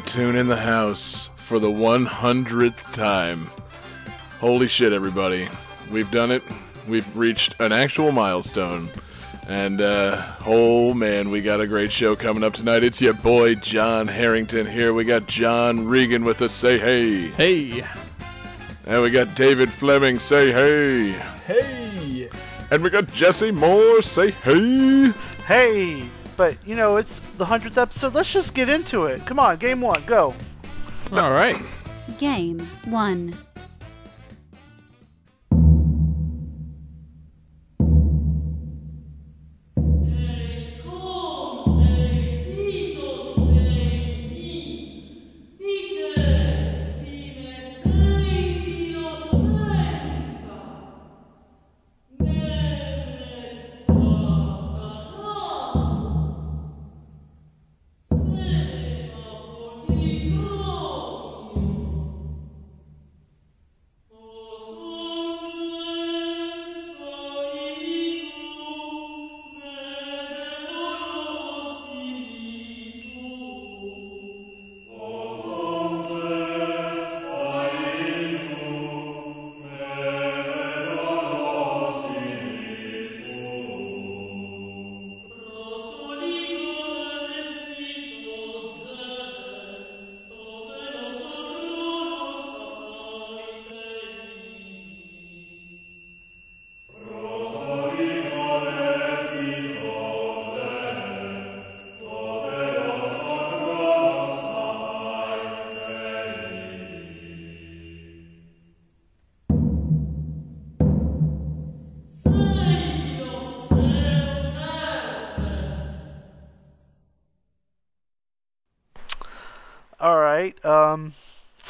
That Tune in the house for the 100th time. Holy shit, everybody. We've done it. We've reached an actual milestone. And, uh, oh man, we got a great show coming up tonight. It's your boy, John Harrington here. We got John Regan with us. Say hey. Hey. And we got David Fleming. Say hey. Hey! And we got Jesse Moore. Say hey. Hey! But, you know, it's the 100th episode. Let's just get into it. Come on, game one, go. All right. Game 1.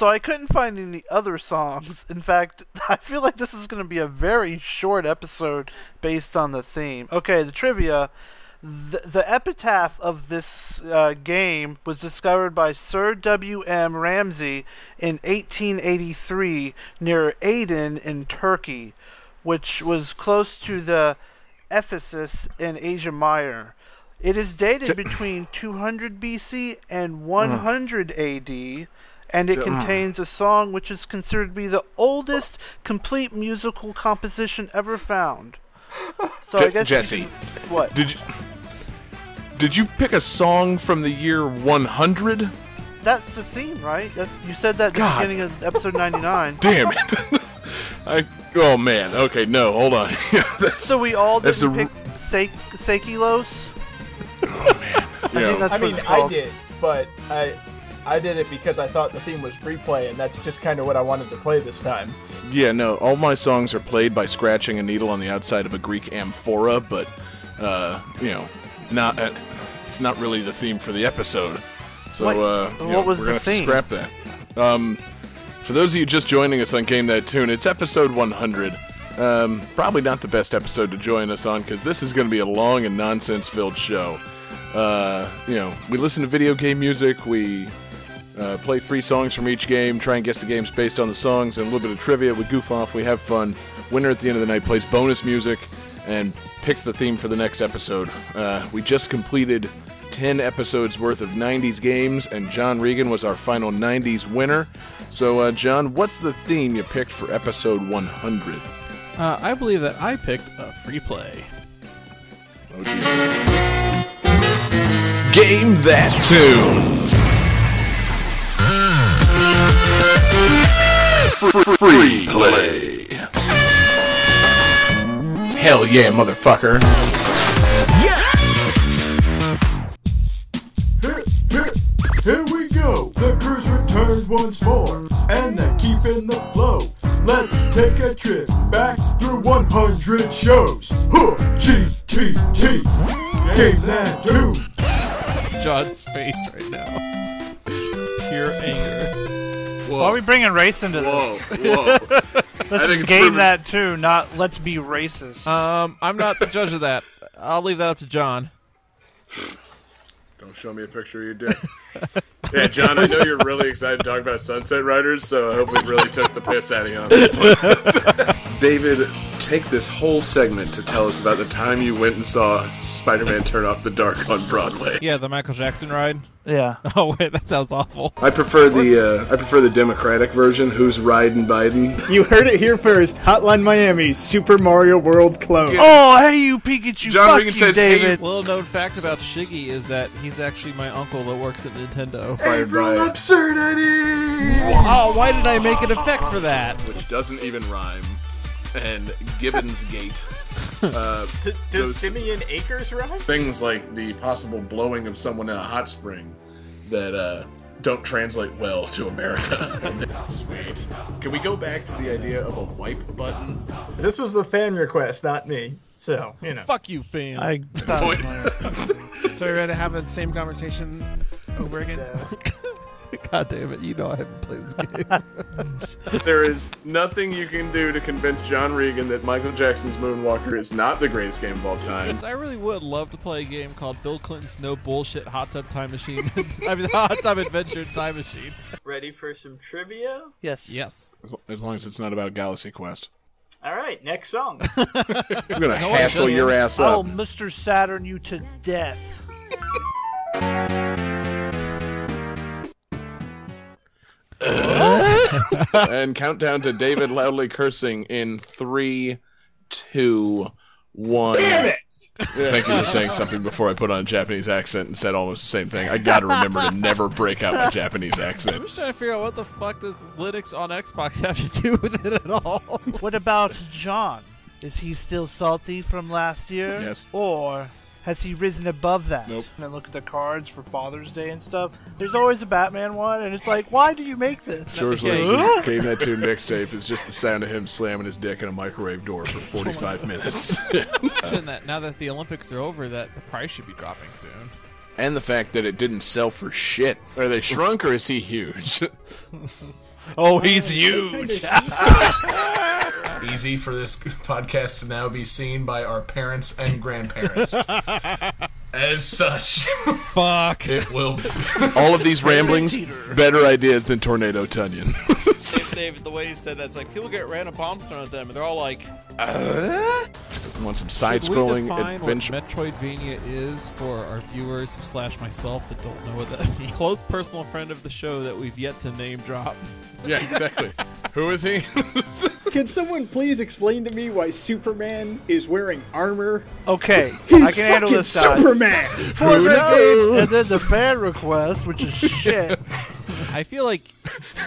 So I couldn't find any other songs. In fact, I feel like this is going to be a very short episode based on the theme. Okay, the trivia. The, the epitaph of this uh, game was discovered by Sir W.M. Ramsay in 1883 near Aden in Turkey, which was close to the Ephesus in Asia Minor. It is dated between 200 BC and 100 AD, and it mm. contains a song which is considered to be the oldest complete musical composition ever found. So I Je- guess you Jesse. can- what? Did you, did you pick a song from the year 100? That's the theme, right? That's, you said that at the God. beginning of episode 99. Damn it. I oh man. Okay, no, hold on. So we all That's didn't the pick Se- Seikilos? you oh, I know, think that's I what mean, it's I did, but I I did it because I thought the theme was free play, and that's just kind of what I wanted to play this time. yeah, no. All my songs are played by scratching a needle on the outside of a Greek amphora, but uh, you know, not at, it's not really the theme for the episode. So What- uh, you what know, was we're gonna have to scrap that. Um, for those of you just joining us on Game That Tune, it's episode 100. Um, probably not the best episode to join us on because this is going to be a long and nonsense-filled show. Uh, you know, we listen to video game music. We uh, play three songs from each game, try and guess the games based on the songs, and a little bit of trivia. We goof off, we have fun. Winner at the end of the night plays bonus music and picks the theme for the next episode. Uh, we just completed 10 episodes worth of 90s games, and John Regan was our final 90s winner. So, uh, John, what's the theme you picked for episode 100? Uh, I believe that I picked a free play. Oh, Jesus. Game that tune. Free play. Hell yeah, motherfucker. Here, here, here we go. The crew's returned once more, and they're keeping the flow. Let's take a trip back through 100 shows. Huh, GTT. game that tune. John's face right now. Pure anger. Why are we bringing race into Whoa, this? whoa. Let's think it's game that too, not let's be racist. Um, I'm not the judge of that. I'll leave that up to John. Don't show me a picture of your dick. yeah, John, I know you're really excited to talk about Sunset Riders, so I hope we really took the piss out of you on this one. David, take this whole segment to tell us about the time you went and saw Spider-Man Turn Off the Dark on Broadway. Yeah, the Michael Jackson ride. yeah. Oh wait, that sounds awful. I prefer the uh, I prefer the Democratic version. Who's riding Biden? You heard it here first. Hotline Miami, Super Mario World clone. Oh, hey, you Pikachu! John Fuck Regan you, says, hey, David. Little known fact about Shiggy is that he's actually my uncle that works at Nintendo. Inspired by Oh, why did I make an effect for that? which doesn't even rhyme, and Gibbons Gate. Uh, Does Simeon Acres rhyme? things like the possible blowing of someone in a hot spring that uh, don't translate well to America. Sweet. Can we go back to the idea of a wipe button? This was the fan request, not me. So, you know. Fuck you, fans. I So we're gonna have the same conversation over again. God damn it, you know I haven't played this game. There is nothing you can do to convince John Regan that Michael Jackson's Moonwalker is not the greatest game of all time. I really would love to play a game called Bill Clinton's No Bullshit Hot Tub Time Machine. I mean, Hot Tub Adventure Time Machine. Ready for some trivia? yes. Yes. As long as it's not about Galaxy Quest. All right, next song. I'm gonna it hassle your ass I'll up. Mr. Saturn you to death. and countdown to David loudly cursing in three, two, one. Damn it! Thank you for saying something before I put on a Japanese accent and said almost the same thing. I gotta remember to never break out my Japanese accent. I'm just trying to figure out what the fuck does Linux on Xbox have to do with it at all. What about John? Is he still salty from last year? Yes. Or has he risen above that? Nope. And I look at the cards for Father's Day and stuff. There's always a Batman one, and it's like, why do you make this? George Yeah, Lucas's yeah. Game That Tune mixtape is just the sound of him slamming his dick in a microwave door for 45 minutes. Shouldn't that now that the Olympics are over, that the price should be dropping soon. and the fact that it didn't sell for shit. Are they shrunk or is he huge? Oh, he's huge. Easy for this podcast to now be seen by our parents and grandparents. As such, Fuck. it will be. All of these ramblings, better ideas than Tornado Tunyon. David, the way he said that's like people get random bombs thrown at them, and they're all like, Want some side-scrolling define adventure? What Metroidvania is for our viewers slash myself that don't know what that means. Close personal friend of the show that we've yet to name drop. yeah, exactly. Who is he? Can someone please explain to me why Superman is wearing armor? Okay, He's I can handle fucking this side. Superman! Four decades, and then the fan request, which is shit. I feel like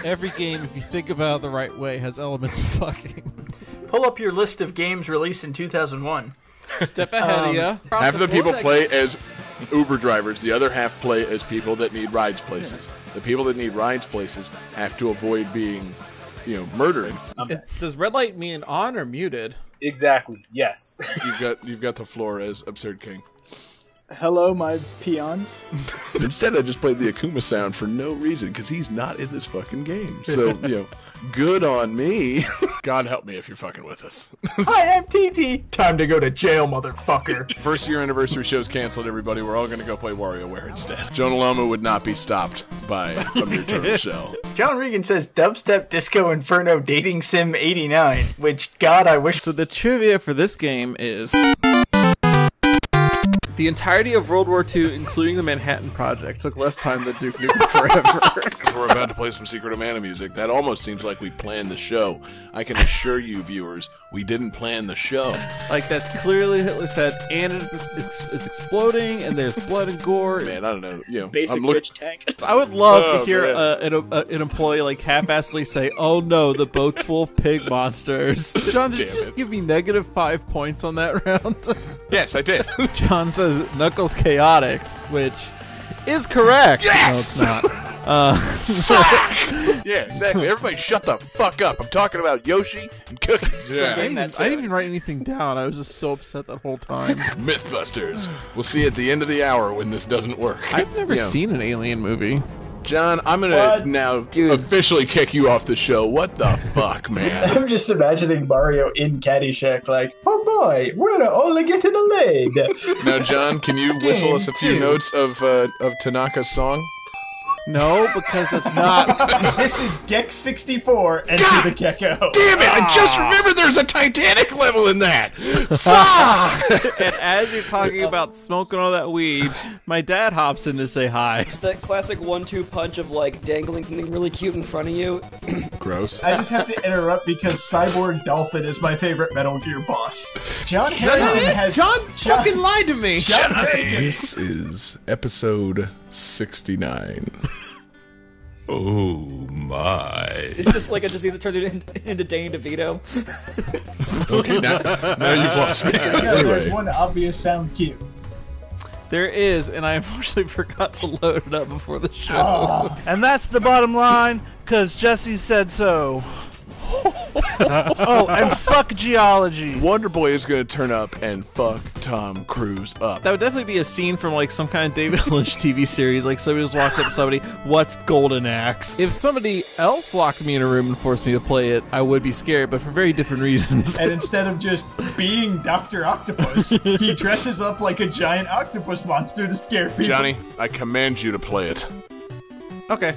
every game, if you think about it the right way, has elements of fucking. Pull up your list of games released in 2001. Step ahead um, of you. half of the people play as Uber drivers. The other half play as people that need rides places. The people that need rides places have to avoid being, you know, murdered. Um, does red light mean on or muted? Exactly. Yes. You've got you've got the floor as Absurd King. Hello, my peons. Instead, I just played the Akuma sound for no reason because he's not in this fucking game. So you know, good on me. God help me if you're fucking with us. Hi, I'm TT. Time to go to jail, motherfucker. First year anniversary show's canceled. Everybody, we're all gonna go play WarioWare instead. Jonah Lama would not be stopped by a mere turtle shell. John Regan says Dubstep Disco Inferno Dating Sim 89, which, God, I wish. So the trivia for this game is the entirety of World War II, including the Manhattan Project, took less time than Duke Nukem Forever. We're about to play some Secret of Mana music. That almost seems like we planned the show. I can assure you, viewers, we didn't plan the show. like that's clearly Hitler said, and it's, it's, it's exploding, and there's blood and gore. Man, I don't know. You know, Basic I'm looking. bitch tank. I would love Oh, to hear man. uh, an, uh, an employee like half-assedly say, "Oh no, the boat's full of pig monsters." John, did you just it. give me negative five points on that round? Yes, I did. John says Knuckles Chaotix, which is correct. Yes! No, it's not. Uh, Yeah, exactly. Everybody shut the fuck up. I'm talking about Yoshi and cookies. I didn't, even, I didn't even write anything down. I was just so upset that whole time. Mythbusters. We'll see at the end of the hour when this doesn't work. I've never You know, seen an alien movie. John, I'm gonna What? now officially kick you off the show. What the fuck, man? I'm just imagining Mario in Caddyshack, like, oh boy, we're gonna only getting a lead. now, John, can you whistle us a few two. notes of uh, of Tanaka's song? No, because it's not. this is Gex 64 Enter the Gecko. Damn it! I just ah. remember there's a Titanic level in that. Fuck! and as you're talking about smoking all that weed, my dad hops in to say hi. It's that classic one-two punch of like dangling something really cute in front of you. Gross. I just have to interrupt because Cyborg Dolphin is my favorite Metal Gear boss. John Harrington has John fucking lied to me. John Harrington This is episode 69. Oh my. It's just like a disease that turns you into, into Danny DeVito. Okay, now, now you've lost me. No, there's Anyway. one obvious sound cue. There is, and I unfortunately forgot to load it up before the show. Ah. And that's the bottom line, because Jesse said so. oh, and fuck geology. Wonder Boy is going to turn up and fuck Tom Cruise up. That would definitely be a scene from like some kind of David Lynch TV series. Like somebody just walks up to somebody, "What's Golden Axe?" If somebody else locked me in a room and forced me to play it, I would be scared, but for very different reasons. And instead of just being Dr. Octopus, he dresses up like a giant octopus monster to scare people. Johnny, I command you to play it. okay.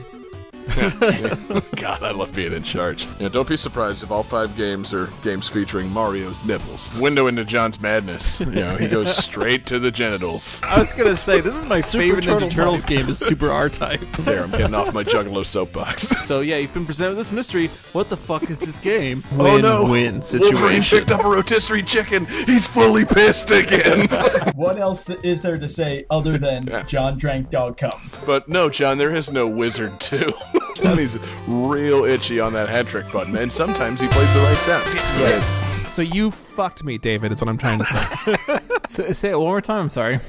God, I love being in charge. Yeah, don't be surprised if all five games are games featuring Mario's nipples. Window into John's madness. You know, he goes straight to the genitals. I was gonna say this is my favorite Turtle Ninja Turtles game is Super R Type. There, I'm getting off my Juggalo soapbox. So yeah, you've been presented with this mystery. What the fuck is this game? Oh, no. Win-win Wolverine situation. picked up a rotisserie chicken. He's fully pissed again. What else th- is there to say other than John drank dog cum? but no, John, there is no wizard too. Johnny's real itchy on that hat trick button, and sometimes he plays the right sound. Yes. So you fucked me, David. Is what I'm trying to say. so, say it one more time. I'm sorry.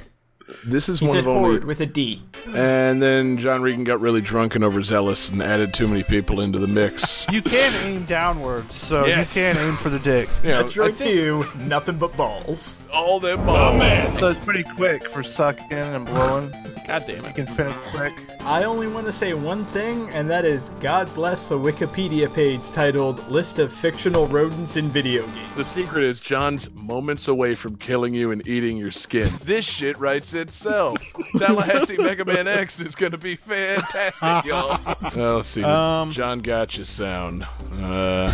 This is He one said of only. horde with a D. And then John Regan got really drunk and overzealous and added too many people into the mix. You can aim downwards, so Yes. you can't aim for the dick. You know, That's I right think too. Nothing but balls. all them oh, balls. So it's pretty quick for sucking and blowing. God damn You it. can finish quick. I only want to say one thing, and that is God bless the Wikipedia page titled List of Fictional Rodents in Video Games. The secret is John's moments away from killing you and eating your skin. This shit writes itself. Tallahassee Mega Man X is going to be fantastic, y'all. Well, let's see. Um, John Gotcha sound. Uh,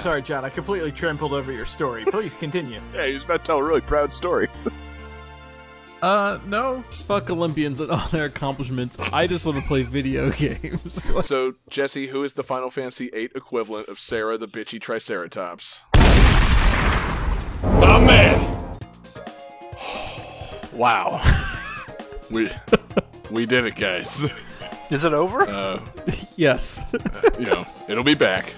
Sorry, John, I completely trampled over your story. Please continue. yeah, he's about to tell a really proud story. Uh, no. Fuck Olympians and all their accomplishments. I just want to play video games. So, Jesse, who is the Final Fantasy VIII equivalent of Cera the bitchy Triceratops? Wow. we we did it, guys. Is it over? Uh, yes. you know, it'll be back.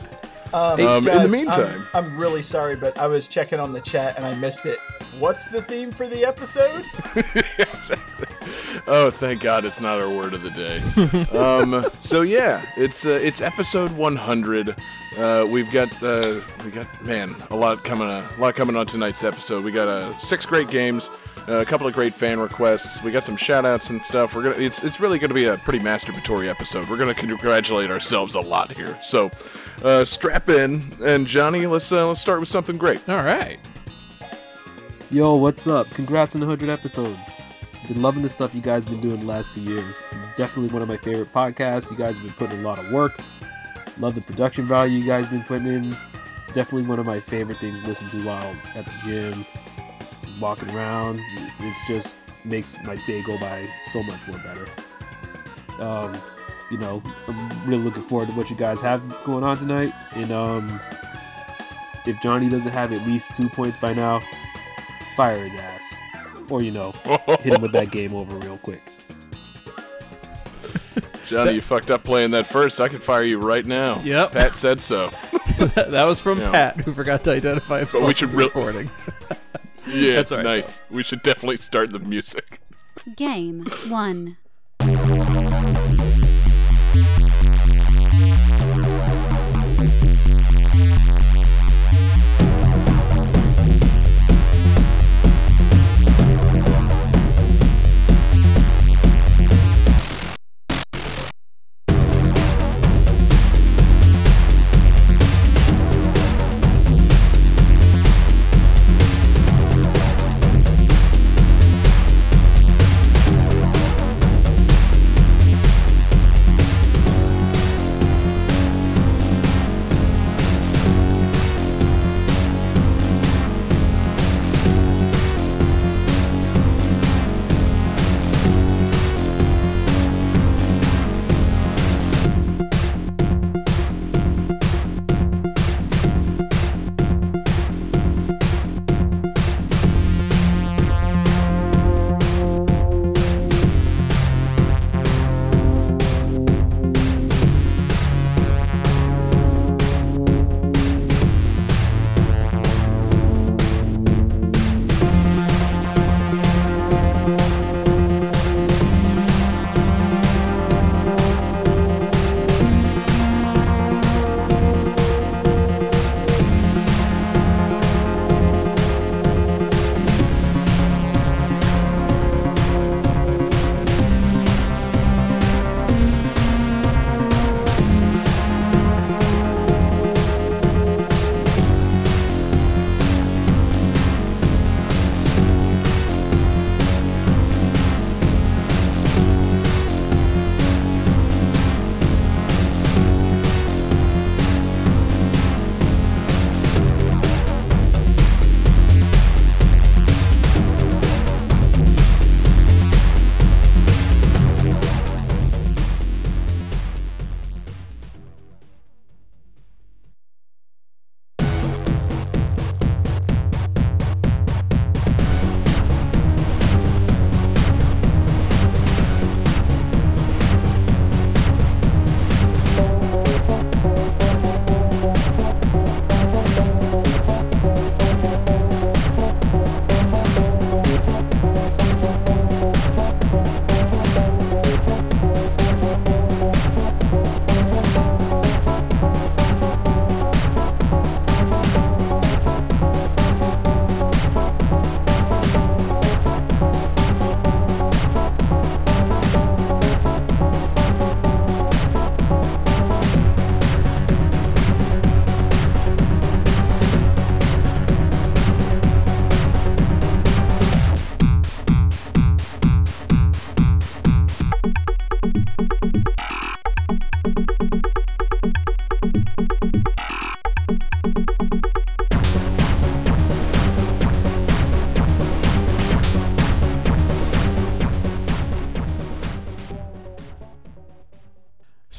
Um, Um, in the meantime- I'm, I'm really sorry, but I was checking on the chat and I missed it. What's the theme for the episode? Oh, thank God it's not our word of the day. um, so yeah, it's uh, it's episode 100. Uh, we've got uh, we got man a lot coming uh, a lot coming on tonight's episode. We got uh, six great games, uh, a couple of great fan requests. We got some shout outs and stuff. We're gonna it's it's really gonna be a pretty masturbatory episode. We're gonna congratulate ourselves a lot here. So uh, strap in and Johnny, let's uh, let's start with something great. All right. Yo, what's up? Congrats on 100 episodes. Been loving the stuff you guys been doing the last two years. Definitely one of my favorite podcasts. You guys have been putting a lot of work. Love the production value you guys been putting in. Definitely one of my favorite things to listen to while at the gym, walking around. It's just makes my day go by so much more better. Um, you know, I'm really looking forward to what you guys have going on tonight. And um, if Johnny doesn't have at least two points by now, fire his ass. Or, you know, hit him with that game over real quick. Johnny, you fucked up playing that first. I could fire you right now. Yep. Pat said so. that was from Yeah. Pat, who forgot to identify himself. But we should in re- recording. Yeah, That's all right, nice. We should definitely start the music. Game 1.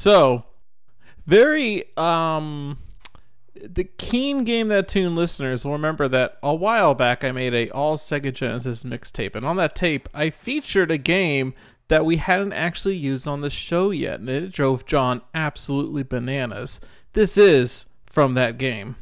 So, very um the keen game that tune listeners will remember that a while back I made a all Sega Genesis mixtape, and on that tape I featured a game that we hadn't actually used on the show yet, and it drove John absolutely bananas. This is from that game.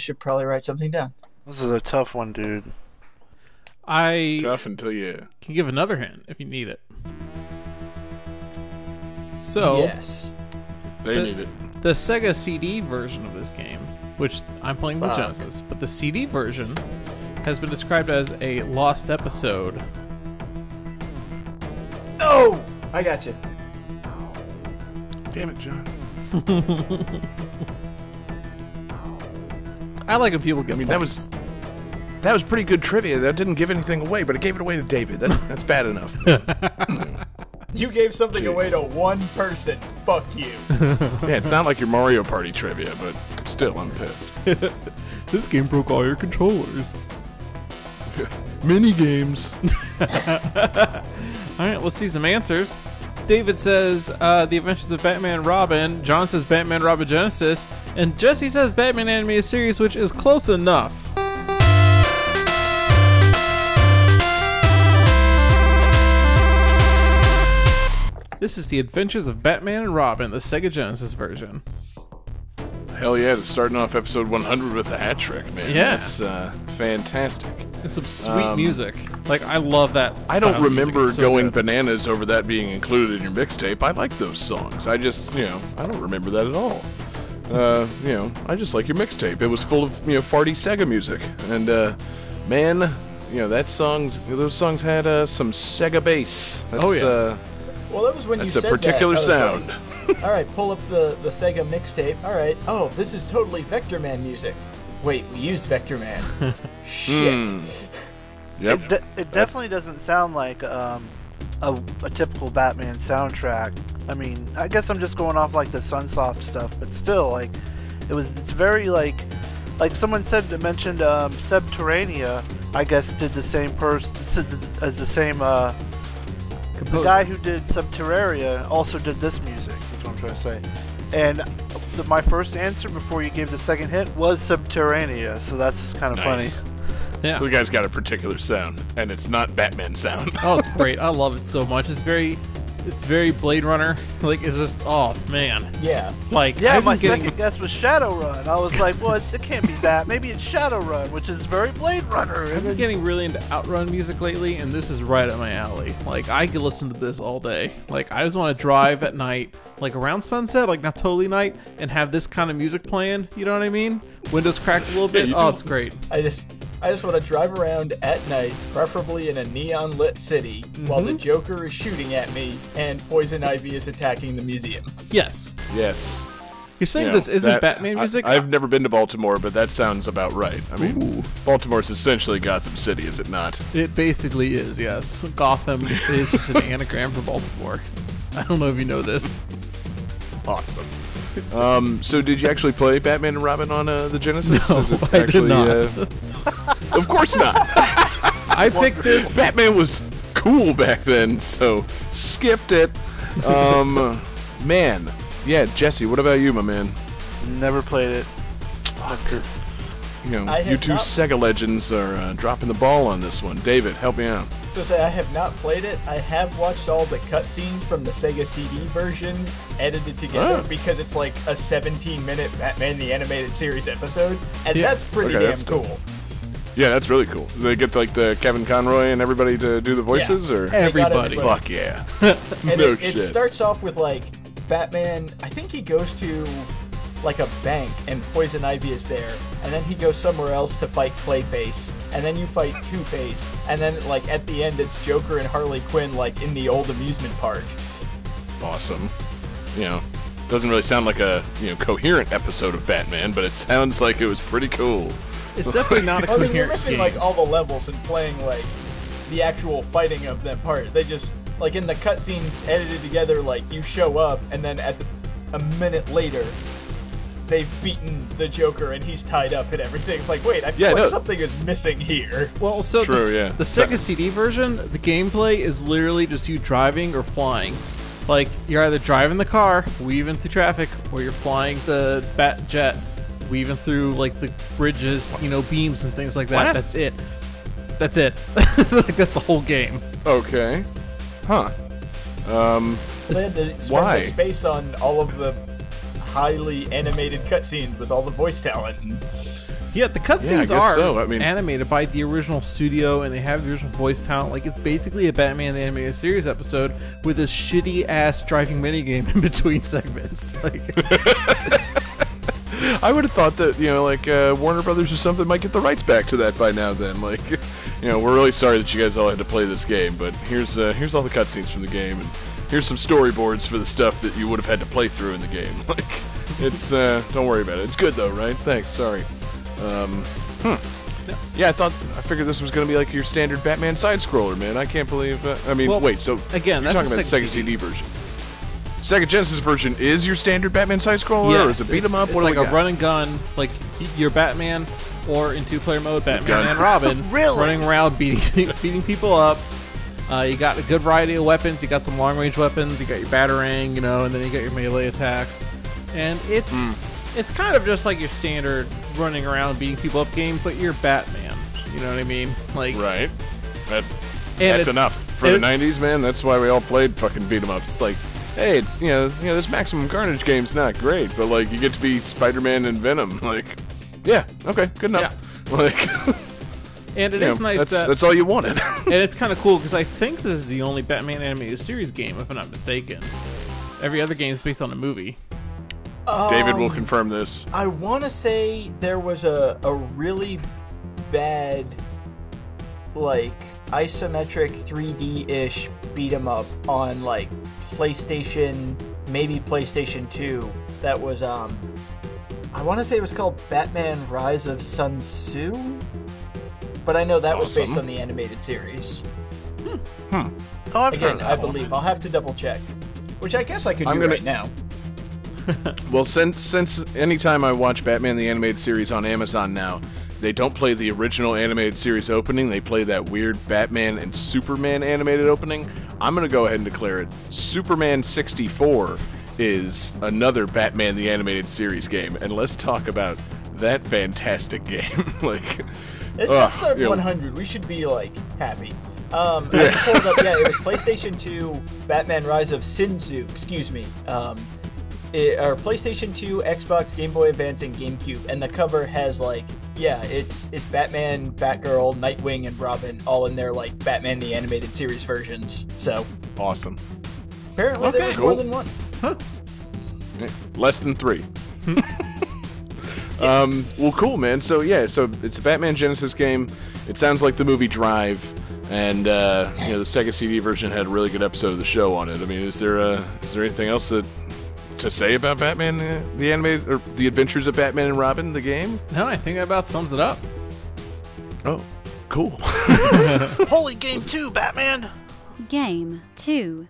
Should probably write something down. This is a tough one, dude. I Tough until you. can give another hint if you need it. So, Yes. They The- need it. the Sega CD version of this game, which I'm playing the Fuck. Genesis, but the CD version has been described as a lost episode. Oh, I got you. Damn it, John. I like when people get I mean, that points. was that was pretty good trivia. That didn't give anything away, but it gave it away to David. That's that's bad enough. You gave something Jeez. away to one person. Fuck you. yeah, it's not like your Mario Party trivia, but still, I'm pissed. this game broke all your controllers. Mini games. All right, let's see some answers. David says uh, The Adventures of Batman and Robin. John says Batman Robin Genesis. And Jesse says Batman Animated Series, which is close enough. This is The Adventures of Batman and Robin, the Sega Genesis version. Hell yeah, it's starting off episode 100 with a hat trick, man. Yeah. That's uh, fantastic. It's some sweet Um, music. Like, I love that. I don't of music. remember so going good. bananas over that being included in your mixtape. I like those songs. I just, you know, I don't remember that at all. Uh, you know, I just like your mixtape. It was full of, you know, farty Sega music. And, uh, man, you know, that songs, those songs had uh, some Sega bass. That's, Oh, yeah. Uh, Well, that was when That's you a said particular that, I was sound. like, All right, pull up the the Sega mixtape. All right. Oh, this is totally Vectorman music. Wait, we use Vectorman. Shit. Hmm. Yep. It, de- it definitely doesn't sound like um, a, a typical Batman soundtrack. I mean, I guess I'm just going off like the Sunsoft stuff, but still, like, it was. It's very like, like someone said mentioned um, Sub-Terrania. I guess did the same person as the same. Uh, the guy who did Sub-Terrania also did this music. That's what I'm trying to say. And the, my first answer before you gave the second hit was Sub-Terrania, so that's kind of Nice. funny. Yeah. So the guy's got a particular sound, and it's not Batman sound. oh, it's great. I love it so much. It's very, it's very Blade Runner. Like it's just, oh man. Yeah. Like Yeah, I've my getting, second guess was Shadowrun. I was like, well, it, it can't be that. Maybe it's Shadowrun, which is very Blade Runner. I've been getting really into outrun music lately, and this is right up my alley. Like I could listen to this all day. Like I just want to drive at night, like around sunset, like not totally night, and have this kind of music playing. You know what I mean? Windows cracked a little bit. you oh, do. it's great. I just I just want to drive around at night, preferably in a neon lit city, while the mm-hmm. Joker is shooting at me and Poison Ivy is attacking the museum. Yes. Yes. You're saying You know, this isn't that- Batman music? I've never been to Baltimore, but that sounds about right. I mean, Baltimore's essentially Gotham City, is it not? It basically is, yes. Gotham is just an anagram for Baltimore. I don't know if you know this. Awesome. Um, so, did you actually play Batman and Robin on uh, the Genesis? No, Is it I did not. uh, of course not. I picked this. Batman was cool back then, so skipped it. Um, man, yeah, Jesse. What about you, my man? never played it. Missed. You know, you two not- Sega legends are uh, dropping the ball on this one. David, help me out. So say I have not played it. I have watched all the cutscenes from the Sega CD version edited together Oh. because it's like a 17 minute Batman the Animated Series episode, and Yeah. that's pretty Okay, damn that's cool. cool. Yeah, that's really cool. They get like the Kevin Conroy and everybody to do the voices, or Everybody. everybody. fuck yeah. And no it, it starts off with like Batman. I think he goes to like a bank and Poison Ivy is there, and then he goes somewhere else to fight Clayface, and then you fight Two Face, and then like at the end it's Joker and Harley Quinn like in the old amusement park. awesome. You know, doesn't really sound like a you know coherent episode of Batman, but it sounds like it was pretty cool. It's definitely not a I mean, you're coherent missing game. like all the levels and playing like the actual fighting of that part. They just like in the cutscenes edited together, like you show up and then at the, a minute later. They've beaten the Joker and he's tied up and everything. It's like, wait, I feel Yeah, like no. something is missing here. Well, so True, the, yeah. the Sega CD version, the gameplay is literally just you driving or flying. Like you're either driving the car, weaving through traffic, or you're flying the bat jet, weaving through like the bridges, you know, beams and things like that. What? That's it. That's it. like that's the whole game. Okay. Huh. Um. They had to spend Why? the space on all of the highly animated cutscenes with all the voice talent. Yeah, the cutscenes guess are so. I mean- animated by the original studio, and they have the original voice talent. Like it's basically a Batman the Animated Series episode with this shitty ass driving minigame in between segments. Like, I would have thought that you know, like uh, Warner Brothers or something might get the rights back to that by now. Then, like, you know, we're really sorry that you guys all had to play this game, but here's uh, here's all the cutscenes from the game, and here's some storyboards for the stuff that you would have had to play through in the game. Like, it's uh, don't worry about it. It's good though, right? Thanks. Sorry. Um, hmm. Yeah, I thought I figured this was going to be like your standard Batman side scroller, man. I can't believe. Uh, I mean, Well, wait. So again, you're that's talking the about the Sega CD. Version. Sega Genesis version is your standard Batman side scroller, or is it beat 'em up? It's what like a got? run and gun, like your Batman, or in two-player mode, Batman and Robin, Really? running around beating beating people up. Uh, you got a good variety of weapons. You got some long-range weapons. You got your batarang, you know, and then you got your melee attacks. And it's Hmm. it's kind of just like your standard running around beating people up game, but you're Batman. You know what I mean? Like Right. That's that's enough for the '90s, man. That's why we all played fucking beat 'em ups. It's like, hey, it's you know, you know, this Maximum Carnage game's not great, but like you get to be Spider-Man and Venom. Like, yeah, okay, good enough. Like, And it you is know, nice that's, that that's all you wanted. and it's kind of cool because I think this is the only Batman animated series game, if I'm not mistaken. Every other game is based on a movie. David will Um, confirm this. I want to say there was a, a really bad, like, isometric 3D ish beat 'em up on, like, PlayStation, maybe PlayStation 2. That was, um, I want to say it was called Batman Rise of Sin Tzu? But I know that was based on the animated series. Hmm. Hmm. Oh, I've Again, heard that I one. believe. I'll have to double check. Which I guess I could do I'm gonna- right now. Well, since since anytime I watch Batman the animated series on Amazon now, they don't play the original animated series opening. They play that weird Batman and Superman animated opening. I'm gonna go ahead and declare it. Superman 64 is another Batman the animated series game, and let's talk about that fantastic game. like, It's ugh, episode you 100. We should be like happy. Um, I just pulled up. Yeah, it was PlayStation 2, Batman: Rise of Sin Tzu. Excuse me. Um, it, or PlayStation 2, Xbox, Game Boy Advance, and GameCube. And the cover has like, yeah, it's it's Batman, Batgirl, Nightwing, and Robin all in their like Batman the Animated Series versions. So awesome. apparently there was cool. more than one. Huh. Less than three. Um, well, cool, man. So yeah, so it's a Batman Genesis game. It sounds like the movie Drive, and uh, you know the Sega CD version had a really good episode of the show on it. I mean, is there uh, is there anything else that to say about Batman uh, the animated or the Adventures of Batman and Robin the game? No, I think that about sums it up. Oh, cool. Holy game two, Batman. Game 2.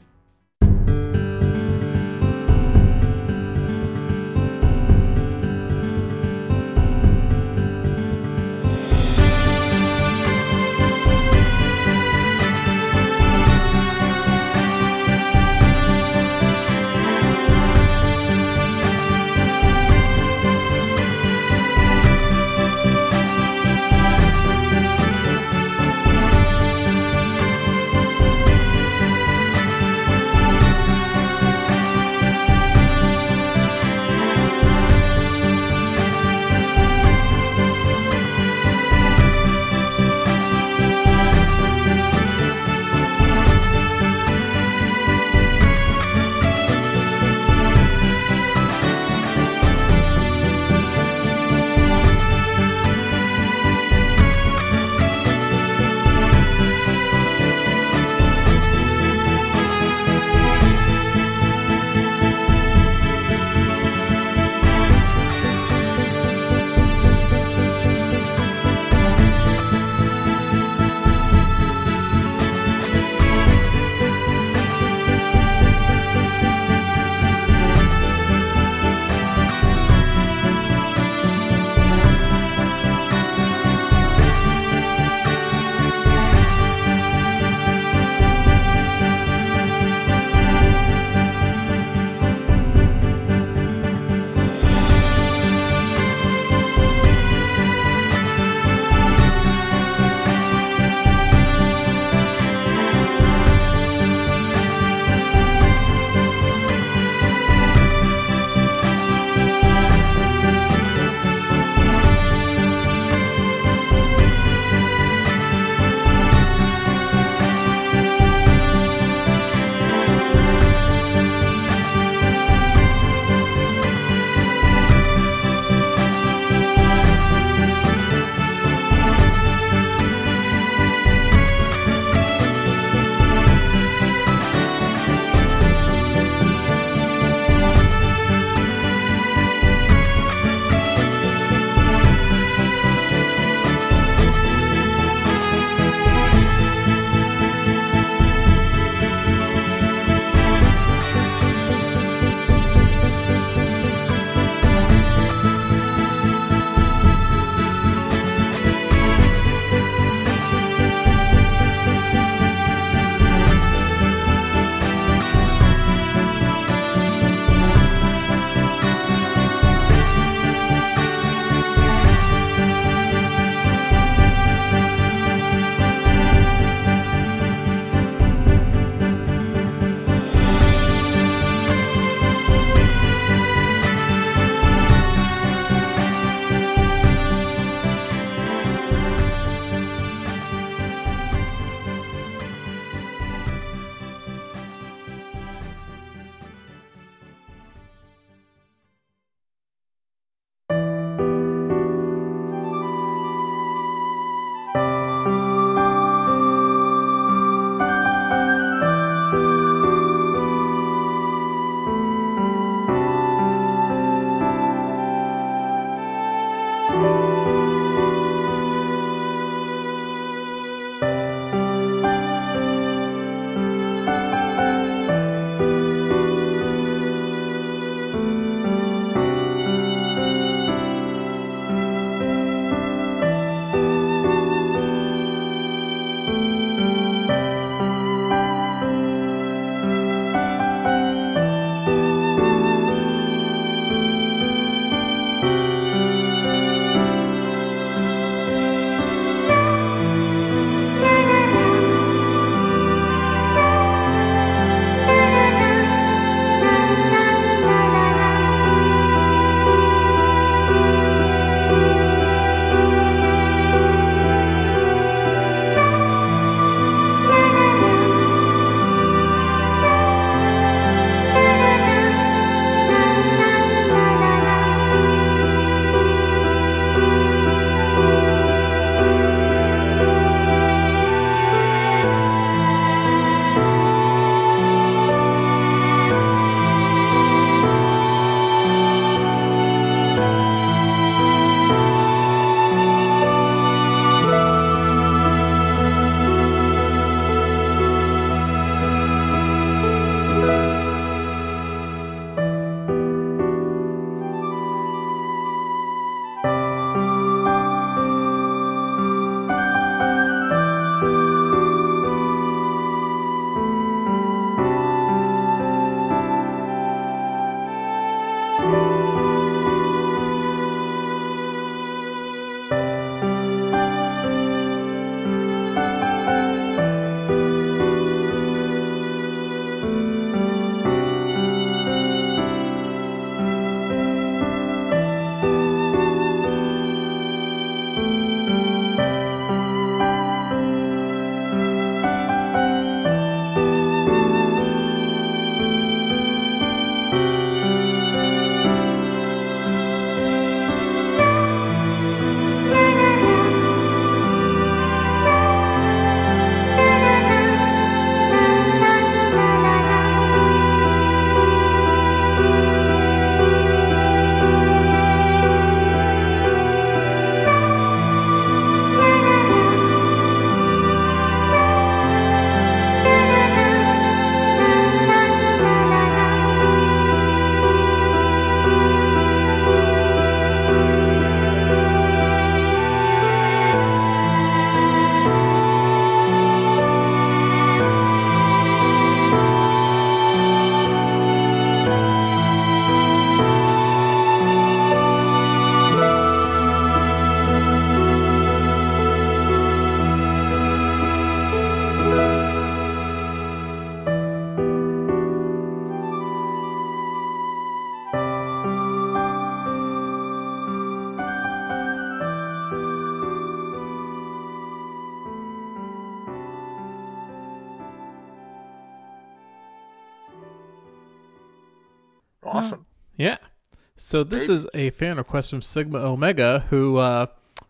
So this is a fan request from Sigma Omega who uh,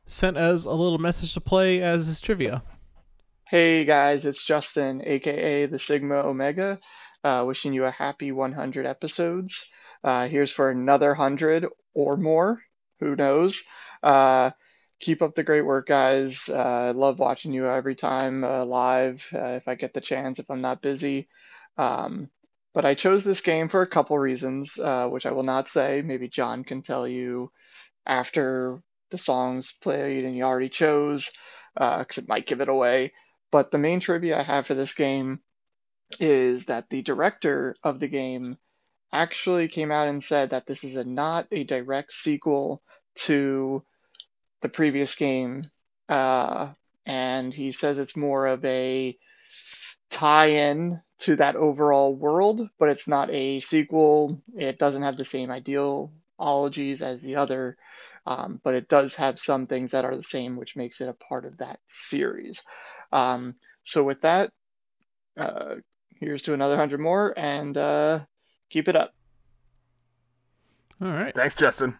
sent us a little message to play as his trivia. Hey guys, it's Justin, aka the Sigma Omega, uh, wishing you a happy 100 episodes. Uh, here's for another 100 or more, who knows. Uh, keep up the great work, guys. Uh, I love watching you every time uh, live, uh, if I get the chance, if I'm not busy. Um, but I chose this game for a couple reasons, uh, which I will not say. Maybe John can tell you after the song's played and you already chose, because it might give it away. But the main trivia I have for this game is that the director of the game actually came out and said that this is a, not a direct sequel to the previous game. Uh, and he says it's more of a tie-in to that overall world, but it's not a sequel. It doesn't have the same ideologies as the other, um, but it does have some things that are the same, which makes it a part of that series. Um, so with that, uh, here's to another hundred more, and uh, keep it up. All right. Thanks, Justin.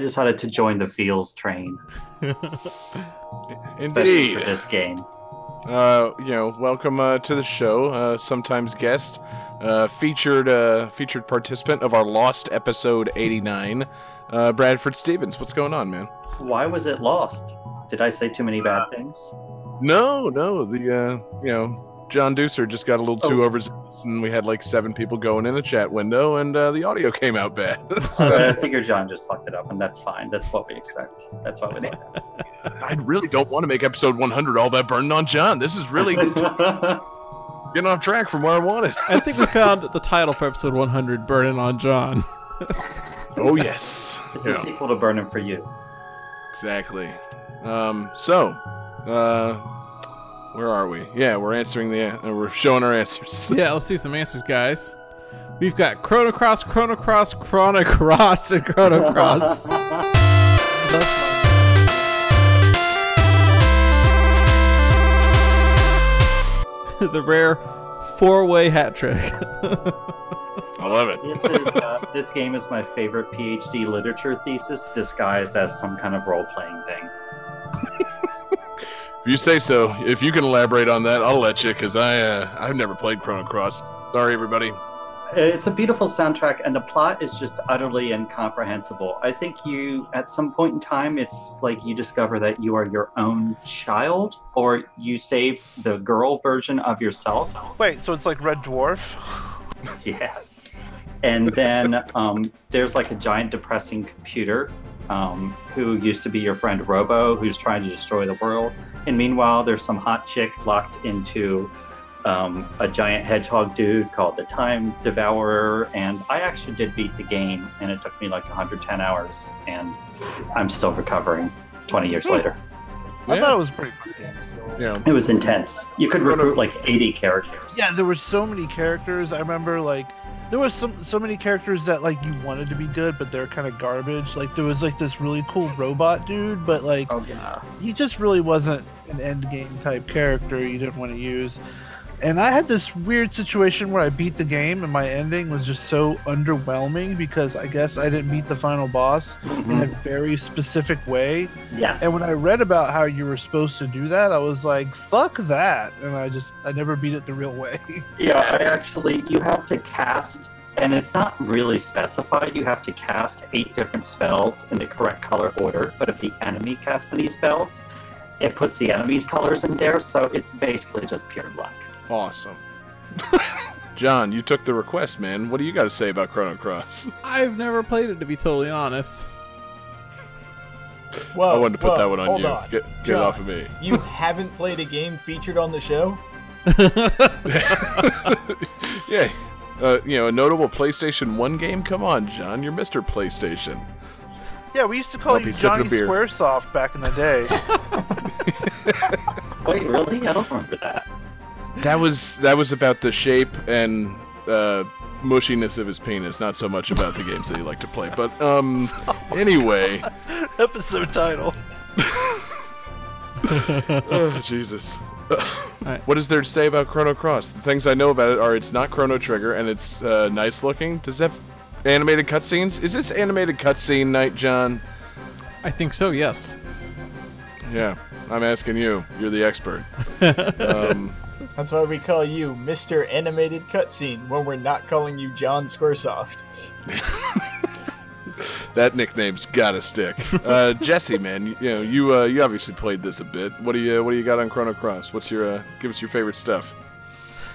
Decided to join the feels train. Indeed. for this game. Uh, you know, welcome uh, to the show. Uh, sometimes guest, uh, featured uh, featured participant of our lost episode eighty nine, uh, Bradford Stevens. What's going on, man? Why was it lost? Did I say too many bad things? No, no. The uh, you know, John Deucer just got a little too Oh. overzealous, and we had like seven people going in a chat window, and uh, the audio came out bad. Uh, I figure John just fucked it up, and that's fine. That's what we expect. That's what we like. I really don't want to make episode one hundred all that burden on John. This is really getting off track from where I wanted. I think we found the title for episode 100, Burden on John. oh yes, It's Yeah. a sequel to Burning for You. Exactly. Um, so, uh, where are we? Yeah, we're answering the, uh, we're showing our answers. yeah, let's see some answers, guys. We've got Chrono Cross, Chrono Cross, Chrono Cross, and Chrono Cross. the rare four-way hat trick. I love it. This is uh, this game is my favorite PhD literature thesis disguised as some kind of role playing thing. If you say so, if you can elaborate on that, I'll let you because I uh, I've never played Chrono Cross. Sorry, everybody. It's a beautiful soundtrack, and the plot is just utterly incomprehensible. I think you, at some point in time, it's like you discover that you are your own child, or you save the girl version of yourself. Wait, so it's like Red Dwarf? Yes. And then um, there's like a giant depressing computer um, who used to be your friend Robo, who's trying to destroy the world. And meanwhile, there's some hot chick locked into um, a giant hedgehog dude called the Time Devourer. And I actually did beat the game, and it took me like 110 hours, and I'm still recovering 20 years later. I thought it was pretty good. Yeah. It was intense. You could recruit like 80 characters. Yeah, there were so many characters. I remember like there was some so many characters that like you wanted to be good, but they're kind of garbage. Like there was like this really cool robot dude, but like Oh, yeah. he just really wasn't an end game type character you didn't want to use. And I had this weird situation where I beat the game and my ending was just so underwhelming because I guess I didn't beat the final boss in a mm-hmm. very specific way. Yes. And when I read about how you were supposed to do that, I was like, fuck that. And I just, I never beat it the real way. Yeah, I actually, you have to cast, and it's not really specified. You have to cast eight different spells in the correct color order. But if the enemy casts any spells, it puts the enemy's colors in there. So it's basically just pure luck. Awesome. John, you took the request, man. What do you got to say about Chrono Cross? I've never played it to be totally honest. Whoa, I wanted to put whoa, that one on hold you. On. Get- get it John, off of me. You haven't played a game featured on the show? yeah. Uh, you know, a notable PlayStation 1 game? Come on, John. You're Mr. PlayStation. Yeah, we used to call I'll you be Johnny. Squaresoft back in the day. Wait, really? I don't remember that. That was that was about the shape and uh, mushiness of his penis, not so much about the games that he liked to play. But um, anyway, Episode title. oh, Jesus. What is there to say about Chrono Cross? The things I know about it are it's not Chrono Trigger and it's uh, nice looking. Does it have animated cutscenes? Is this animated cutscene night, John? I think so, yes. Yeah, I'm asking you. You're the expert. um, That's why we call you Mr. Animated Cutscene when we're not calling you John Squaresoft. that nickname's gotta stick. Uh, Jesse, man, you, you know you uh, you obviously played this a bit. What do you what do you got on Chrono Cross? What's your uh, give us your favorite stuff?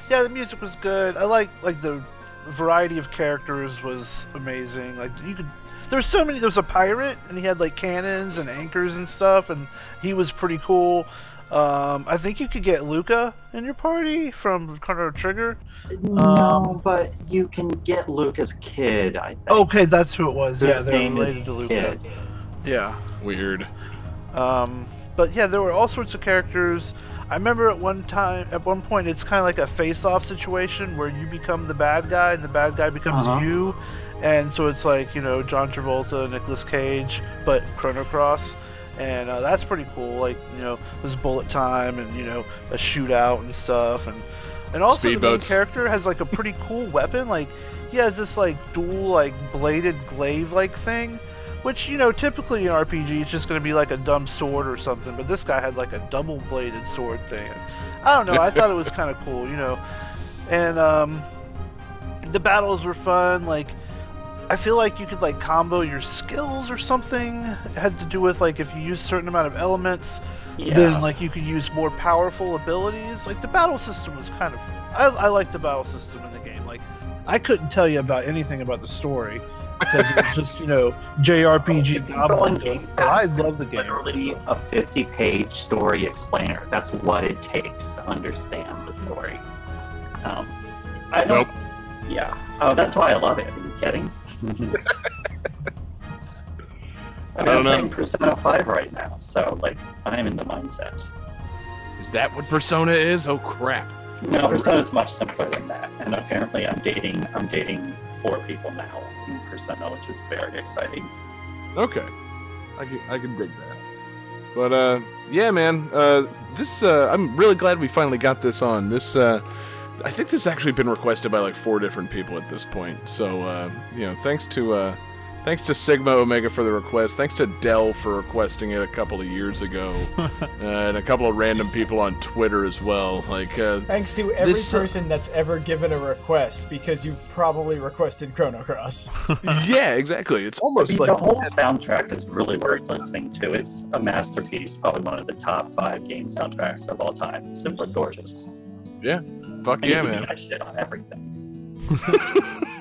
Yeah, the music was good. I like like the variety of characters was amazing. Like you could there was so many there was a pirate and he had like cannons and anchors and stuff and he was pretty cool. Um, I think you could get Lucca in your party from Chrono Trigger. No, but you can get Lucca's kid. I think. Okay, that's who it was. Yeah, they're related to Lucca. Kid. Yeah. Weird. Um, but yeah, there were all sorts of characters. I remember at one time, at one point, it's kind of like a face-off situation where you become the bad guy and the bad guy becomes Uh-huh. you, and so it's like you know John Travolta, Nicolas Cage, but Chrono Cross, and uh, that's pretty cool. Like you know, there's bullet time and you know a shootout and stuff, and and also the main character has like a pretty cool weapon. Like he has this like dual like bladed glaive like thing. Which, you know, typically in RPG, it's just going to be like a dumb sword or something, but this guy had like a double bladed sword thing. I don't know, I thought it was kind of cool, you know. And um, the battles were fun. Like, I feel like you could like combo your skills or something. It had to do with like if you use a certain amount of elements, Yeah. then like you could use more powerful abilities. Like the battle system was kind of. I, I liked the battle system in the game. Like, I couldn't tell you about anything about the story because it was just you know JRPG goblin. Game I love the game. Literally a 50-page story explainer. That's what it takes to understand the story. Um, I don't. Yeah. Oh, that's why I love it. Are you kidding? I mean, I don't I'm know. playing Persona 5 right now, so like I'm in the mindset. Is that what Persona is? Oh crap! No, Persona is much simpler than that, and apparently I'm dating I'm dating four people now in Persona, which is very exciting. Okay, I can I can dig that. But uh, yeah, man, uh, this uh, I'm really glad we finally got this on. This uh, I think this has actually been requested by like four different people at this point. So uh, you know, thanks to uh, thanks to Sigma Omega for the request. Thanks to Dell for requesting it a couple of years ago, uh, and a couple of random people on Twitter as well. Like uh, Thanks to every This, uh, person that's ever given a request because you've probably requested Chrono Cross. yeah, exactly. It's I almost mean, like the whole soundtrack is really worth listening to. It's a masterpiece, probably one of the top five game soundtracks of all time. It's simply gorgeous. Yeah, fuck And yeah, man. add shit on everything.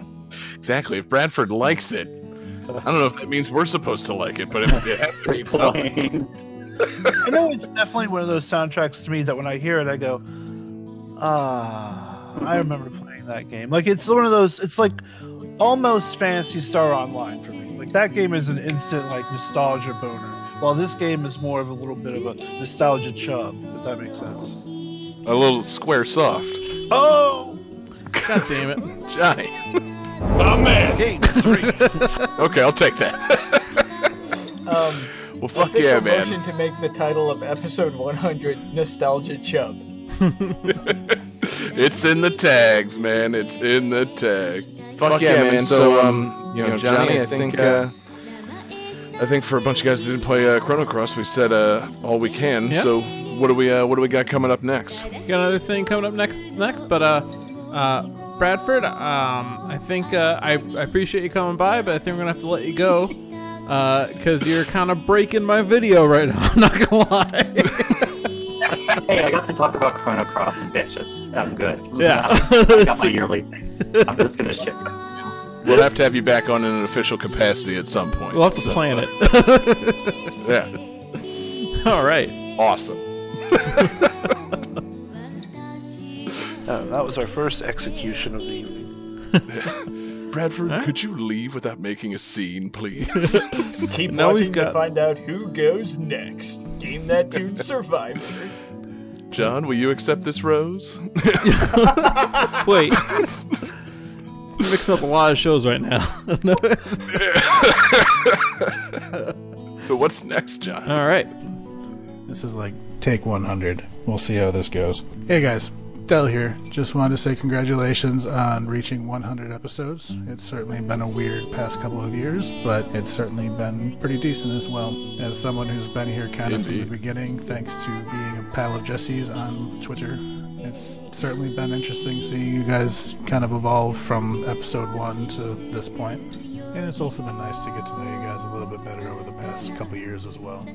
Exactly. If Bradford likes it, I don't know if that means we're supposed to like it, but it, it has to mean something. I know it's definitely one of those soundtracks to me that when I hear it, I go, ah, I remember playing that game. Like it's one of those. It's like almost Phantasy Star Online for me. Like that game is an instant like nostalgia boner, while this game is more of a little bit of a nostalgia chub. If that makes sense. A little square soft. Oh, God damn it, Johnny. oh man, game three. Okay, I'll take that. Um, well, fuck official yeah, man. motion to make the title of episode 100 Nostalgia Chub. It's in the tags, man. It's in the tags. Fuck, yeah, man. So, um, you know, Johnny, I think, uh, I think for a bunch of guys that didn't play uh, Chrono Cross, we've said uh, all we can. Yeah. So, what do we, uh, what do we got coming up next? Got another thing coming up next. Next, but uh, uh, Bradford, um, I think uh, I, I appreciate you coming by, but I think we're gonna have to let you go because you're kind of breaking my video right now. I'm not gonna lie. hey, I got to talk about Chrono Cross and bitches. I'm good. Yeah. I got my yearly thing. I'm just gonna ship it. We'll have to have you back on in an official capacity at some point. We'll have to So, plan uh, it. yeah. All right. Awesome. Uh, that was our first execution of the evening. Bradford, could you leave without making a scene, please? Keep Now we've watching got- to find out who goes next. Game That Tune Survivor. John, will you accept this rose? Wait. You're mixing up a lot of shows right now. so what's next, John? All right. This is like take 100. We'll see how this goes. Hey guys, Dell here. Just wanted to say congratulations on reaching 100 episodes. It's certainly been a weird past couple of years, but it's certainly been pretty decent as well. As someone who's been here kind of from the beginning, thanks to being a pal of Jesse's on Twitter, it's certainly been interesting seeing you guys kind of evolve from episode one to this point. And it's also been nice to get to know you guys a little bit better over the past couple years as well.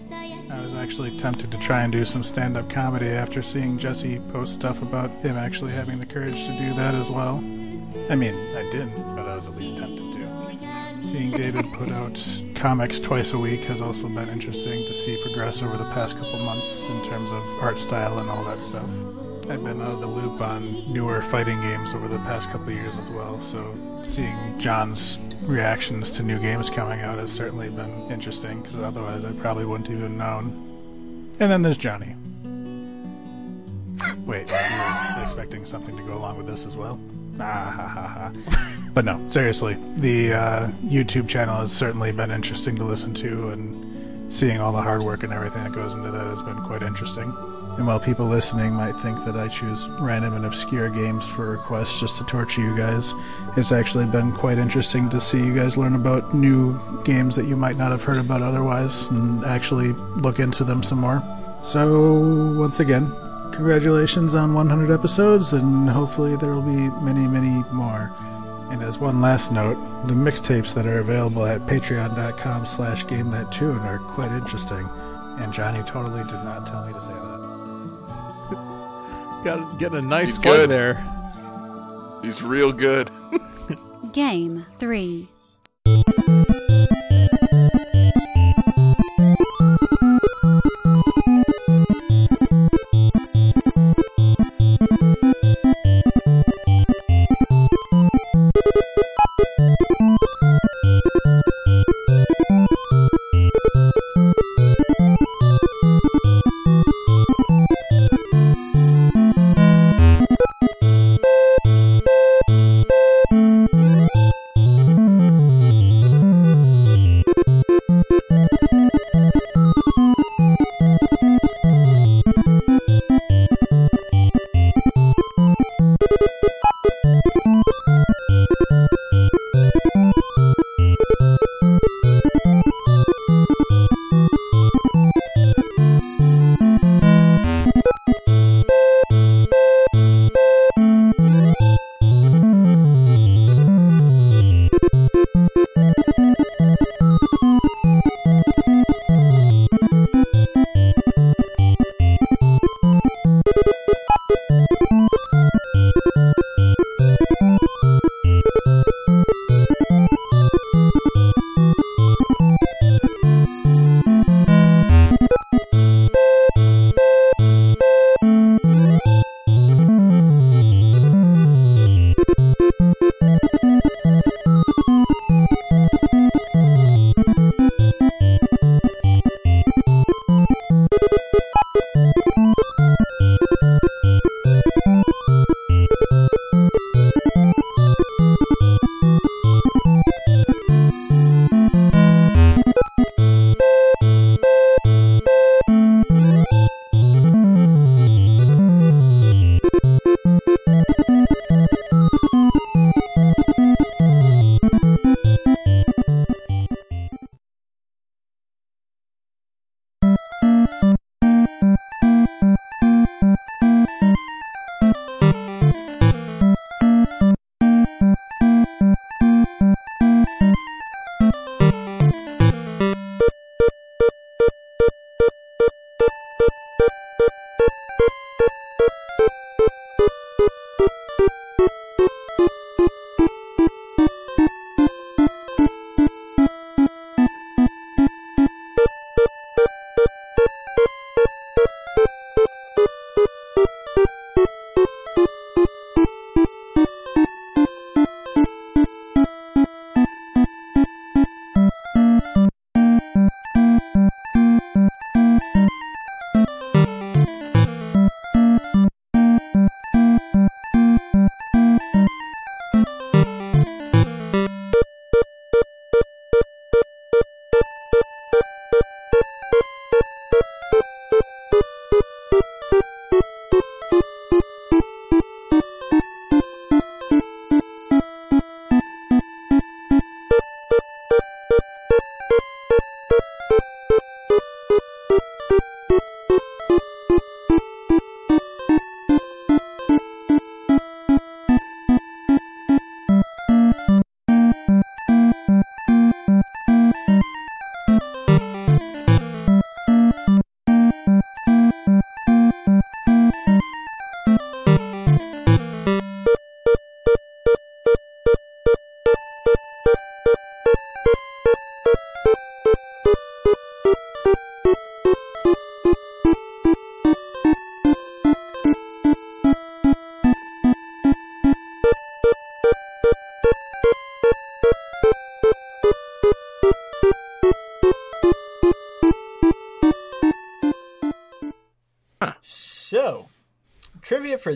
I was actually tempted to try and do some stand up comedy after seeing Jesse post stuff about him actually having the courage to do that as well. I mean, I didn't, but I was at least tempted to. Seeing David put out comics twice a week has also been interesting to see progress over the past couple months in terms of art style and all that stuff. I've been out of the loop on newer fighting games over the past couple years as well, so seeing John's reactions to new games coming out has certainly been interesting, because otherwise I probably wouldn't even known. And then there's Johnny. Wait, expecting something to go along with this as well? Ah, ha, ha, ha. But no, seriously, the uh, YouTube channel has certainly been interesting to listen to, and seeing all the hard work and everything that goes into that has been quite interesting. And while people listening might think that I choose random and obscure games for requests just to torture you guys, it's actually been quite interesting to see you guys learn about new games that you might not have heard about otherwise and actually look into them some more. So, once again, congratulations on 100 episodes, and hopefully there will be many, many more. And as one last note, the mixtapes that are available at patreon.com slash game that tune are quite interesting. And Johnny totally did not tell me to say that. Got getting a nice He's plug good. there. He's real good. Game 3.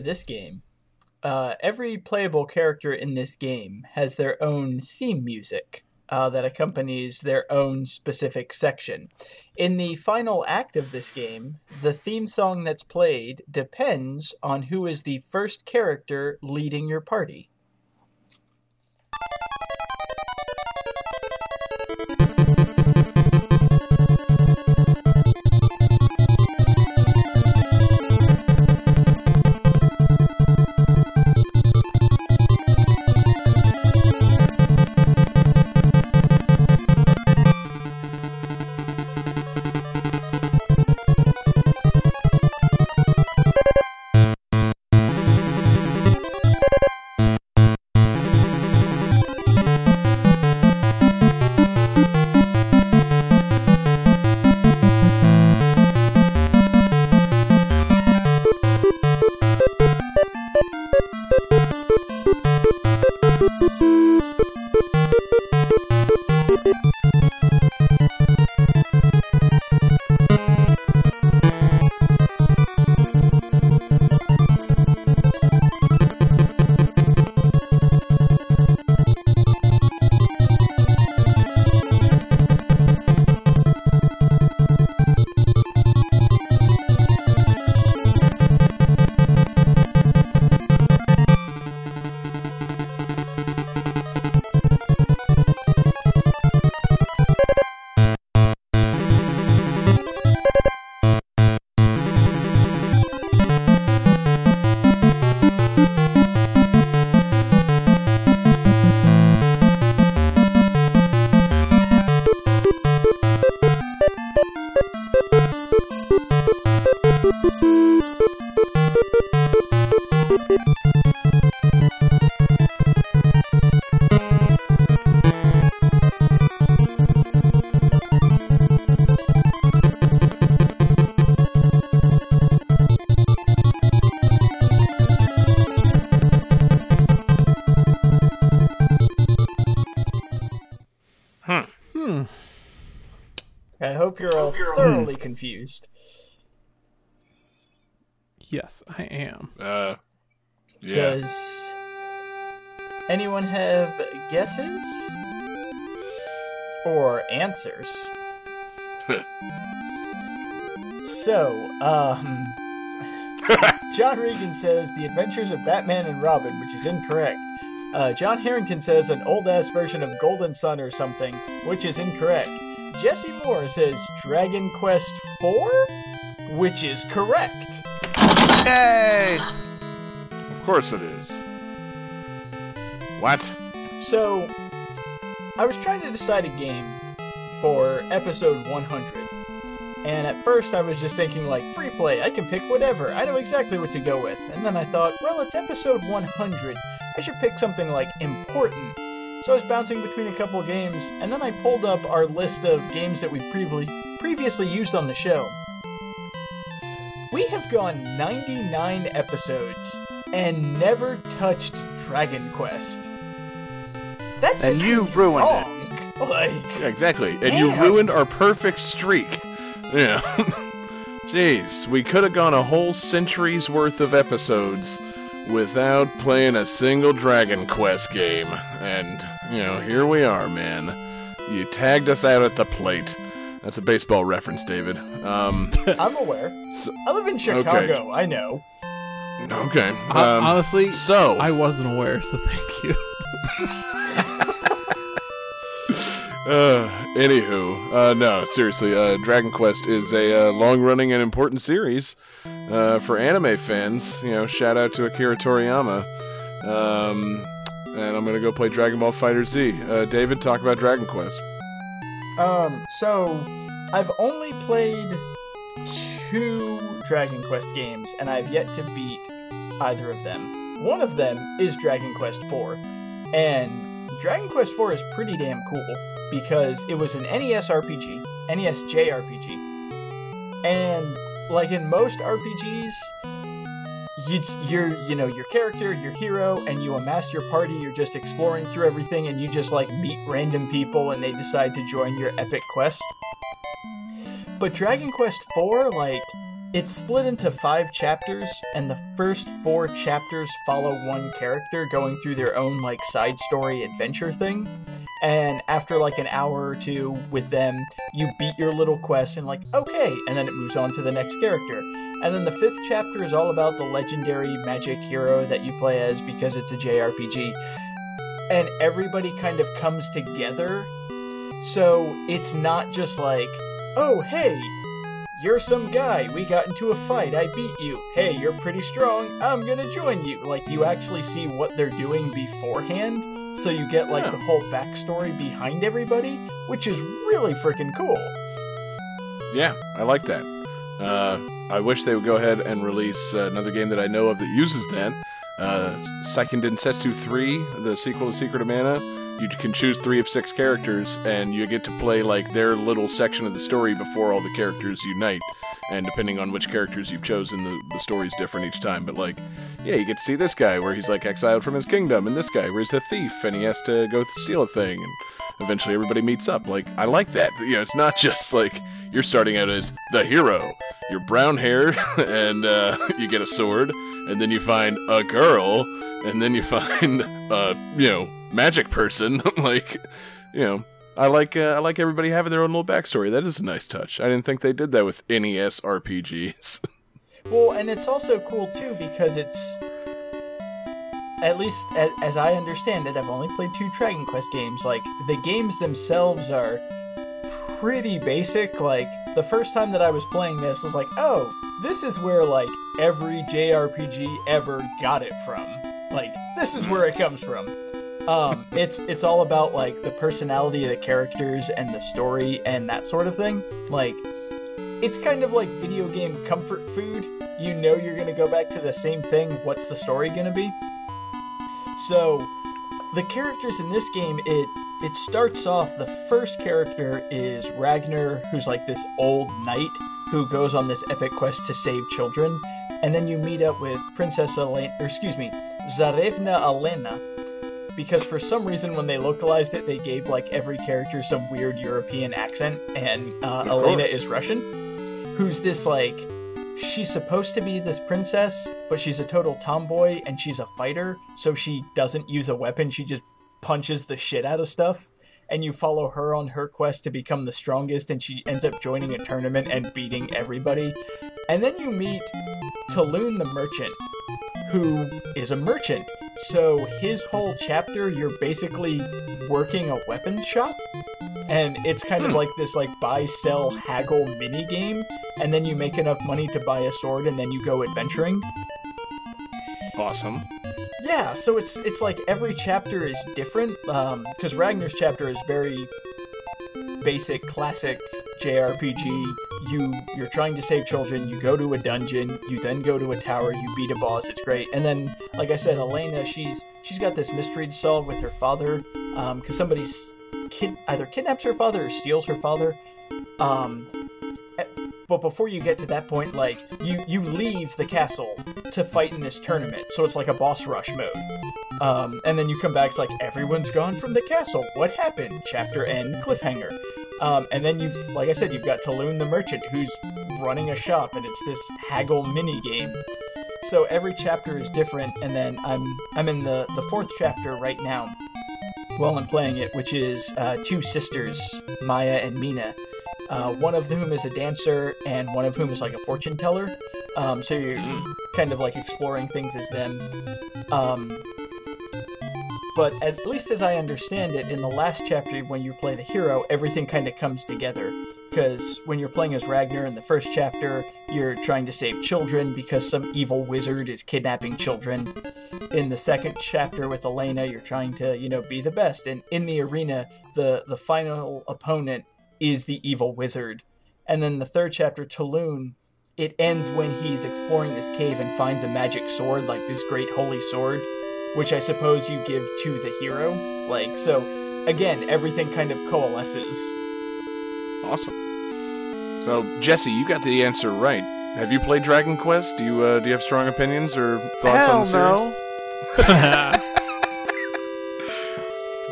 This game, uh, every playable character in this game has their own theme music uh, that accompanies their own specific section. In the final act of this game, the theme song that's played depends on who is the first character leading your party. Confused. Yes, I am. Uh, yeah. Does anyone have guesses or answers? so, um, John Regan says The Adventures of Batman and Robin, which is incorrect. Uh, John Harrington says an old ass version of Golden Sun or something, which is incorrect. Jesse Moore says Dragon Quest IV, which is correct. Yay! Of course it is. What? So, I was trying to decide a game for episode 100. And at first I was just thinking, like, free play, I can pick whatever, I know exactly what to go with. And then I thought, well, it's episode 100, I should pick something, like, important. So I was bouncing between a couple of games, and then I pulled up our list of games that we previously previously used on the show. We have gone 99 episodes and never touched Dragon Quest. That And just you seems ruined wrong. it. Like, exactly. And Damn. you ruined our perfect streak. Yeah. Jeez, we could have gone a whole century's worth of episodes without playing a single Dragon Quest game. And, you know, here we are, man. You tagged us out at the plate. That's a baseball reference, David. Um, I'm aware. So- I live in Chicago. I know. okay. Um, Honestly, so I wasn't aware, so thank you. Uh, anywho, uh, no, seriously, uh, Dragon Quest is a uh, long-running and important series uh, for anime fans. You know, shout out to Akira Toriyama. Um, and I'm gonna go play Dragon Ball FighterZ. Uh, David, talk about Dragon Quest. Um, so I've only played two Dragon Quest games, and I've yet to beat either of them. One of them is Dragon Quest IV, and Dragon Quest IV is pretty damn cool because it was an NES RPG, NES JRPG, and like in most RPGs, you, you're you know your character, your hero, and you amass your party. You're just exploring through everything, and you just like meet random people, and they decide to join your epic quest. But Dragon Quest IV, like, it's split into five chapters, and the first four chapters follow one character going through their own like side story adventure thing. And after like an hour or two with them, you beat your little quest and like, okay, and then it moves on to the next character. And then the fifth chapter is all about the legendary magic hero that you play as because it's a JRPG. And everybody kind of comes together. So it's not just like, oh, hey, you're some guy. We got into a fight. I beat you. Hey, you're pretty strong. I'm gonna join you. Like, you actually see what they're doing beforehand. So you get, like, Yeah. the whole backstory behind everybody, which is really freaking cool. Yeah, I like that. Uh, I wish they would go ahead and release uh, another game that I know of that uses that. Uh, Seiken Densetsu 3, the sequel to Secret of Mana. You can choose three of six characters, and you get to play like their little section of the story before all the characters unite. And depending on which characters you've chosen, the, the story's different each time. But like, yeah, you get to see this guy where he's like exiled from his kingdom, and this guy where he's a thief and he has to go steal a thing, and eventually everybody meets up. Like, I like that. You know, it's not just like you're starting out as the hero. You're brown haired, and uh, you get a sword, and then you find a girl, and then you find a you know magic person. like, you know, I like uh, I like everybody having their own little backstory. That is a nice touch. I didn't think they did that with NES RPGs. Well, and it's also cool too because it's at least as, as I understand it, I've only played two Dragon Quest games. Like the games themselves are pretty basic. Like the first time that I was playing this was like, oh, this is where like every JRPG ever got it from. Like this is where it comes from. Um, it's it's all about like the personality of the characters and the story and that sort of thing. Like it's kind of like video game comfort food. You know you're gonna go back to the same thing. What's the story gonna be? So, the characters in this game, it it starts off. The first character is Ragnar, who's like this old knight who goes on this epic quest to save children, and then you meet up with Princess Alena, or excuse me, Tsarevna Alena, because for some reason when they localized it, they gave like every character some weird European accent, and uh, Alena is Russian. Who's this like? She's supposed to be this princess, but she's a total tomboy and she's a fighter, so she doesn't use a weapon. She just punches the shit out of stuff. And you follow her on her quest to become the strongest, and she ends up joining a tournament and beating everybody. And then you meet Taloon the merchant, who is a merchant. So his whole chapter, you're basically working a weapons shop, and it's kind of hmm. like this like buy sell haggle mini game. And then you make enough money to buy a sword, and then you go adventuring. Awesome. Yeah, so it's it's like every chapter is different. Um, because Ragnar's chapter is very basic, classic JRPG. You you're trying to save children. You go to a dungeon. You then go to a tower. You beat a boss. It's great. And then, like I said, Alena, she's she's got this mystery to solve with her father. Um, because somebody's kid either kidnaps her father or steals her father. Um, but before you get to that point, like you you leave the castle to fight in this tournament, so it's like a boss rush mode. Um, and then you come back, it's like everyone's gone from the castle. What happened? Chapter end, cliffhanger. Um, and then you've, like I said, you've got Taloon the merchant who's running a shop, and it's this haggle mini game. So every chapter is different, and then I'm I'm in the the fourth chapter right now while I'm playing it, which is uh, two sisters, Maya and Meena. Uh, one of whom is a dancer, and one of whom is like a fortune teller. Um, so you're kind of like exploring things as them. Um, but at least as I understand it, in the last chapter, when you play the hero, everything kind of comes together. Because when you're playing as Ragnar in the first chapter, you're trying to save children because some evil wizard is kidnapping children. In the second chapter with Alena, you're trying to, you know, be the best. And in the arena, the the final opponent is the evil wizard. And then the third chapter, Taloon, it ends when he's exploring this cave and finds a magic sword, like this great holy sword, which I suppose you give to the hero. Like, so, again, everything kind of coalesces. Awesome. So Jesse, you got the answer right. Have you played Dragon Quest? Do you uh, do you have strong opinions or thoughts Hell on the series? no.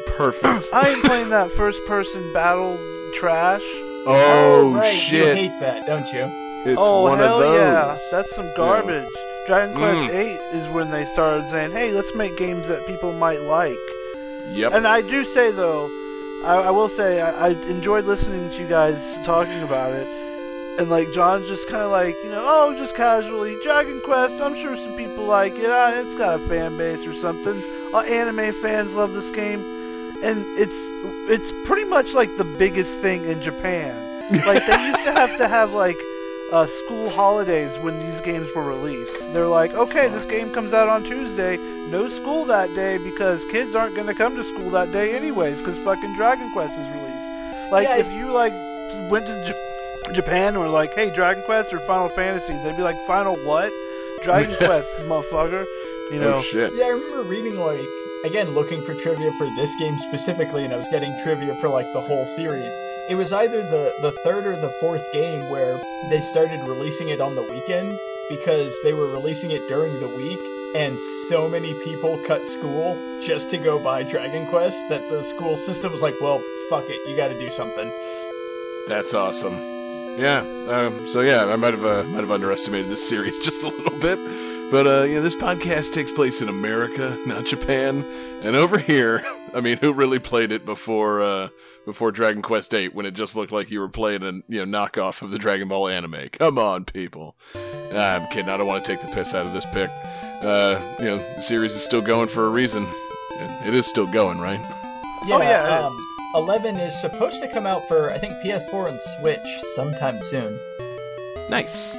Perfect. I ain't playing that first person battle trash. Oh, right, shit! You hate that, don't you? It's oh one hell of those. yeah, that's some garbage. Dragon Quest Mm. Eight is when they started saying, "Hey, let's make games that people might like." Yep. And I do say though, I, I will say I, I enjoyed listening to you guys talking about it, and like John's just kind of like, you know, oh, just casually Dragon Quest. I'm sure some people like it. Uh, it's got a fan base or something. Uh, anime fans love this game, and it's it's pretty much like the biggest thing in Japan. Like they used to have to have like uh, school holidays when these games were released. They're like, okay, this game comes out on Tuesday. No school that day because kids aren't going to come to school that day anyways because fucking Dragon Quest is released. Like, Yeah, if you like went to J- Japan and were like, hey, Dragon Quest or Final Fantasy, they'd be like, Final what? Dragon Quest, motherfucker. You know. Oh shit. Yeah, I remember reading like again looking for trivia for this game specifically, and I was getting trivia for like the whole series. It was either the the third or the fourth game where they started releasing it on the weekend because they were releasing it during the week, and so many people cut school just to go buy Dragon Quest that the school system was like, well, fuck it, you got to do something. That's awesome. Yeah. Um, so yeah, I might have uh, might have underestimated this series just a little bit, but uh, yeah, this podcast takes place in America, not Japan. And over here, I mean, who really played it before uh, before Dragon Quest VIII when it just looked like you were playing a you know knockoff of the Dragon Ball anime? Come on, people. Nah, I'm kidding. I don't want to take the piss out of this pick. Uh, you know, the series is still going for a reason. It is still going, right? Yeah, Oh, yeah, um, 11 is supposed to come out for, I think, PS4 and Switch sometime soon. Nice.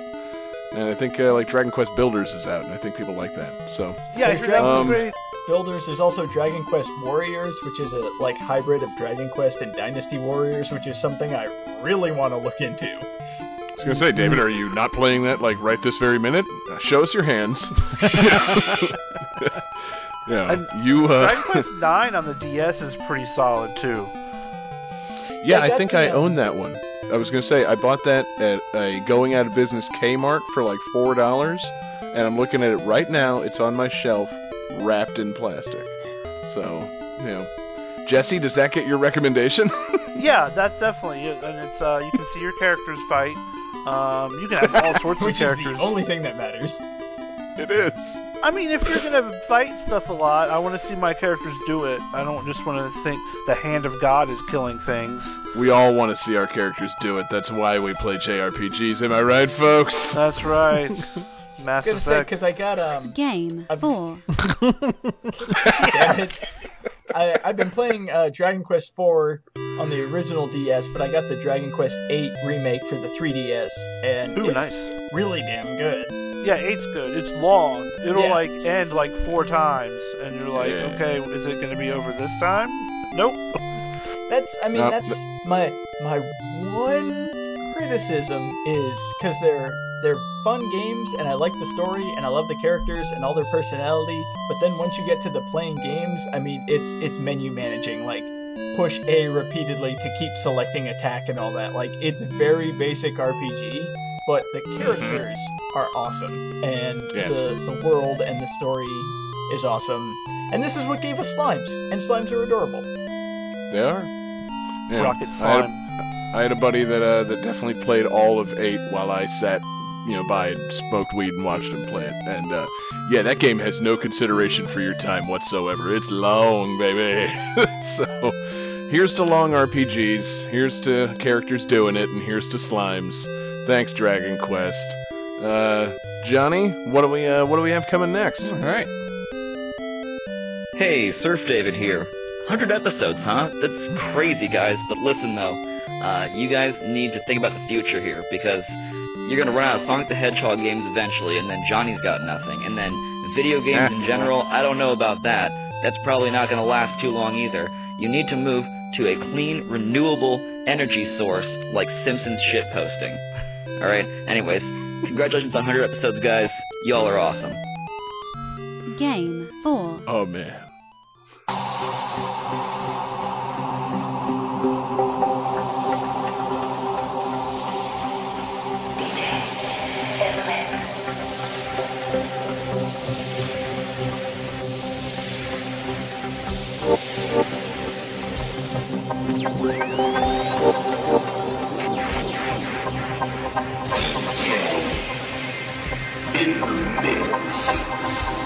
And I think uh, like Dragon Quest Builders is out, and I think people like that. So Yeah, There's you're Dragon Um, Quest Builders. There's also Dragon Quest Warriors, which is a like hybrid of Dragon Quest and Dynasty Warriors, which is something I really want to look into. I was gonna say, David, are you not playing that like right this very minute? Uh, show us your hands. yeah, And you. Uh, Dragon Quest Nine on the DS is pretty solid too. yeah, I think I own that one. I was gonna say I bought that at a going out of business Kmart for like four dollars, and I'm looking at it right now. It's on my shelf, wrapped in plastic. So, you know, Jesse, does that get your recommendation? Yeah, that's definitely it, and it's uh, you can see your characters fight. Um, you can have all sorts of Which is the only thing that matters. It is. I mean, if you're gonna fight stuff a lot, I want to see my characters do it. I don't just want to think the hand of God is killing things. We all want to see our characters do it. That's why we play JRPGs. Am I right, folks? That's right. I Mass was gonna say because I got um. Game I've- 4. Damn it. I, I've been playing uh, Dragon Quest IV on the original DS, but I got the Dragon Quest VIII remake for the 3DS, and Ooh, it's nice. really damn good. Yeah, eight's good. It's long. It'll Yeah. like end like four times, and you're like, Yeah. okay, is it gonna be over this time? Nope. That's I mean Uh, that's my my one criticism is because they're they're fun games and I like the story and I love the characters and all their personality. But then once you get to the playing games, I mean it's it's menu managing like push A repeatedly to keep selecting attack and all that. Like it's very basic RPG, but the characters are awesome and Yes. the the world and the story is awesome. And this is what gave us slimes, and slimes are adorable. They are. Yeah. Rocket I had, slime. a, I had a buddy that uh, that definitely played all of eight while I sat, you know, by and smoked weed and watched him play it. And uh, yeah, that game has no consideration for your time whatsoever. It's long, baby. so here's to long RPGs. Here's to characters doing it, and here's to slimes. Thanks, Dragon Quest. Uh, Johnny, what do we uh, what do we have coming next? All right. Hey, Surf David here. 100 episodes, huh? That's crazy, guys. But listen, though, uh, you guys need to think about the future here because you're gonna run out of Sonic the Hedgehog games eventually, and then Johnny's got nothing, and then video games in general. I don't know about that. That's probably not gonna last too long either. You need to move to a clean, renewable energy source like Simpsons shit posting. All right. Anyways, congratulations on 100 episodes, guys. Y'all are awesome. Game four. Oh man. Thank you. All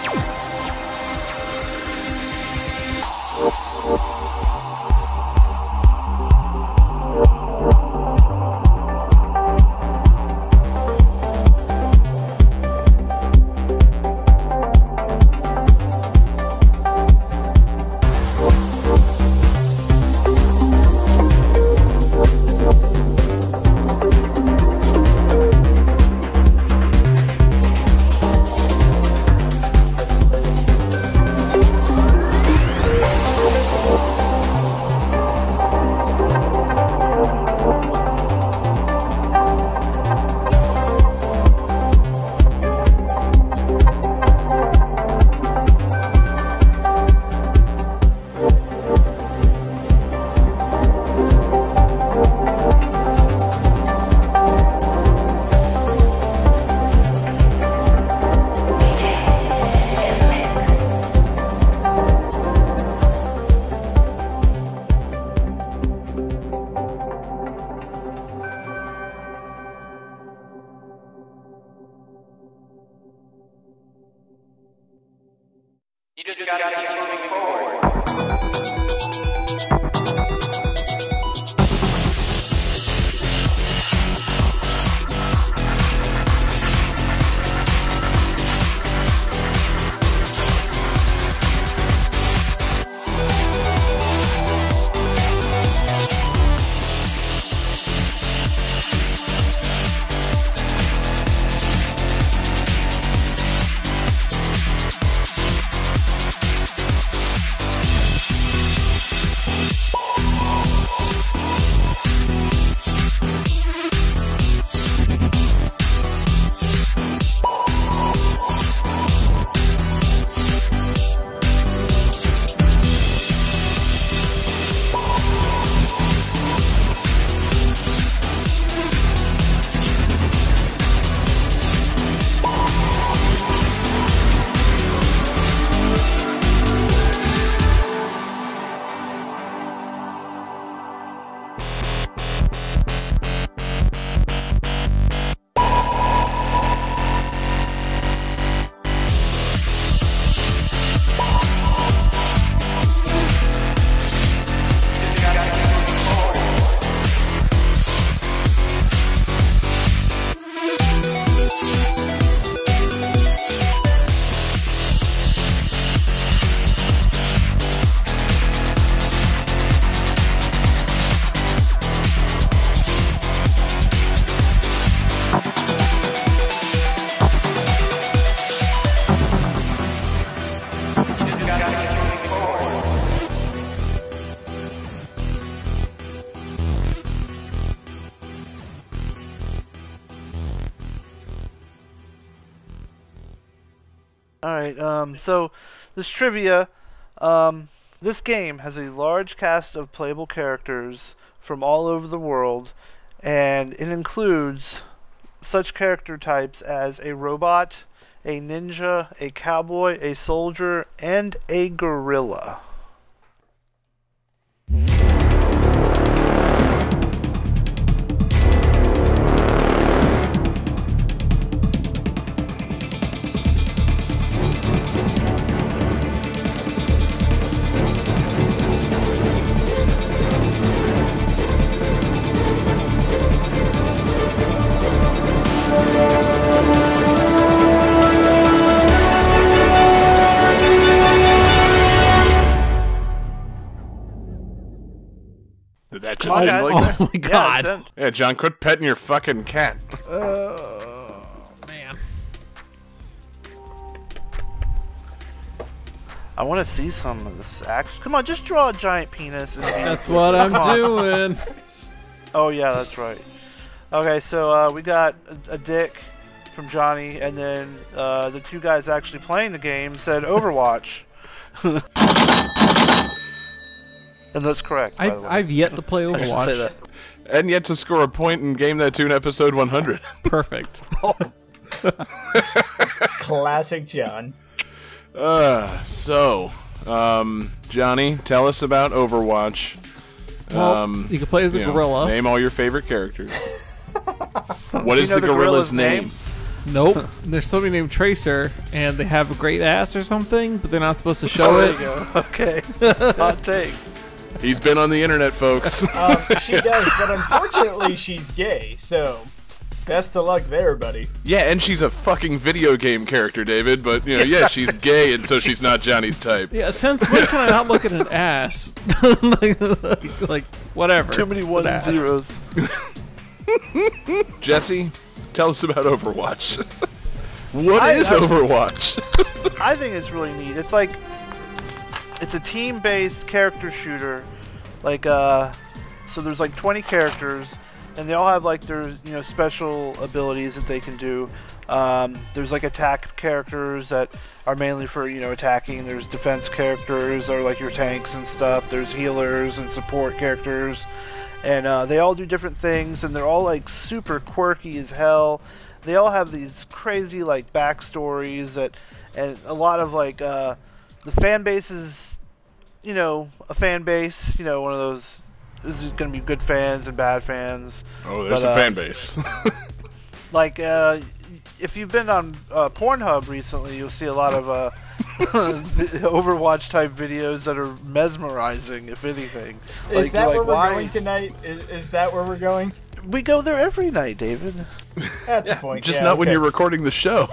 right. Um, so this trivia, um, this game has a large cast of playable characters from all over the world, and it includes such character types as a robot, a ninja, a cowboy, a soldier, and a gorilla. my Yeah, god. it's in- Yeah, John, quit petting your fucking cat. Oh man. I want to see some of this action. Come on, just draw a giant penis. And That's what I'm doing. Oh yeah, that's right. Okay, so uh, we got a, a dick from Johnny, and then uh, the two guys actually playing the game said Overwatch. and that's correct. by I've, way. I've yet to play I Overwatch. say that. And yet to score a point in Game That Tune episode 100. Perfect. Classic John. Uh, so, um, Johnny, tell us about Overwatch. Well, um, you can play as a know, gorilla. name all your favorite characters. what Do is you know the the gorilla's gorilla's name? name? Nope. There's somebody named Tracer, and they have a great ass or something, but they're not supposed to show There it. you go. Okay. Hot take. He's been on the internet, folks. Um, she does, but unfortunately, she's gay. So, best of luck there, buddy. yeah, and she's a fucking video game character, David. But you know, yeah, she's gay, and so she's not Johnny's type. Yeah, since when can I not look at an ass? like, like, like, whatever. Too many It's ones and zeros. Jesse, tell us about Overwatch. What I- is I- Overwatch? I think it's really neat. It's like it's a team-based character shooter. Like uh so there's like 20 characters and they all have like their, you know, special abilities that they can do. Um, there's like attack characters that are mainly for, you know, attacking. There's defense characters or like your tanks and stuff. There's healers and support characters. And uh, they all do different things and they're all like super quirky as hell. They all have these crazy like backstories that and a lot of like uh, the fan base is you know a fan base you know one of those this is going to be good fans and bad fans Oh, there's But, a uh, fan base. like uh, if you've been on uh, Pornhub recently you'll see a lot of uh, Overwatch type videos that are mesmerizing if anything Is Like, that you're where we're why- going tonight? Is, is that where we're going? we go there every night David That's the point. Just yeah, not when you're recording the show.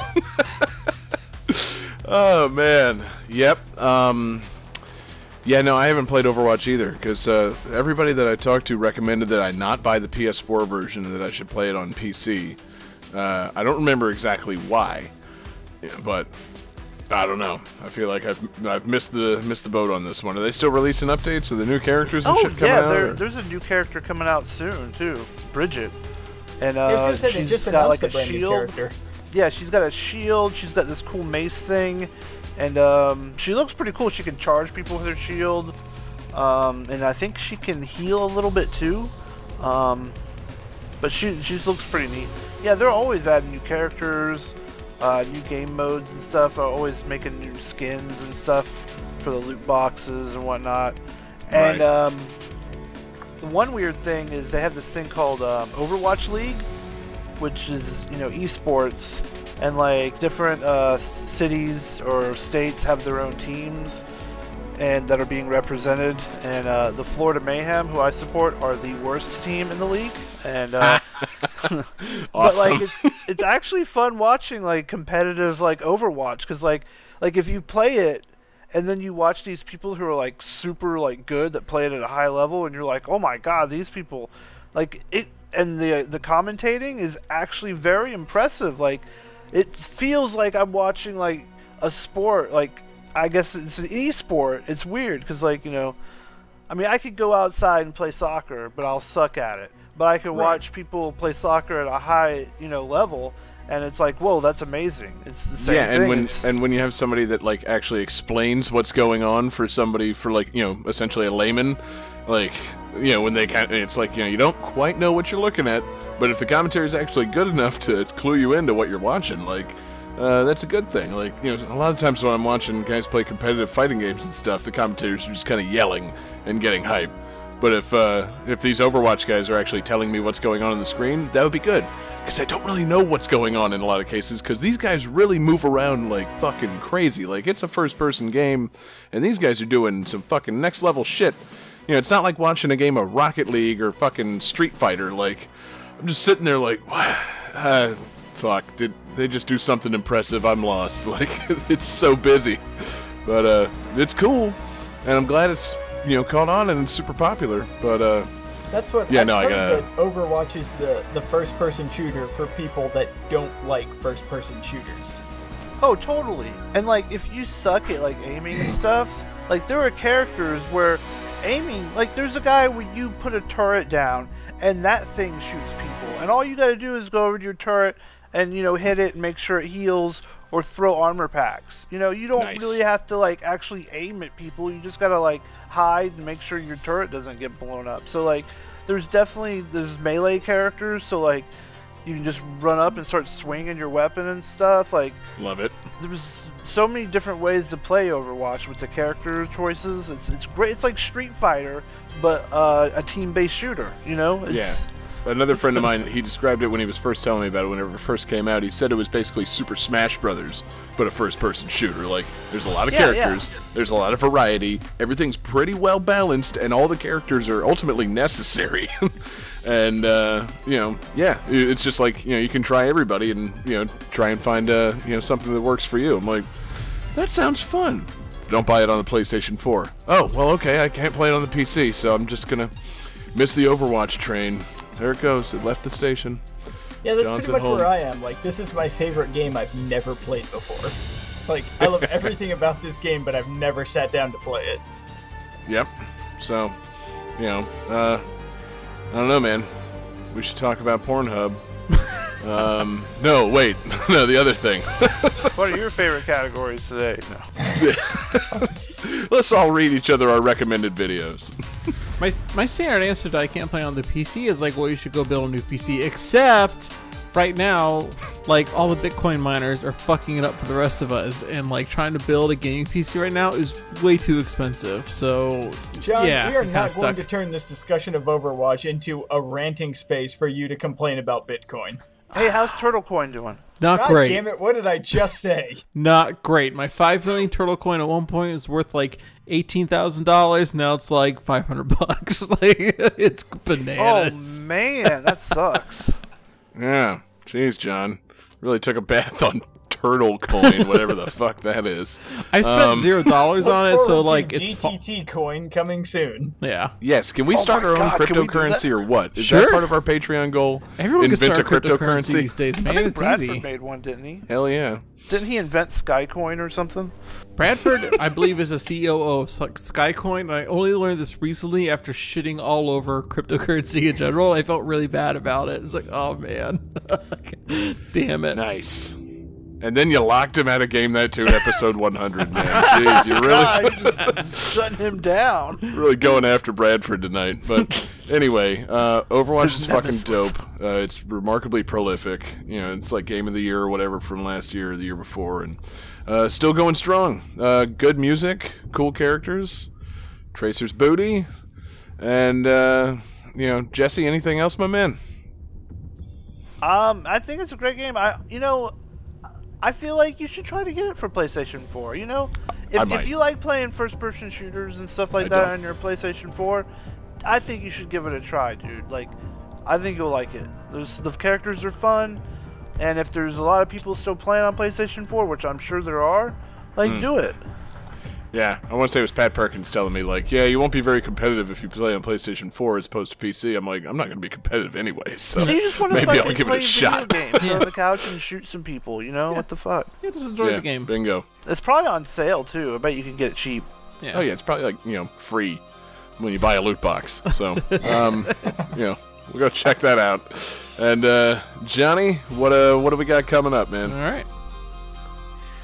Oh man, yep. Um, yeah, no, I haven't played Overwatch either because uh, everybody that I talked to recommended that I not buy the PS4 version and that I should play it on PC. Uh, I don't remember exactly why, but I don't know. I feel like I've I've missed the missed the boat on this one. Are they still releasing updates? Are the new characters and oh shit coming yeah out? there, or- there's a new character coming out soon too Brigitte and I was uh, gonna say they just got announced like a brand new shield. character. Yeah, she's got a shield. She's got this cool mace thing, and um, she looks pretty cool. She can charge people with her shield, um, and I think she can heal a little bit too. Um, but she she looks pretty neat. Yeah, they're always adding new characters, uh, new game modes and stuff. Are always making new skins and stuff for the loot boxes and whatnot. And Right. um, the one weird thing is they have this thing called um, Overwatch League, which is you know esports, and like different uh, cities or states have their own teams, and that are being represented. And uh, the Florida Mayhem, who I support, are the worst team in the league. And uh, but like it's it's actually fun watching like competitive like Overwatch because like like if you play it and then you watch these people who are like super like good that play it at a high level and you're like oh my god these people like it and the the commentating is actually very impressive. Like it feels like I'm watching like a sport. Like I guess it's an e-sport. It's weird because like you know I mean I could go outside and play soccer but I'll suck at it. But I could Right. watch people play soccer at a high you know level and it's like whoa that's amazing. It's the same yeah, and thing. when It's- and when you have somebody that like actually explains what's going on for somebody for like you know essentially a layman, like you know when they kind of, it's like you know you don't quite know what you're looking at, but if the commentary is actually good enough to clue you into what you're watching, like uh, that's a good thing. Like you know a lot of times when I'm watching guys play competitive fighting games and stuff, the commentators are just kind of yelling and getting hype. But if uh, if these Overwatch guys are actually telling me what's going on on the screen, that would be good. Because I don't really know what's going on in a lot of cases. Because these guys really move around like fucking crazy. Like it's a first-person game, and these guys are doing some fucking next level shit. You know, it's not like watching a game of Rocket League or fucking Street Fighter. Like I'm just sitting there like, what? Uh, fuck, did they just do something impressive? I'm lost. Like it's so busy, but uh, it's cool, and I'm glad it's you know caught on and it's super popular. But uh, That's what Yeah, I've no, I heard gotta- that Overwatch is the, the first person shooter for people that don't like first person shooters. Oh, totally. And like, if you suck at like aiming and stuff, like there are characters where aiming, like there's a guy where you put a turret down and that thing shoots people, and all you got to do is go over to your turret and you know hit it and make sure it heals or throw armor packs. You know, you don't Nice. really have to like actually aim at people. You just gotta like hide and make sure your turret doesn't get blown up. So like, there's definitely there's melee characters. So like, you can just run up and start swinging your weapon and stuff. Like, love it. there's so many different ways to play Overwatch with the character choices. It's it's great. It's like Street Fighter, but uh, a team-based shooter. You know? It's, Yeah. another friend of mine, he described it when he was first telling me about it. Whenever it first came out, he said it was basically Super Smash Brothers, but a first-person shooter. Like, there's a lot of Yeah, yeah. characters, there's a lot of variety, everything's pretty well balanced, and all the characters are ultimately necessary. and uh, you know, yeah, it's just like you know, you can try everybody and you know, try and find uh, you know something that works for you. I'm like, that sounds fun. Don't buy it on the PlayStation 4. Oh, well, okay, I can't play it on the PC, so I'm just gonna miss the Overwatch train. There it goes. It left the station. Yeah, that's John's pretty much home. where I am. Like, this is my favorite game I've never played before. Like, I love everything about this game, but I've never sat down to play it. Yep. So, you know, uh, I don't know, man. We should talk about Pornhub. um, no, wait, no, the other thing. what are your favorite categories today? No. Let's all read each other our recommended videos. My my standard answer to I can't play on the PC is like, well, you should go build a new PC. Except right now, like all the Bitcoin miners are fucking it up for the rest of us, and like trying to build a gaming PC right now is way too expensive. So John, yeah, we are I'm not stuck. going to turn this discussion of Overwatch into a ranting space for you to complain about Bitcoin. Hey, how's Turtle Coin doing? Not God great. damn it, what did I just say? Not great. My five million turtle coin at one point was worth like eighteen thousand dollars. Now it's like five hundred bucks. like it's bananas. Oh man, that sucks. Yeah, jeez, John, really took a bath on turtle coin, whatever the fuck that is. I spent Um, zero dollars on it, so forward to like it's fu- GTT coin coming soon. yeah. Yes, can we Oh start our own God, can we do cryptocurrency or what? Is Sure. that part of our Patreon goal? Everyone can Invent start a a cryptocurrency these days, man. I think it's Bradford easy. made one, didn't he? Hell yeah. Didn't he invent Skycoin or something? Bradford, I believe, is a CEO of Skycoin. And I only learned this recently after shitting all over cryptocurrency in general. I felt really bad about it. It's like, oh man, damn it. Nice. And then you locked him out of Game That Tune in episode 100, man. Jeez, you really, Shutting him down. really going after Bradford tonight. But anyway, uh, Overwatch is fucking dope. Uh, it's remarkably prolific. You know, it's like Game of the Year or whatever from last year or the year before, and uh, still going strong. Uh, good music, cool characters, Tracer's booty, and uh, you know, Jesse. Anything else, my man? Um, I think it's a great game. I, you know, I feel like you should try to get it for PlayStation 4. You know, if, if you like playing first-person shooters and stuff like I that don't. on your PlayStation 4, I think you should give it a try, dude. Like, I think you'll like it. There's the characters are fun, and if there's a lot of people still playing on PlayStation 4, which I'm sure there are, like, Hmm. do it. Yeah, I want to say it was Pat Perkins telling me like, yeah, you won't be very competitive if you play on PlayStation 4 as opposed to PC. I'm like, I'm not going to be competitive anyway, so you just want to maybe fucking I'll give play it a video shot. games, sit on the couch and shoot some people. You know what the fuck? Yeah, just enjoy Yeah, the game. Bingo. It's probably on sale too. I bet you can get it cheap. Yeah. Oh yeah, it's probably like you know free when you buy a loot box. So, um, you know, we'll go check that out. And uh, Johnny, what uh, what do we got coming up, man? All right.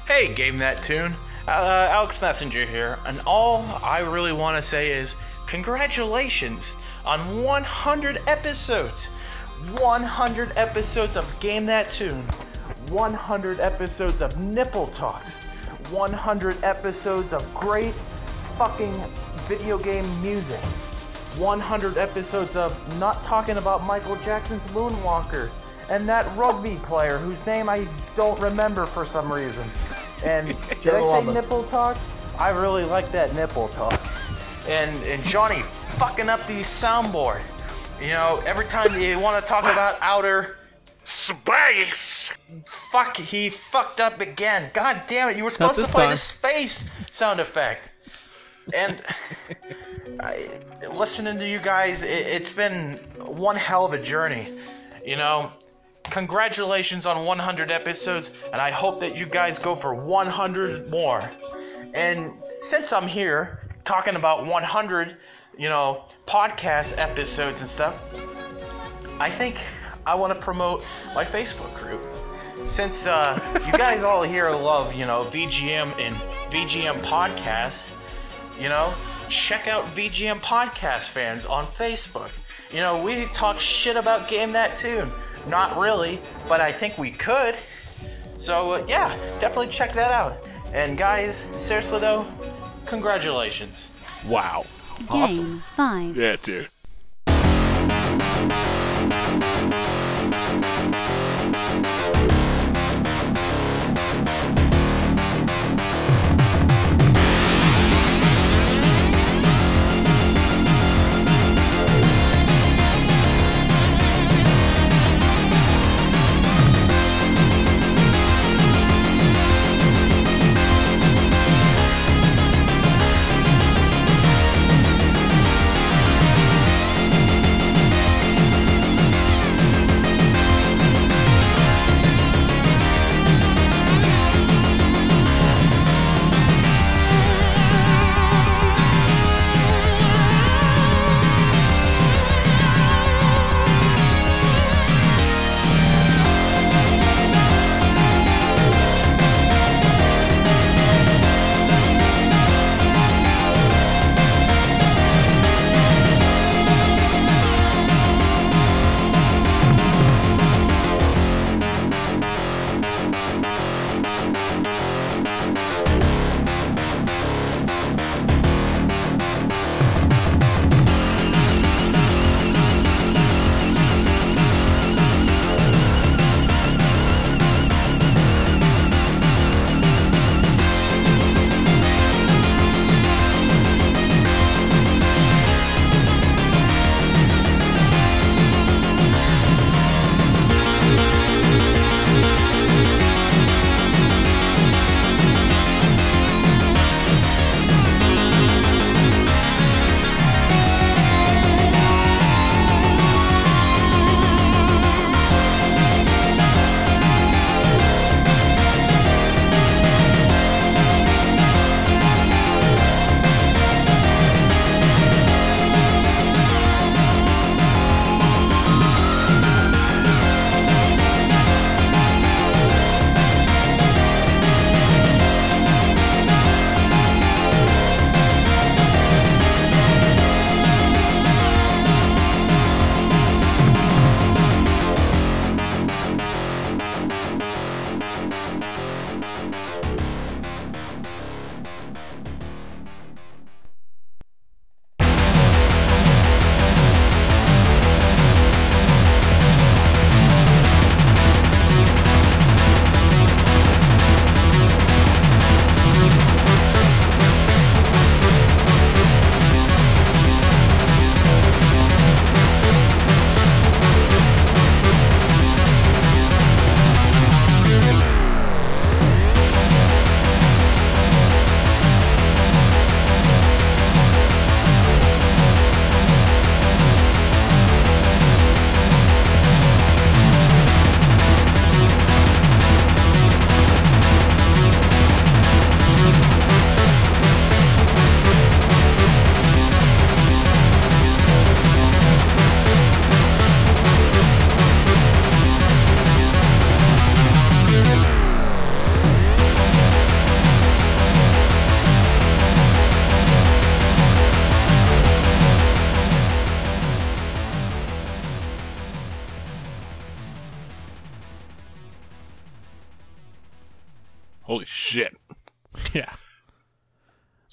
Hey, Game That Tune. Uh, Alex Messenger here, and all I really want to say is congratulations on 100 episodes. 100 episodes of Game That Tune. 100 episodes of Nipple Talks. 100 episodes of great fucking video game music. 100 episodes of not talking about Michael Jackson's Moonwalker and that rugby player whose name I don't remember for some reason. And did I say nipple talk? I really like that nipple talk. And and Johnny fucking up the soundboard. You know, every time you want to talk about outer space, fuck, he fucked up again. God damn it! You were supposed to play time. the space sound effect. And I, listening to you guys, it, it's been one hell of a journey. You know, congratulations on 100 episodes, and I hope that you guys go for 100 more. And since I'm here talking about 100, you know, podcast episodes and stuff, I think I want to promote my Facebook group. Since uh, you guys all here love, you know, VGM and VGM podcasts, you know, check out VGM Podcast fans on Facebook. You know, we talk shit about Game That Tune. Not really, but I think we could. So, uh, yeah, definitely check that out. And guys, seriously though, congratulations. Wow. Game 5. Yeah, dude.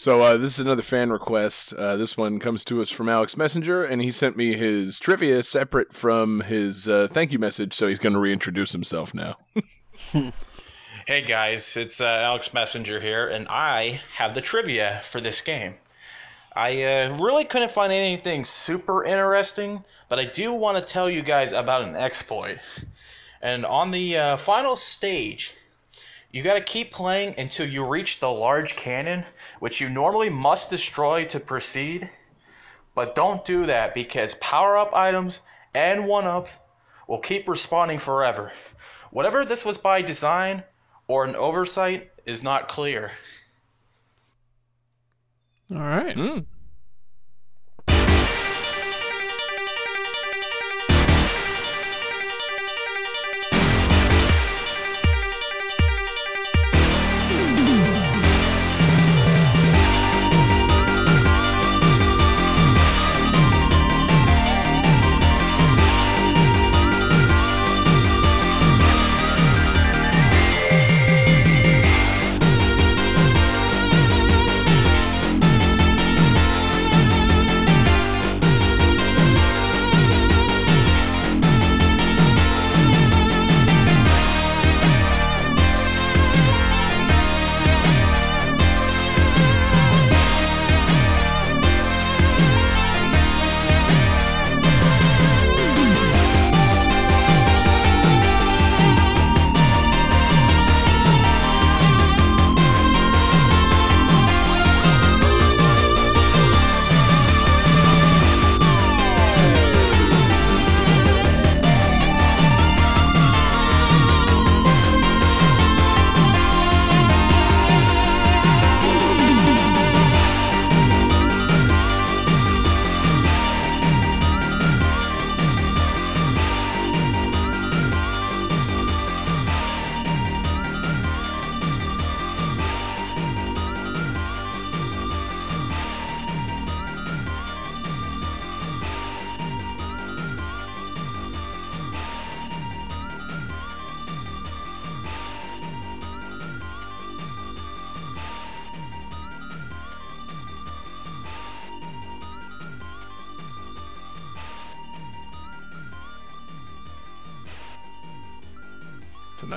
So uh, this is another fan request. Uh, this one comes to us from Alex Messenger, and he sent me his trivia separate from his uh, thank you message. So he's going to reintroduce himself now. Hey guys, it's uh, Alex Messenger here, and I have the trivia for this game. I uh, really couldn't find anything super interesting, but I do want to tell you guys about an exploit. And on the uh, final stage, you got to keep playing until you reach the large cannon, which you normally must destroy to proceed. But don't do that because power up items and one ups will keep respawning forever. Whatever this was by design or an oversight is not clear. All right. It's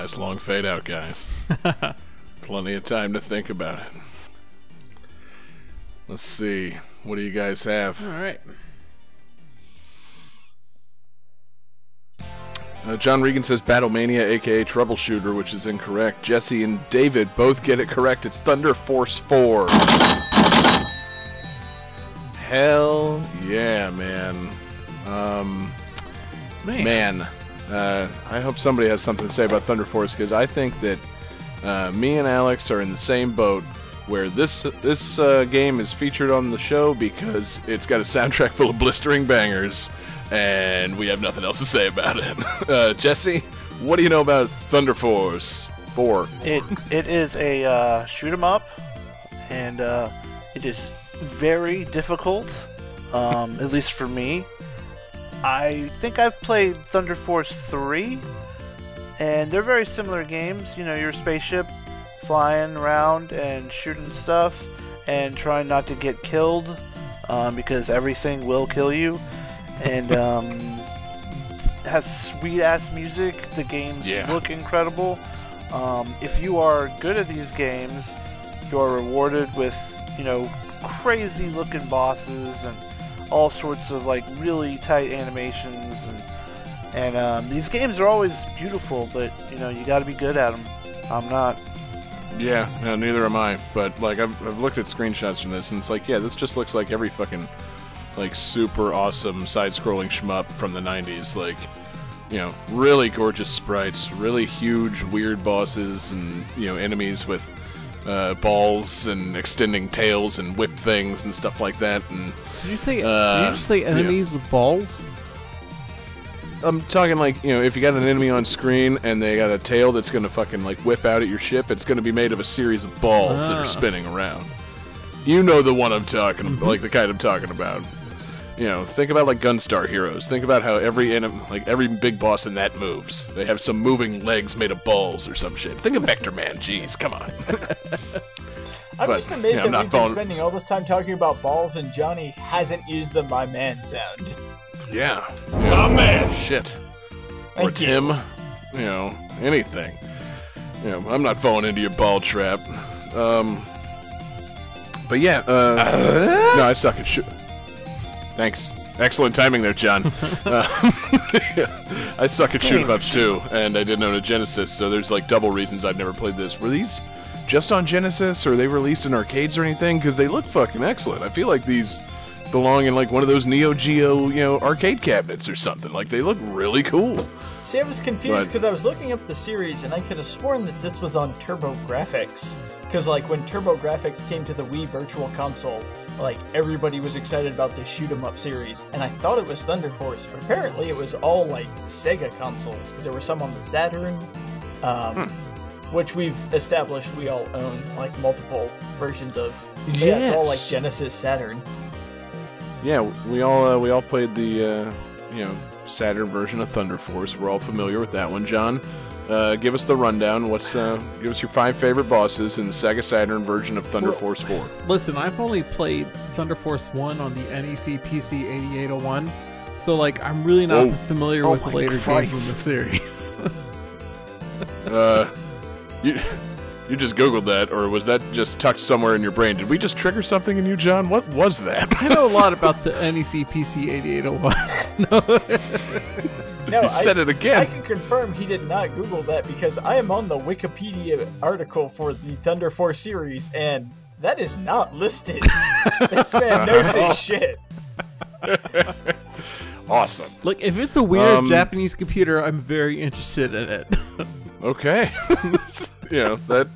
nice long fade out, guys. Plenty of time to think about it. Let's see. What do you guys have? All right. Uh, John Regan says Battlemania, aka Troubleshooter, which is incorrect. Jesse and David both get it correct. It's Thunder Force 4. Hell yeah, man. Um, Man. man, uh, I hope somebody has something to say about Thunder Force because I think that uh, me and Alex are in the same boat where this this uh, game is featured on the show because it's got a soundtrack full of blistering bangers, and we have nothing else to say about it. Uh, Jesse, what do you know about Thunder Force 4? It it is a uh, shoot 'em up, and uh, it is very difficult. Um, at least for me. I think I've played Thunder Force three, and they're very similar games. You know, your spaceship flying around and shooting stuff, and trying not to get killed, um, because everything will kill you. And um, has sweet ass music. The games Yeah. look incredible. Um, if you are good at these games, you are rewarded with you know crazy looking bosses and all sorts of like really tight animations and and um, these games are always beautiful, but you know you got to be good at them. I'm not. Yeah, no, neither am I. But like, I've, I've looked at screenshots from this, and it's like, yeah, this just looks like every fucking like super awesome side-scrolling shmup from the '90s. Like, you know, really gorgeous sprites, really huge, weird bosses, and you know, enemies with uh, balls and extending tails and whip things and stuff like that. And Did you say? uh, did you just say yeah. enemies with balls? I'm talking like, you know, if you got an enemy on screen and they got a tail that's going to fucking like whip out at your ship, it's going to be made of a series of balls that Ah. are spinning around. You know the one I'm talking about, like the kind I'm talking about. You know, think about like Gunstar Heroes. Think about how every anim- like every big boss in that moves. They have some moving legs made of balls or some shit. Think of Vectorman. Jeez, come on. I'm But, just amazed yeah, I'm that we've been falling- spending all this time talking about balls and Johnny hasn't used the my man sound. Yeah. yeah. man. Shit. or Thank you. Tim. You know, anything. You know, I'm not falling into your ball trap. Um. But yeah, uh, no, I suck at shoot. Thanks. Excellent timing there, John. uh, I suck at shoot 'em ups too, and I didn't own a Genesis, so there's like double reasons I've never played this. Were these just on Genesis, or they released in arcades or anything? Because they look fucking excellent. I feel like these belong in like one of those Neo Geo, you know, arcade cabinets or something. Like they look really cool. See, I was confused because I was looking up the series and I could have sworn that this was on Turbo Graphics. Because, like, when TurboGrafx came to the Wii Virtual Console, like, everybody was excited about this shoot 'em up series, and I thought it was Thunder Force, but apparently it was all, like, Sega consoles, because there were some on the Saturn, um, which we've established we all own, like, multiple versions of. But Yeah, it's all, like, Genesis Saturn. Yeah, we all uh, we all played the uh, you know Saturn version of Thunder Force. We're all familiar with that one. John, uh, give us the rundown. What's uh, give us your five favorite bosses in the Sega Saturn version of Thunder Well- Force Four. Listen, I've only played Thunder Force 1 on the NEC PC 8801, so like I'm really not Whoa. familiar Oh with the later Christ. games in the series. Uh, you you just googled that, or was that just tucked somewhere in your brain? Did we just trigger something in you, John? What was that? I know a lot about the NEC PC 8801. no. No, You said I, it again. I can confirm he did not Google that because I am on the Wikipedia article for the Thunder Force series, and that is not listed. this man knows his shit. awesome. Look, if it's a weird Um, Japanese computer, I'm very interested in it. Okay, you know that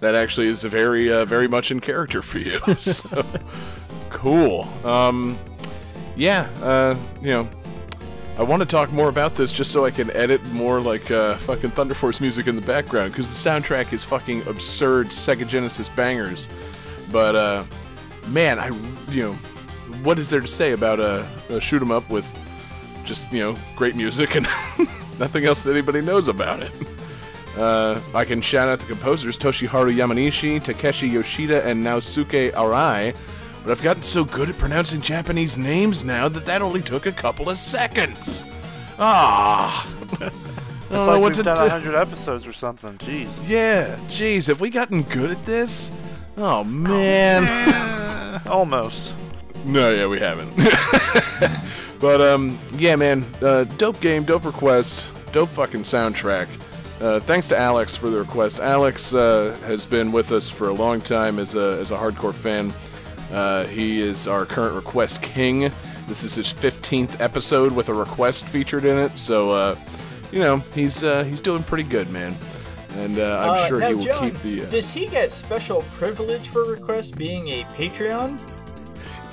that actually is very uh, very much in character for you. So cool. Um, yeah, uh, you know, I want to talk more about this just so I can edit more like uh, fucking Thunder Force music in the background because the soundtrack is fucking absurd Sega Genesis bangers. But uh, man, I you know, what is there to say about a, a shoot 'em up with just you know great music and nothing else that anybody knows about it? Uh, I can shout out the composers Toshiharu Yamanishi, Takeshi Yoshida, and Naosuke Arai. But I've gotten so good at pronouncing Japanese names now that that only took a couple of seconds. Ah. I It's don't like what we've to done do. 100 episodes or something. Jeez. Yeah, jeez, have we gotten good at this? Oh man. Almost. No, yeah, we haven't. but um, yeah, man, uh, dope game, dope request, dope fucking soundtrack. Uh, thanks to Alex for the request. Alex uh, has been with us for a long time as a as a hardcore fan. Uh, he is our current request king. This is his 15th episode with a request featured in it, so uh, you know he's uh, he's doing pretty good, man. And uh, I'm sure he will John, keep the. Uh, does he get special privilege for request being a Patreon?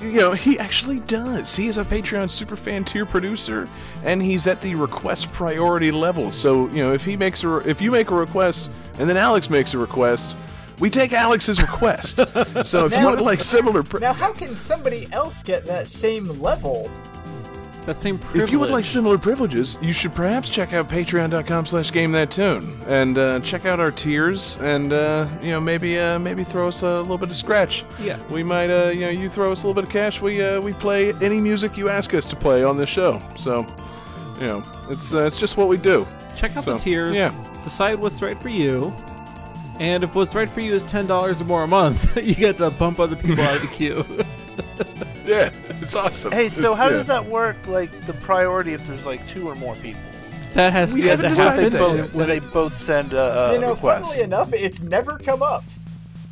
You know, he actually does. He is a Patreon superfan tier producer, and he's at the request priority level. So, you know, if he makes a, if you make a request, and then Alex makes a request, we take Alex's request. so, if you want like similar, pri- Now, how can somebody else get that same level? That same privilege. if you would like similar privileges, you should perhaps check out patreon.com slash game that tune and uh, check out our tiers and uh, you know maybe uh, maybe throw us a little bit of scratch. Yeah. We might uh, you know you throw us a little bit of cash, we uh, we play any music you ask us to play on this show. So, you know, it's uh, it's just what we do. Check out So, the tiers. Yeah. Decide what's right for you. And if what's right for you is ten dollars or more a month, you get to bump other people out of the queue. yeah, it's awesome. Hey, so how Yeah. does that work? Like the priority if there's like two or more people? That has We to, haven't to decided happen. that Both, yet. when they both send a, a you know, request. funnily enough, it's never come up.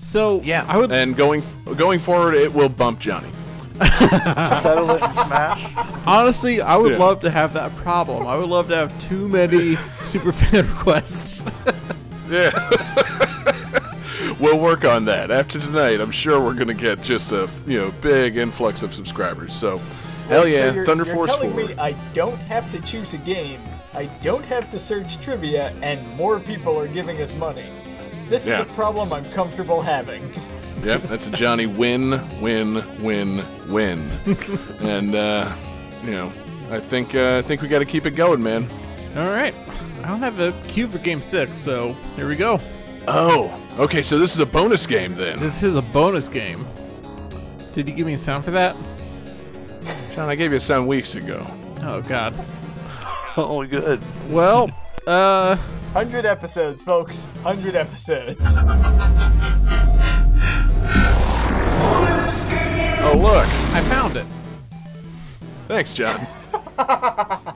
So Yeah, I would and going going forward, it will bump Johnny. settle it and smash. honestly, I would Yeah. love to have that problem. I would love to have too many super fan requests. Yeah. We'll work on that after tonight. I'm sure we're gonna get just a you know big influx of subscribers. So, hell Wait, so yeah, you're, Thunder you're Force telling Four. me I don't have to choose a game, I don't have to search trivia, and more people are giving us money. This Yeah. is a problem I'm comfortable having. Yep, that's a Johnny win, win, win, win. and uh, you know, I think uh, I think we got to keep it going, man. All right. I don't have a cue for game six, so here we go. Oh, okay. So this is a bonus game then. This is a bonus game. Did you give me a sound for that? John, I gave you a sound weeks ago. Oh God. Oh, good. Well, uh, 100 episodes, folks. 100 episodes. Oh look, I found it. thanks, John.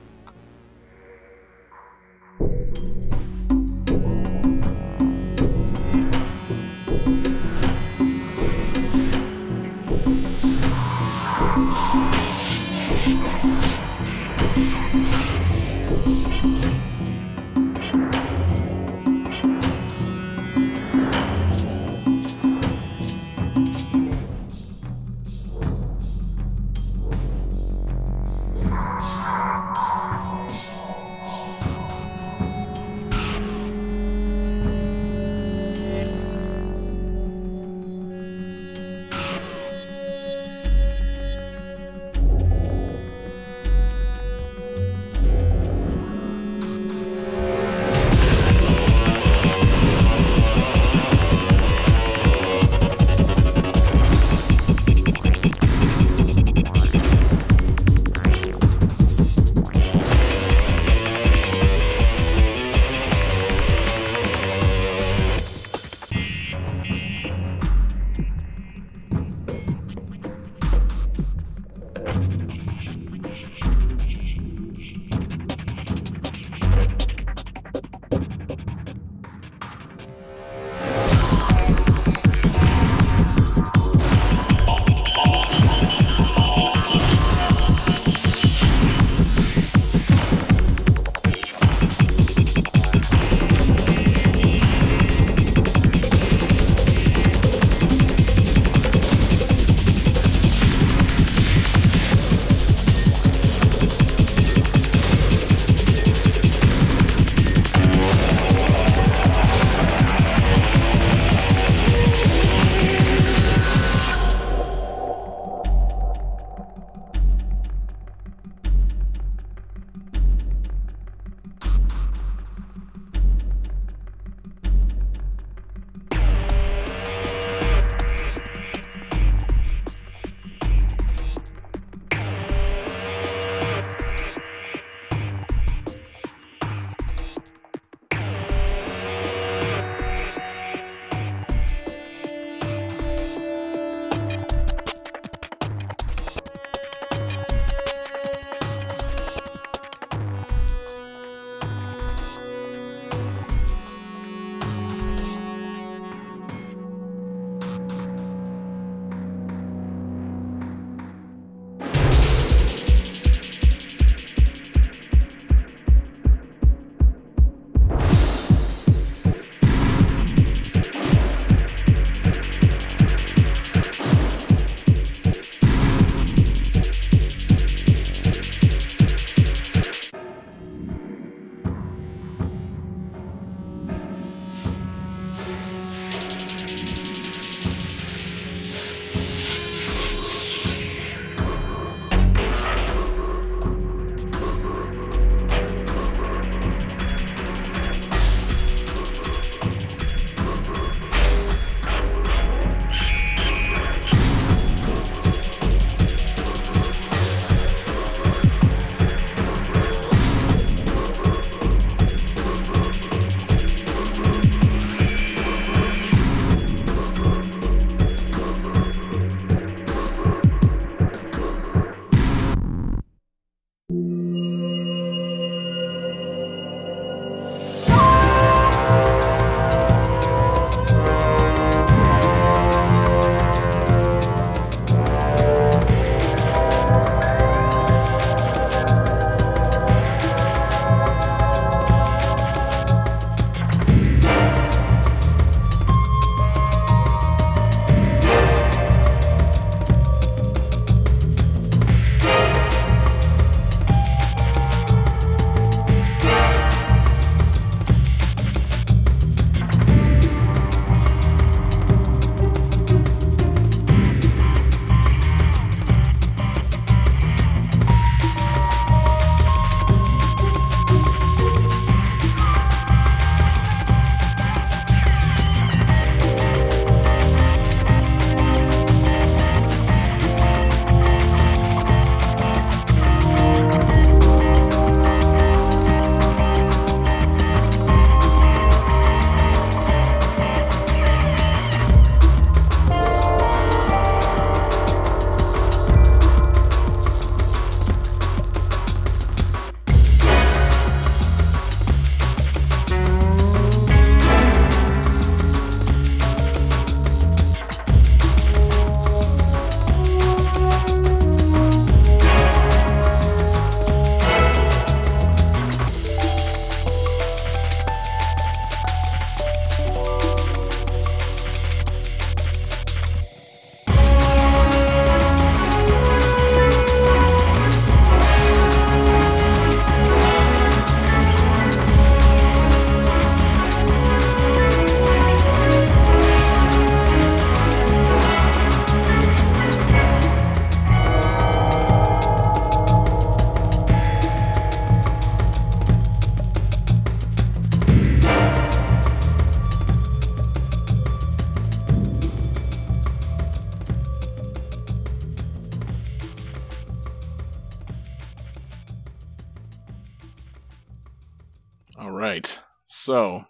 So,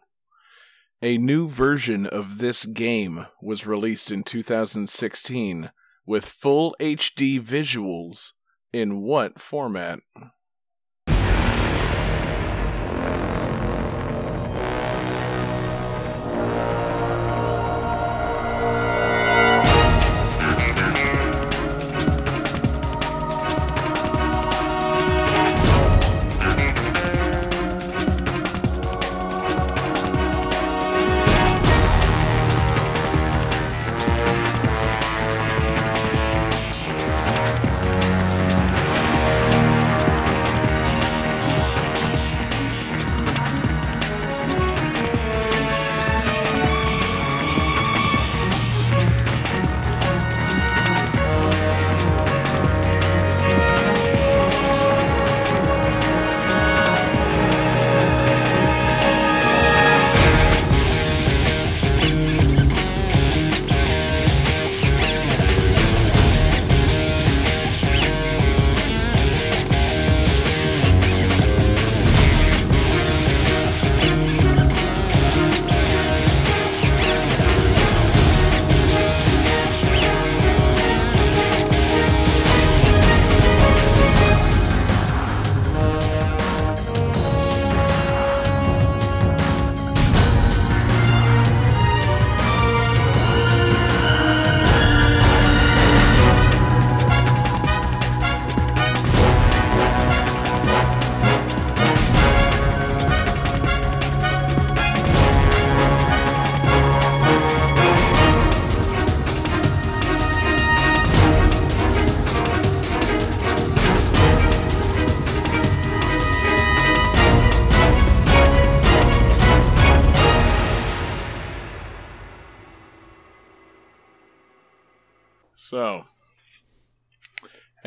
a new version of this game was released in 2016 with full HD visuals in what format?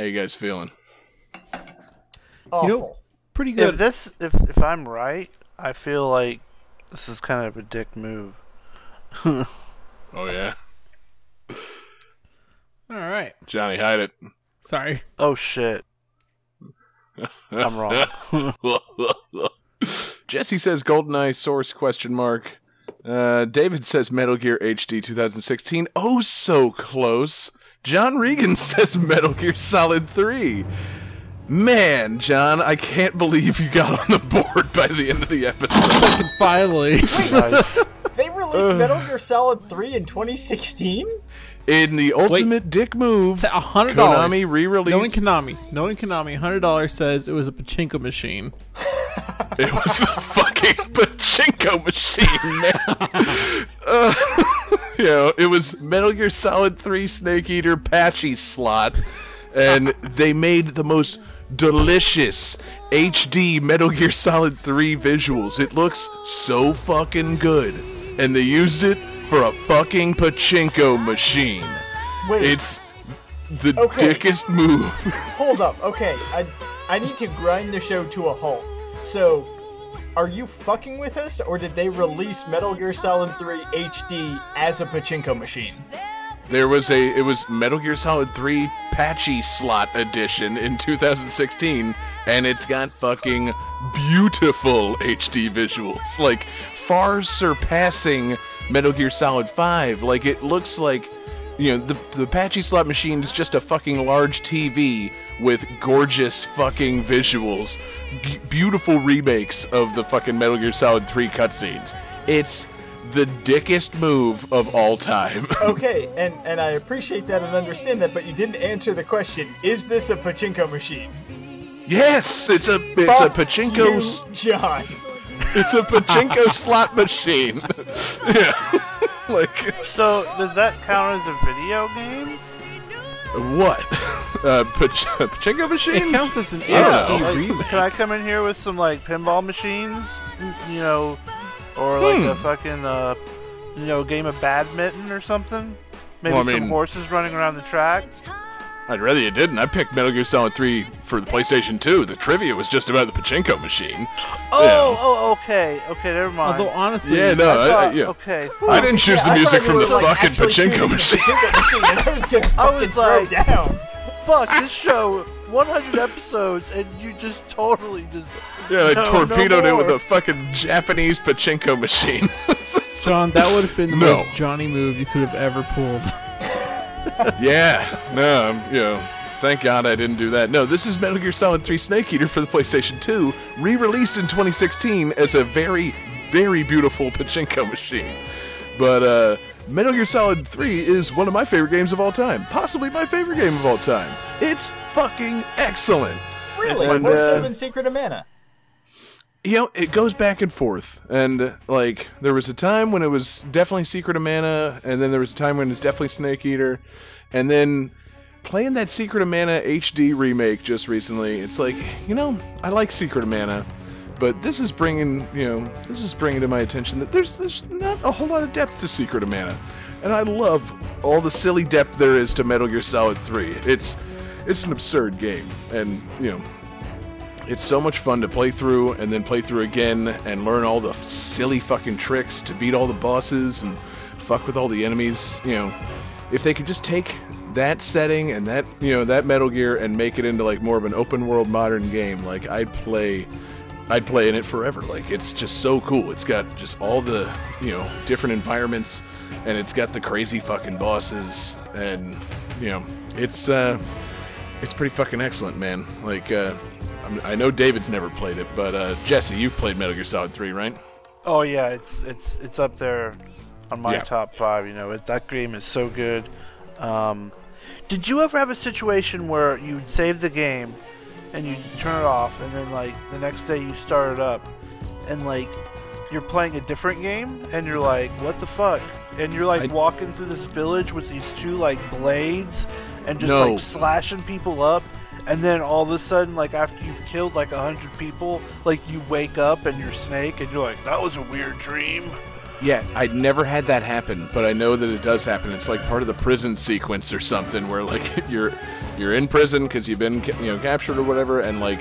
You guys feeling? Awful. pretty good. If this, if if I'm right, I feel like this is kind of a dick move. Oh yeah, All right. Johnny, hide it. Sorry. Oh shit. I'm wrong. Jesse says GoldenEye source question mark. Uh, David says Metal Gear HD 2016. Oh, so close. John Regan says Metal Gear Solid 3. Man, John, I can't believe you got on the board by the end of the episode. Finally. Wait, They released uh. Metal Gear Solid 3 in 2016? In the ultimate dick move, A hundred dollars. Konami re-released. Knowing Konami, knowing Konami, hundred dollars says it was a pachinko machine. It was a fucking pachinko machine, man. uh, you know, it was Metal Gear Solid 3 Snake Eater Pachislot, and they made the most delicious HD Metal Gear Solid 3 visuals. It looks so fucking good, and they used it for a fucking pachinko machine. Wait. It's the Okay. dickest move. Hold up, okay. I I need to grind the show to a halt. So, are you fucking with us, or did they release Metal Gear Solid 3 HD as a pachinko machine? There was a it was Metal Gear Solid 3 Pachislot edition in 2016 and it's got fucking beautiful HD visuals like far surpassing Metal Gear Solid 5 like it looks like you know the the Pachislot machine is just a fucking large TV with gorgeous fucking visuals g- beautiful remakes of the fucking Metal Gear Solid 3 cutscenes it's the dickest move of all time Okay, and, and I appreciate that and understand that, but you didn't answer the question. Is this a pachinko machine? Yes, it's a it's a pachinko. you, John. It's a pachinko slot machine. yeah, like So does that count as a video game? what? Uh, pach- pachinko machine? It counts as an I don't know. HD Like, can I come in here with some like pinball machines? You know, or like Hmm. a fucking uh, you know, game of badminton or something? Maybe Well, I some mean- horses running around the track. I'd rather you didn't. I picked Metal Gear Solid 3 for the PlayStation 2. The trivia was just about the pachinko machine. Oh, oh, okay, okay, never mind. Although honestly, Yeah, no, I, I- yeah. okay. I didn't choose Yeah, the music from the like, fucking pachinko machine. pachinko machine, I was gonna I was throw like- down. Fuck this show. 100 episodes, and you just totally just Yeah, I no, torpedoed no it with a fucking Japanese pachinko machine. John, that would have been the No. most Johnny move you could have ever pulled. yeah, no, I'm, you know, thank God I didn't do that. No, this is Metal Gear Solid 3 Snake Eater for the PlayStation 2, re-released in 2016 as a very, very beautiful pachinko machine. But uh, Metal Gear Solid 3 is one of my favorite games of all time, possibly my favorite game of all time. It's fucking excellent. Really? And, More uh, so than Secret of Mana. You know, it goes back and forth. And, like, there was a time when it was definitely Secret of Mana, and then there was a time when it's definitely Snake Eater. And then playing that Secret of Mana HD remake just recently, it's like, you know, I like Secret of Mana, but this is bringing, you know, this is bringing to my attention that there's, there's not a whole lot of depth to Secret of Mana. And I love all the silly depth there is to Metal Gear Solid 3. It's, it's an absurd game. And, you know, it's so much fun to play through and then play through again and learn all the silly fucking tricks to beat all the bosses and fuck with all the enemies. You know, if they could just take that setting and that, you know, that Metal Gear and make it into like more of an open world modern game, like I'd play I'd play in it forever. Like it's just so cool. It's got just all the, you know, different environments and it's got the crazy fucking bosses and, you know, it's uh it's pretty fucking excellent, man. Like, uh, I know David's never played it, but uh, Jesse, you've played Metal Gear Solid 3, right? Oh yeah, it's it's it's up there on my Yeah. top five. You know, it, that game is so good. Um, did you ever have a situation where you'd save the game and you turn it off, and then like the next day you start it up, and like you're playing a different game, and you're like, what the fuck? And you're like walking through this village with these two like blades, and just No. like slashing people up. And then all of a sudden, like after you've killed like a hundred people, like you wake up and you're Snake, and you're like, "That was a weird dream." Yeah, I'd never had that happen, but I know that it does happen. It's like part of the prison sequence or something, where like you're you're in prison because you've been you know captured or whatever, and like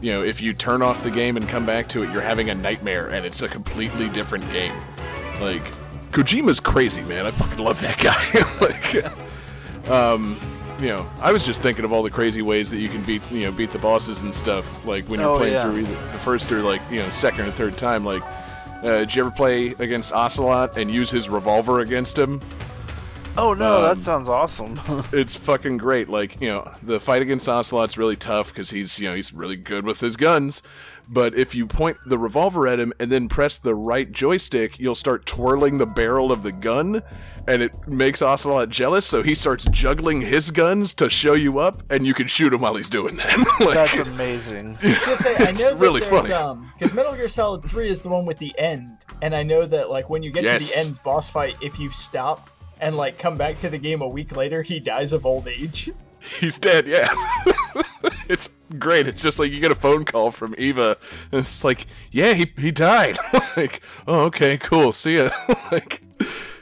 you know if you turn off the game and come back to it, you're having a nightmare, and it's a completely different game. Like Kojima's crazy, man. I fucking love that guy. like, um, you know, I was just thinking of all the crazy ways that you can beat you know beat the bosses and stuff. Like when you're Oh, playing yeah. through either the first or like you know second or third time, like. Uh, did you ever play against Ocelot and use his revolver against him? Oh no, Um, that sounds awesome. It's fucking great. Like, you know, the fight against Ocelot's really tough because he's, you know, he's really good with his guns. But if you point the revolver at him and then press the right joystick, you'll start twirling the barrel of the gun, and it makes Ocelot jealous. So he starts juggling his guns to show you up, and you can shoot him while he's doing that. Like- That's amazing. Just say, I know It's really there's, funny. um, because Metal Gear Solid 3 is the one with the end, and I know that like when you get to the end's boss fight, if you stop and like come back to the game a week later, he dies of old age. He's dead, yeah. it's great. It's just like you get a phone call from Eva, and it's like, yeah, he he died. like, oh, okay, cool. See ya. like,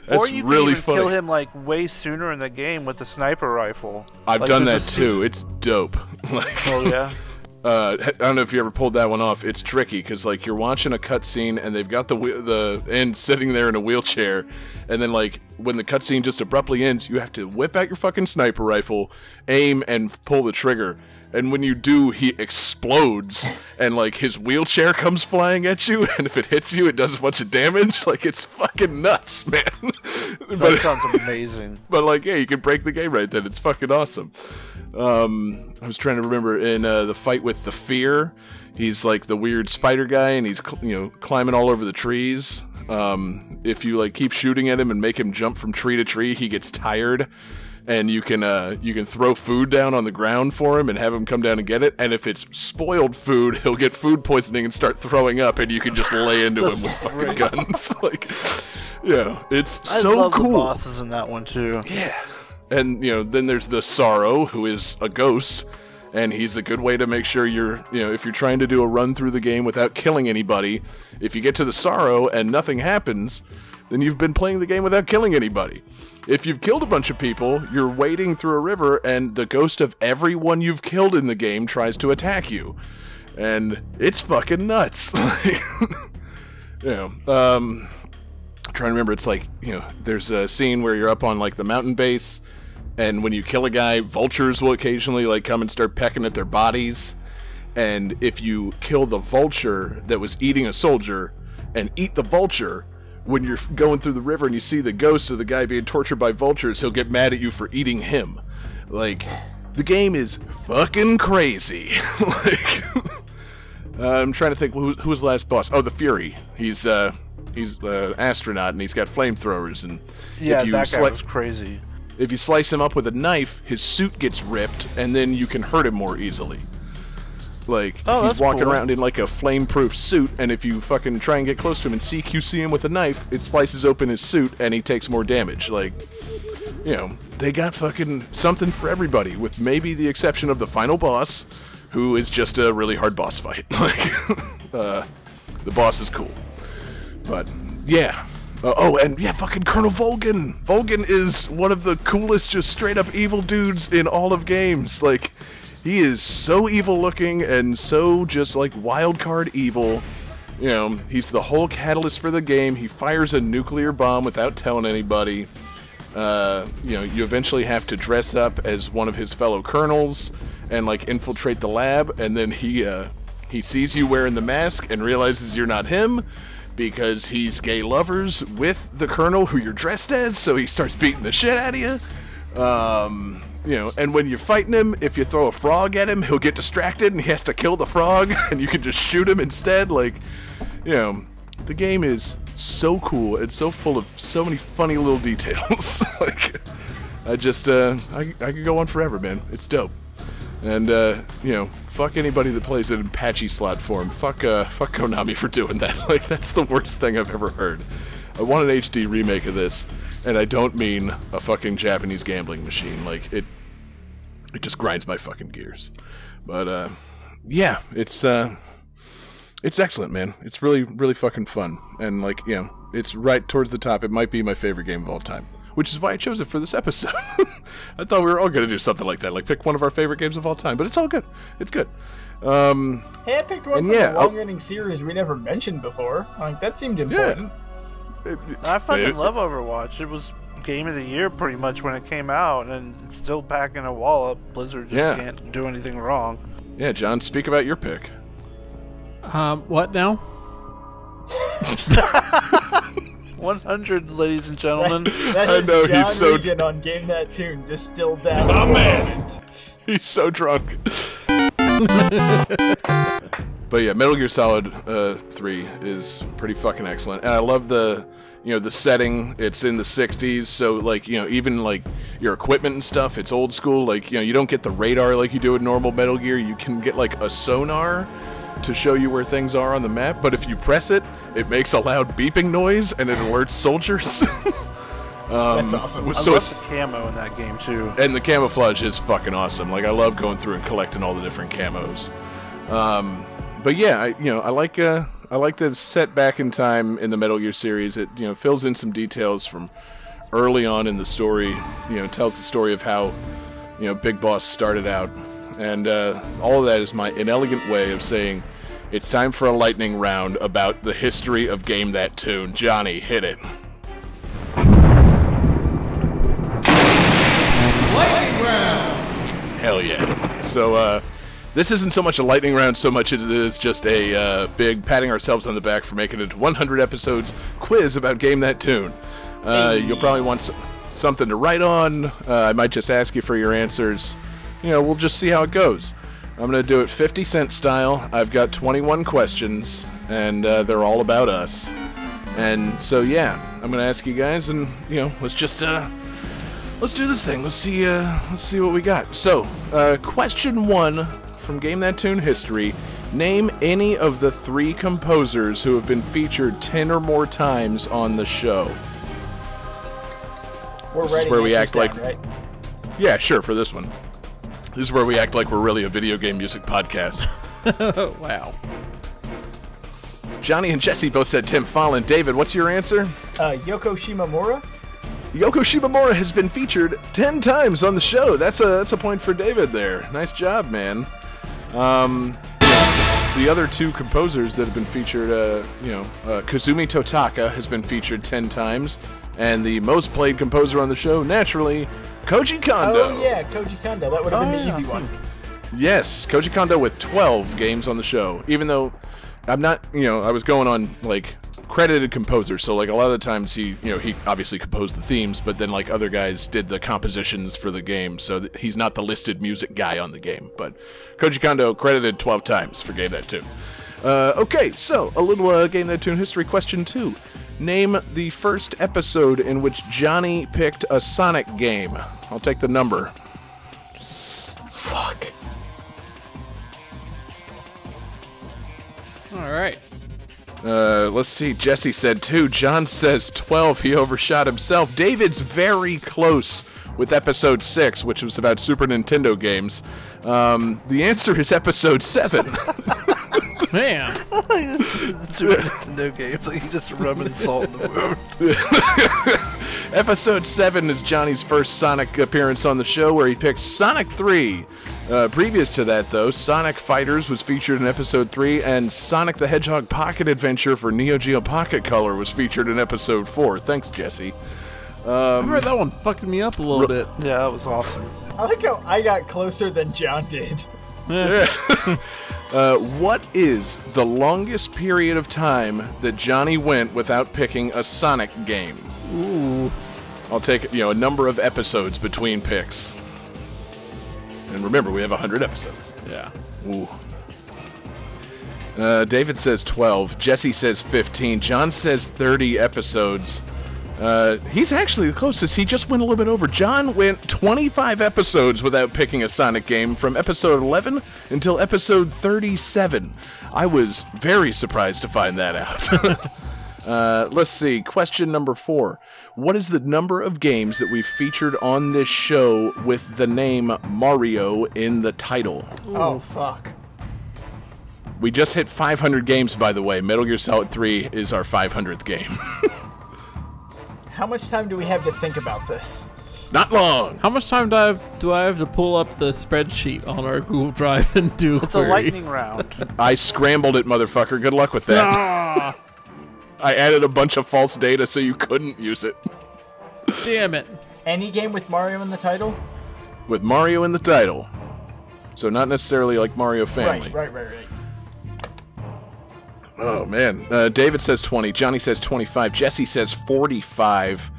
that's or you really can funny. kill him like way sooner in the game with the sniper rifle. I've Like, done that too. It's dope. like, Oh yeah. Uh, I don't know if you ever pulled that one off. It's tricky because like you're watching a cutscene and they've got the the end sitting there in a wheelchair, and then like when the cutscene just abruptly ends, you have to whip out your fucking sniper rifle, aim, and pull the trigger. And when you do, he explodes, and like his wheelchair comes flying at you, and if it hits you, it does a bunch of damage. Like it's fucking nuts, man. That sounds amazing. But like, yeah, you can break the game right then. It's fucking awesome. Um, I was trying to remember in uh, the fight with the fear. He's like the weird spider guy, and he's cl- you know climbing all over the trees. Um, if you like keep shooting at him and make him jump from tree to tree, he gets tired, and you can uh, you can throw food down on the ground for him and have him come down and get it. And if it's spoiled food, he'll get food poisoning and start throwing up, and you can just lay into him with fucking guns. like, yeah, it's I so love cool. the bosses in that one too. Yeah. And you know, then there's the sorrow, who is a ghost, and he's a good way to make sure you're, you know, if you're trying to do a run through the game without killing anybody, if you get to the sorrow and nothing happens, then you've been playing the game without killing anybody. If you've killed a bunch of people, you're wading through a river, and the ghost of everyone you've killed in the game tries to attack you, and it's fucking nuts. you know, um, I'm trying to remember. It's like you know, there's a scene where you're up on like the mountain base, and when you kill a guy, vultures will occasionally like come and start pecking at their bodies. And if you kill the vulture that was eating a soldier and eat the vulture, when you're going through the river and you see the ghost of the guy being tortured by vultures, he'll get mad at you for eating him. Like, the game is fucking crazy. like, uh, I'm trying to think who, who was the last boss. Oh, the Fury. He's uh, he's an astronaut and he's got flamethrowers. And Yeah, if you that guy sli- was crazy. if you slice him up with a knife, his suit gets ripped, and then you can hurt him more easily. Like Oh, he's walking cool. around in like a flame-proof suit, and if you fucking try and get close to him and CQC him with a knife, it slices open his suit, and he takes more damage. Like, you know, they got fucking something for everybody, with maybe the exception of the final boss, who is just a really hard boss fight. Like, uh, the boss is cool, but yeah. Uh, oh, and yeah, fucking Colonel Volgin. Volgin is one of the coolest, just straight up evil dudes in all of games. Like, he is so evil looking and so just like wild card evil. You know, he's the whole catalyst for the game. He fires a nuclear bomb without telling anybody. Uh, you know, you eventually have to dress up as one of his fellow colonels and like infiltrate the lab, and then he uh, he sees you wearing the mask and realizes you're not him because he's gay lovers with the colonel who you're dressed as, so he starts beating the shit out of you. Um, you know, and when you're fighting him, if you throw a frog at him, he'll get distracted and he has to kill the frog, and you can just shoot him instead. Like, you know, the game is so cool. It's so full of so many funny little details. like, I just, uh, I, I could go on forever, man. It's dope. And, uh, you know, fuck anybody that plays it in Pachislot form. Fuck, uh, fuck Konami for doing that. Like, that's the worst thing I've ever heard. I want an HD remake of this, and I don't mean a fucking Japanese gambling machine. Like, it, it just grinds my fucking gears. But, uh, yeah, it's, uh, it's excellent, man. It's really, really fucking fun. And, like, you know, it's right towards the top. It might be my favorite game of all time. Which is why I chose it for this episode. I thought we were all going to do something like that, like pick one of our favorite games of all time. But it's all good. It's good. Um, Hey, I picked one from yeah, the I'll- long-running series we never mentioned before. Like that seemed important. I fucking love Overwatch. It was game of the year pretty much when it came out, and it's still packing a wall up. Blizzard just Yeah. can't do anything wrong. yeah, John, speak about your pick. Um, what now? 100, ladies and gentlemen. That I is know, John he's so- Regan on Game That Tune, distilled down. My to a man. He's so drunk. but yeah, Metal Gear Solid uh, 3 is pretty fucking excellent. And I love the you know the setting it's in the 60s so like you know even like your equipment and stuff it's old school like you know you don't get the radar like you do in normal metal gear you can get like a sonar to show you where things are on the map but if you press it it makes a loud beeping noise and it alerts soldiers um, That's awesome. so I it's love the camo in that game too. and the camouflage is fucking awesome. Like I love going through and collecting all the different camos. Um, but yeah, I, you know, I like uh, I like it's set back in time in the Metal Gear series. It you know fills in some details from early on in the story. You know, tells the story of how you know Big Boss started out, and uh, all of that is my inelegant way of saying. It's time for a lightning round about the history of Game That Tune. Johnny, hit it. Lightning round! Hell yeah. So, uh, this isn't so much a lightning round so much as it is just a uh, big patting ourselves on the back for making it 100 episodes quiz about Game That Tune. Uh, You'll probably want s- something to write on. Uh, I might just ask you for your answers. You know, we'll just see how it goes. I'm going to do it 50 cent style. I've got 21 questions, and uh, they're all about us. And so, yeah, I'm going to ask you guys, and, you know, let's just, uh, let's do this thing. Let's see. Uh, let's see what we got. So, uh, question one from Game That Tune history: Name any of the three composers who have been featured ten or more times on the show. We're This is where we act down, like- right? Yeah, sure. For this one, this is where we act like we're really a video game music podcast. wow. Johnny and Jesse both said Tim Follin. David, what's your answer? Uh, Yoko Shimomura. Yoko Shimomura has been featured ten times on the show. That's a that's a point for David there. Nice job, man. Um, the other two composers that have been featured, uh, you know, uh, Kazumi Totaka has been featured ten times, and the most played composer on the show, naturally, Koji Kondo. Oh yeah, Koji Kondo. That would have been Oh, the yeah. easy one. Yes, Koji Kondo with 12 games on the show. Even though I'm not, you know, I was going on like credited composer. So like a lot of the times he, you know, he obviously composed the themes, but then like other guys did the compositions for the game. So th- he's not the listed music guy on the game. But Koji Kondo credited 12 times for Game That Tune. Uh, okay, so a little uh, Game That Tune history question two. Name the first episode in which Johnny picked a Sonic game. I'll take the number. Fuck. All right. Uh, let's see. Jesse said two. John says 12. He overshot himself. David's very close with episode six, which was about Super Nintendo games. Um, the answer is episode seven. Man. Super Nintendo games, like you just rubbing salt in the wound. episode seven is Johnny's first Sonic appearance on the show, where he picked Sonic 3. Uh, previous to that, though, Sonic Fighters was featured in episode 3, and Sonic the Hedgehog Pocket Adventure for Neo Geo Pocket Color was featured in episode 4. Thanks, Jesse. I Um, remember that one fucking me up a little bit. Yeah, that was awesome. I like how I got closer than John did. uh, what is the longest period of time that Johnny went without picking a Sonic game? Ooh. I'll take you know a number of episodes between picks. And remember, we have 100 episodes. Yeah. Ooh. Uh, David says 12. Jesse says 15. John says 30 episodes. Uh, he's actually the closest. He just went a little bit over. John went 25 episodes without picking a Sonic game from episode 11 until episode 37. I was very surprised to find that out. uh, let's see. Question number four. What is the number of games that we've featured on this show with the name Mario in the title? Oh fuck. We just hit 500 games, by the way. Metal Gear Solid 3 is our 500th game. How much time do we have to think about this? Not long. How much time do I have, do I have to pull up the spreadsheet on our Google Drive and do? It's a lightning round. I scrambled it, motherfucker. Good luck with that. Ah, I added a bunch of false data so you couldn't use it. damn it! Any game with Mario in the title? With Mario in the title. So not necessarily like Mario Family. Right, right, right, right. Oh man. Uh, David says 20. Johnny says 25. Jesse says 45.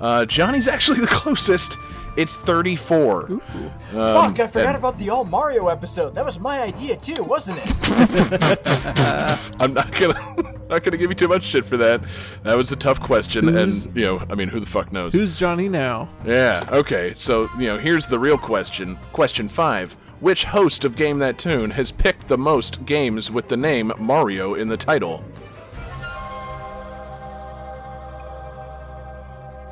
Uh, Johnny's actually the closest. It's 34. Um, Fuck, I forgot and about the All Mario episode. That was my idea too, wasn't it? I'm not gonna not gonna give you too much shit for that. That was a tough question, Who's- and you know, I mean, who the fuck knows? Who's Johnny now? Yeah, okay. So, you know, here's the real question. Question 5. Which host of Game That Tune has picked the most games with the name Mario in the title?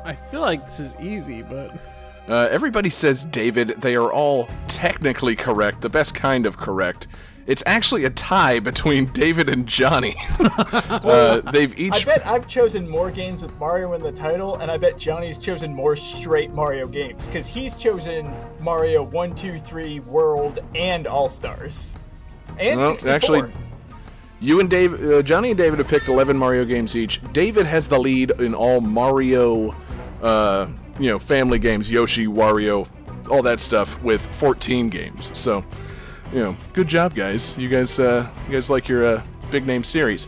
I feel like this is easy, but Uh, everybody says David. They are all technically correct, the best kind of correct. It's actually a tie between David and Johnny. uh, they've each. I bet I've chosen more games with Mario in the title, and I bet Johnny's chosen more straight Mario games because he's chosen Mario 1, 2, 3, World, and All Stars, and Well, 64. actually, you and Dave, uh, Johnny and David have picked 11 Mario games each. David has the lead in all Mario, uh, you know, family games, Yoshi, Wario, all that stuff with 14 games. So, you know, good job, guys. You guys, uh, you guys like your uh, big name series.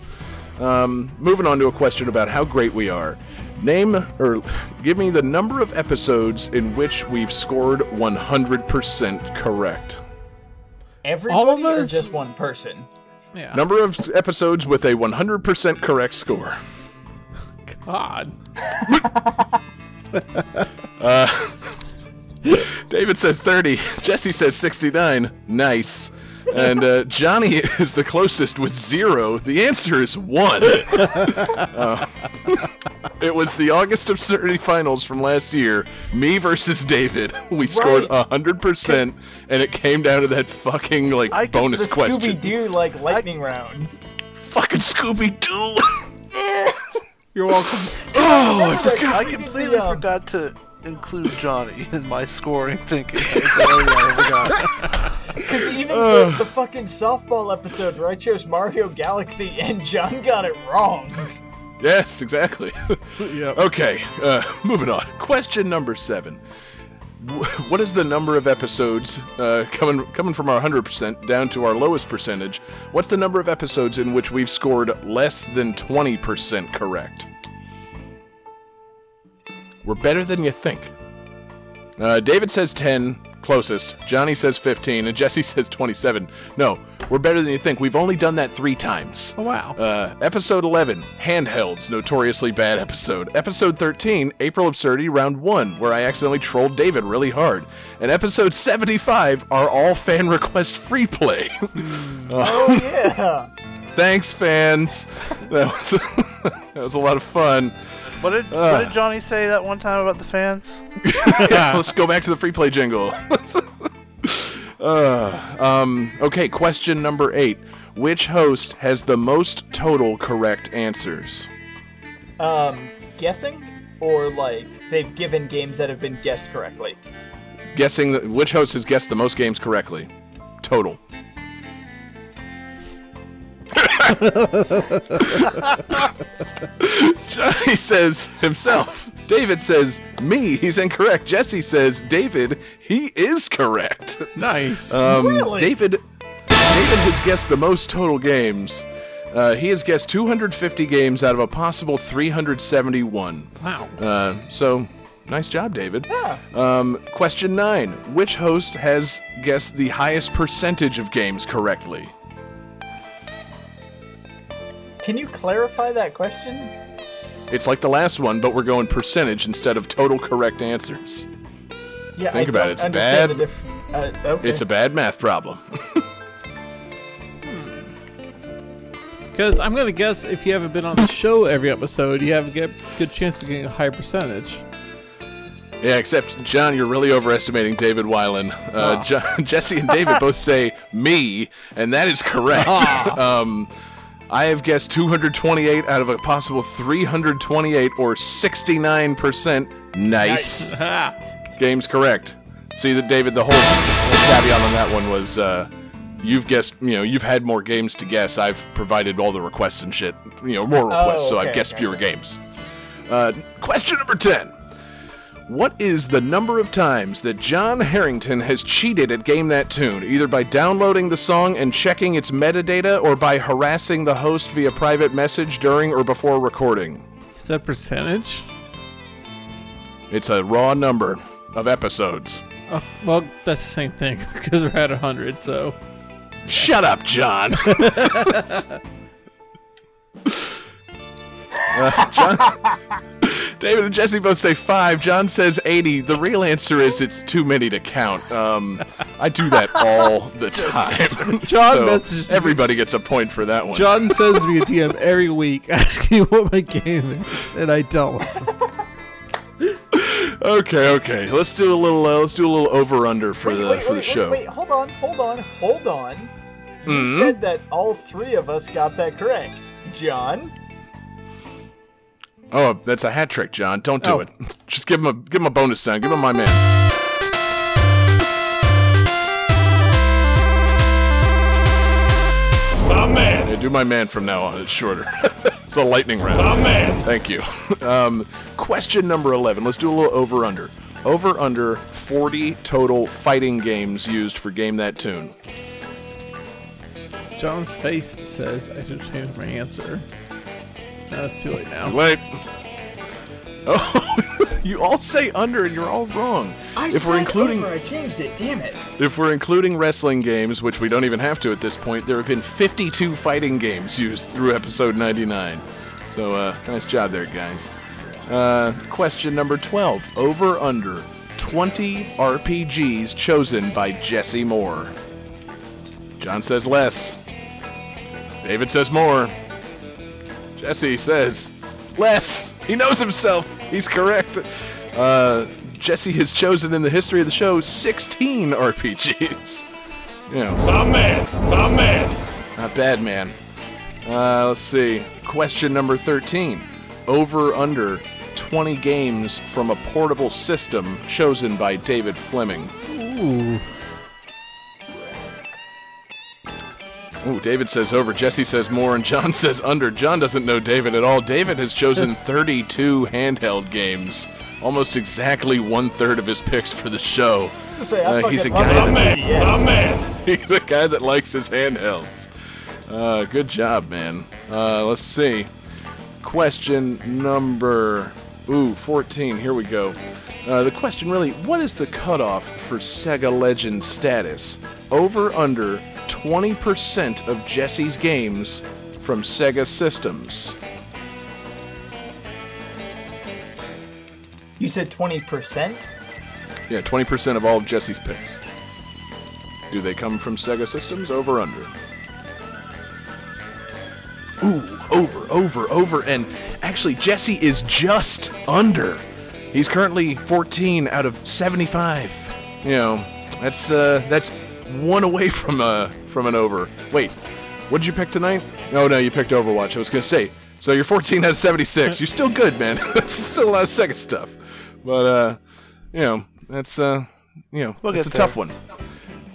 Um, moving on to a question about how great we are. Name or give me the number of episodes in which we've scored 100% correct. Everybody or us- just one person? yeah. Number of episodes with a 100% correct score. God. Uh, David says 30. Jesse says 69. Nice. And uh, Johnny is the closest with zero. The answer is one. Uh, it was the August Absurdity Finals from last year. Me versus David. We scored Right. 100%, and it came down to that fucking, like, The bonus question. Scooby Doo like lightning round. Fucking Scooby Doo! You're welcome. Oh, I forgot. I completely the, um, forgot to include Johnny in my scoring thinking. I was oh, yeah, I forgot. Because even the, the fucking softball episode where I chose Mario Galaxy and John got it wrong. Yes, exactly. Yep. Okay, uh, moving on. Question number seven. Wh- what is the number of episodes uh, coming coming from our hundred percent down to our lowest percentage? What's the number of episodes in which we've scored less than twenty percent correct? We're better than you think. Uh, David says 10, closest. Johnny says 15, and Jesse says 27. No, we're better than you think. We've only done that three times. Oh, wow. Uh, episode 11, Handhelds, notoriously bad episode. Episode 13, April Absurdity, round 1, where I accidentally trolled David really hard. And episode 75 are all fan request free play. Oh yeah. Thanks, fans. That was, that was a lot of fun. What did Uh. what did Johnny say that one time about the fans? yeah, let's go back to the free play jingle. uh, um, okay, question number eight. Which host has the most total correct answers? Um, guessing or like they've given games that have been guessed correctly. Guessing that which host has guessed the most games correctly? Total. Johnny says himself. David says me. He's incorrect. Jesse says David. He is correct. Nice. Um, Really? David. David has guessed the most total games. Uh, he has guessed 250 games out of a possible 371. Wow. Uh, so, nice job, David. Um, question nine: Which host has guessed the highest percentage of games correctly? Can you clarify that question? It's like the last one, but we're going percentage instead of total correct answers. Yeah, Think I about don't it. It's bad. the diff- uh, okay. It's a bad math problem. Because I'm going to guess if you haven't been on the show every episode, you have a good, good chance of getting a high percentage. Yeah, except John, you're really overestimating David Weiland. Uh, Jo- Jesse and David both say me, and that is correct. um, I have guessed 228 out of a possible 328, or 69%. Nice. Game's correct. See that, David. The whole caveat on that one was uh, you've guessed. You know, you've had more games to guess. I've provided all the requests and shit. You know, more requests, so okay, I've guessed gotcha. fewer games. Uh, question number 10. What is the number of times that John Harrington has cheated at Game That Tune, either by downloading the song and checking its metadata, or by harassing the host via private message during or before recording? You said percentage? It's a raw number of episodes. Oh, well, that's the same thing because we're at 100, so. Shut up, John. Uh, John. David and Jesse both say five. John says 80. The real answer is it's too many to count. Um, I do that all the time. John So messages me- Everybody gets a point for that one. John sends me a DM every week asking what my game is, and I don't. Okay, okay. Let's do a little. Uh, let's do a little over under for the wait, for the wait, show. wait, wait, hold on, hold on, hold on. You Mhm. said that all three of us got that correct. John? Oh, that's a hat trick, John. Don't do Oh. it. Just give him a give him a bonus sound. Give him my man. My man. Yeah, do my man from now on. It's shorter. it's a lightning round. My man. Thank you. Um, question number 11. Let's do a little over under. Over under 40 total fighting games used for Game That Tune. John's face says I should change my answer. No, it's too late now. Too late. Oh, you all say under and you're all wrong. I if said we're including over, I changed it, damn it. If we're including wrestling games, which we don't even have to at this point, there have been 52 fighting games used through episode 99. So, uh, nice job there, guys. Uh, question number 12. Over under 20 RPGs chosen by Jesse Moore. John says less. David says more. Jesse says less. He knows himself. He's correct. Uh, Jesse has chosen in the history of the show 16 RPGs. Yeah. My man. My man. Not bad, man. Uh, let's see. Question number 13. Over under 20 games from a portable system chosen by David Fleming. Ooh. Ooh, David says over. Jesse says more, and John says under. John doesn't know David at all. David has chosen 32 handheld games, almost exactly one third of his picks for the show. Say, Uh, he's a fucking guy love that, it. Yes. He's a guy that likes his handhelds. Uh, good job, man. Uh, let's see. Question number ooh 14. Here we go. Uh, the question really: What is the cutoff for Sega Legend status? Over under 20% of Jesse's games from Sega systems. You said 20%? Yeah, 20% of all of Jesse's picks. Do they come from Sega systems? Over under? Ooh, over, over, over, and actually Jesse is just under. He's currently 14 out of 75. You know, that's uh that's one away from uh from an over. Wait, what did you pick tonight? No, no, you picked Overwatch. I was gonna say. So you're 14 out of 76. You're still good, man. that's still a lot of second stuff. But uh, you know, that's uh, you know, We'll it's a get tough one.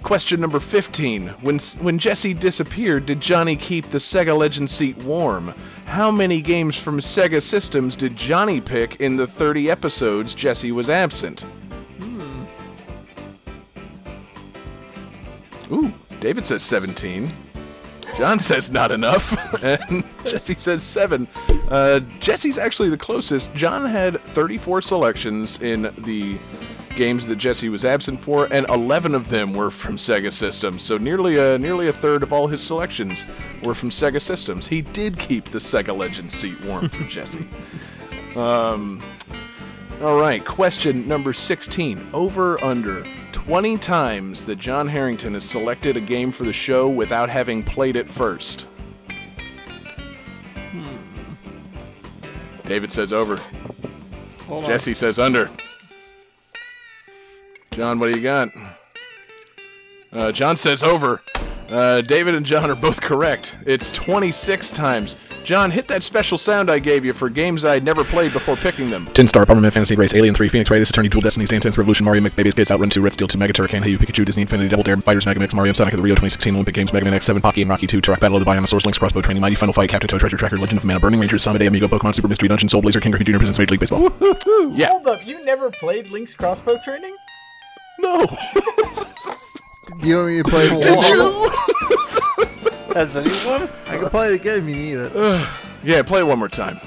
Question number 15. When when Jesse disappeared, did Johnny keep the Sega Legend seat warm? How many games from Sega systems did Johnny pick in the 30 episodes Jesse was absent? Ooh, David says 17. John says not enough, and Jesse says seven. Uh, Jesse's actually the closest. John had 34 selections in the games that Jesse was absent for, and 11 of them were from Sega systems. So nearly a nearly a third of all his selections were from Sega systems. He did keep the Sega Legend seat warm for Jesse. Um, all right, question number 16. Over under 20 times that John Harrington has selected a game for the show without having played it first. Hmm. David says over. Hold on. Jesse says under. John, what do you got? Uh, John says over. Uh, David and John are both correct. It's 26 times. John, hit that special sound I gave you for games I'd never played before picking them. Tin Star, Bomberman, Fantasy Race, Alien 3, Phoenix Wright, Attorney, Dual Destinies, Dance Dance Revolution, Mario, McBabies, Kids, Outrun 2, Red Steel 2, Mega Turrican, Hey You, Pikachu, Disney Infinity, Double Dare, Fighters, Mega Mix, Mario, Sonic of the Rio 2016 Olympic Games, Mega Man X7, Pocky and Rocky 2, Turok Battle of the Bionosaurs, Link's Crossbow Training, Mighty Final Fight, Captain Toad, Treasure Tracker, Legend of Mana, Burning Rangers, Samba de Amigo, Pokemon, Super Mystery Dungeon, Soul Blazer, Ken Griffey Jr. Presents Major League Baseball. Yeah. Hold up, you never played Link's crossbow training? No. You want me to play Did you? Has anyone? I can play the game if you need it. yeah, play it one more time.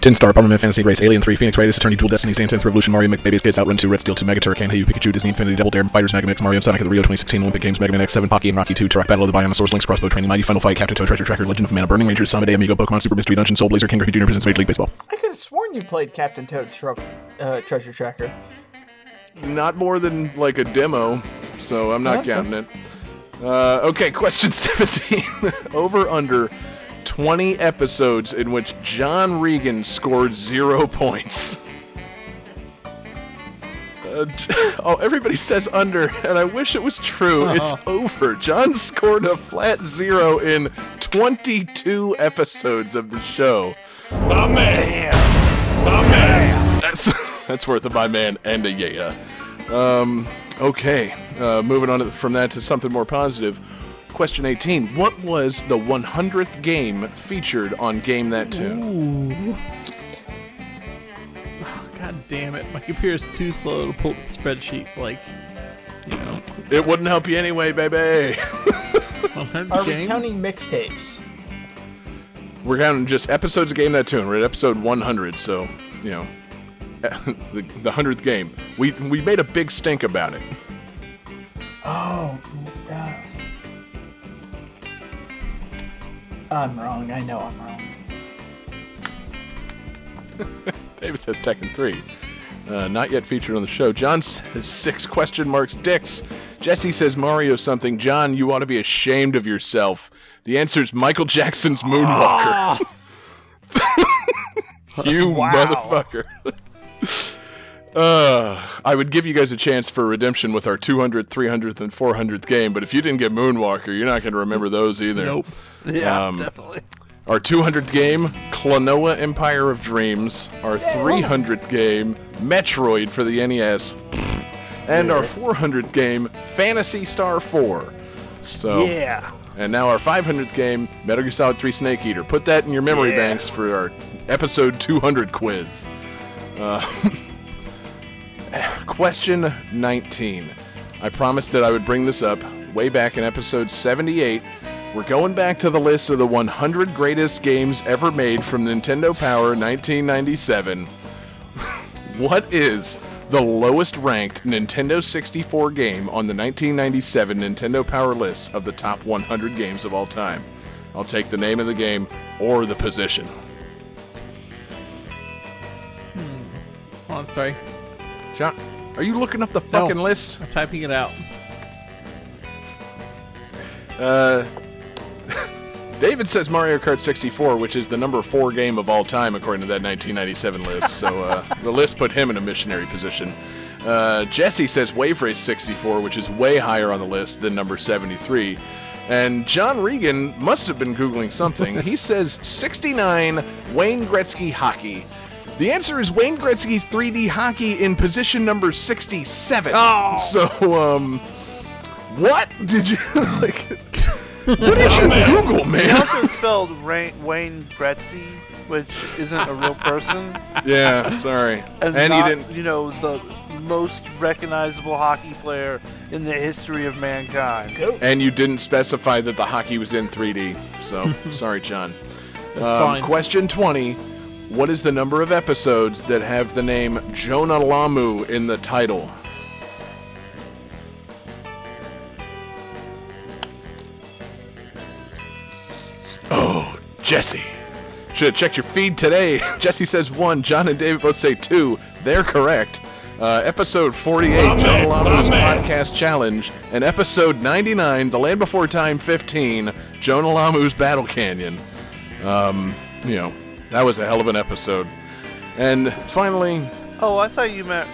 Tin Star, Bomberman, Fantasy Race, Alien 3, Phoenix Wright, Attorney, Dual Destinies, Dance Dance Revolution, Mario, McBabies, Kids, Outrun 2, Red Steel 2, Mega Turrican, Hey You, Pikachu, Disney Infinity, Double Dare, Fighters, Mega Mix, Mario, Sonic of the Rio 2016 Olympic Games, Mega Man X7, Pocky and Rocky 2, Turok Battle of the Bionosaurs, Link's Crossbow Training, Mighty Final Fight, Captain Toad, Treasure Tracker, Legend of Mana, Burning Rangers, Samba de Amigo, Pokemon, Super Mystery Dungeon, Soul Blazer, Ken Griffey Jr. Presents Major League Baseball. I could have sworn you played Captain Toad Tro- uh, Treasure Tracker. Not more than like a demo, so I'm not Okay. counting it. Uh, okay, question 17. Over under 20 episodes in which John Regan scored zero points. Uh, oh, everybody says under, and I wish it was true. It's over. John scored a flat zero in 22 episodes of the show. My man. My man. That's that's worth a my man and a yeah. Um, okay, uh, moving on from that to something more positive. Question 18. What was the 100th game featured on Game That Tune? Ooh. Oh, God damn it. My computer's too slow to pull up the spreadsheet. Like, you know. It wouldn't help you anyway, baby. 100 Are we counting mixtapes? We're counting just episodes of Game That Tune. We're at episode 100, so, you know, the, the 100th game. We, we made a big stink about it. Oh, uh, I'm wrong. I know I'm wrong. David says Tekken 3. Uh, not yet featured on the show. John says six question marks dicks. Jesse says Mario something. John, you ought to be ashamed of yourself. The answer is Michael Jackson's Moonwalker. you Wow. motherfucker. Uh, I would give you guys a chance for redemption with our 200th, 300th, and 400th game, but if you didn't get Moonwalker, you're not going to remember those either. Nope. Yeah, Um, definitely. Our 200th game, Klonoa Empire of Dreams. Our 300th game, Metroid for the NES. and our 400th game, Phantasy Star 4. So Yeah. And now our 500th game, Metal Gear Solid 3 Snake Eater. Put that in your memory Yeah. banks for our episode 200 quiz. Uh, question 19. I promised that I would bring this up way back in episode 78. We're going back to the list of the 100 greatest games ever made from Nintendo Power 1997. what is the lowest ranked Nintendo 64 game on the 1997 Nintendo Power list of the top 100 games of all time? I'll take the name of the game or the position. Hmm. Hold on, sorry. John, are you looking up the fucking list? I'm typing it out. Uh, David says Mario Kart 64, which is the number four game of all time according to that 1997 list. So uh, the list put him in a missionary position. Uh, Jesse says Wave Race 64, which is way higher on the list than number 73. And John Regan must have been Googling something. he says 69 Wayne Gretzky hockey. The answer is Wayne Gretzky's 3D hockey in position number 67. Oh. So, um, what did you like? What did you Google, He man? also spelled Ra- Wayne Gretzky, which isn't a real person. Yeah, sorry. And, And he didn't- you know, the most recognizable hockey player in the history of mankind. And you didn't specify that the hockey was in 3D. So, sorry, John. Um, fine. question 20. What is the number of episodes that have the name Jonah Lomu in the title? Oh, Jesse. Should have checked your feed today. Jesse says one. John and David both say two. They're correct. Uh, episode 48, Jonah Lomu's Podcast Challenge, and episode 99, The Land Before Time 15, Jonah Lomu's Battle Canyon. Um, you know, that was a hell of an episode. And finally, Oh, I thought you meant.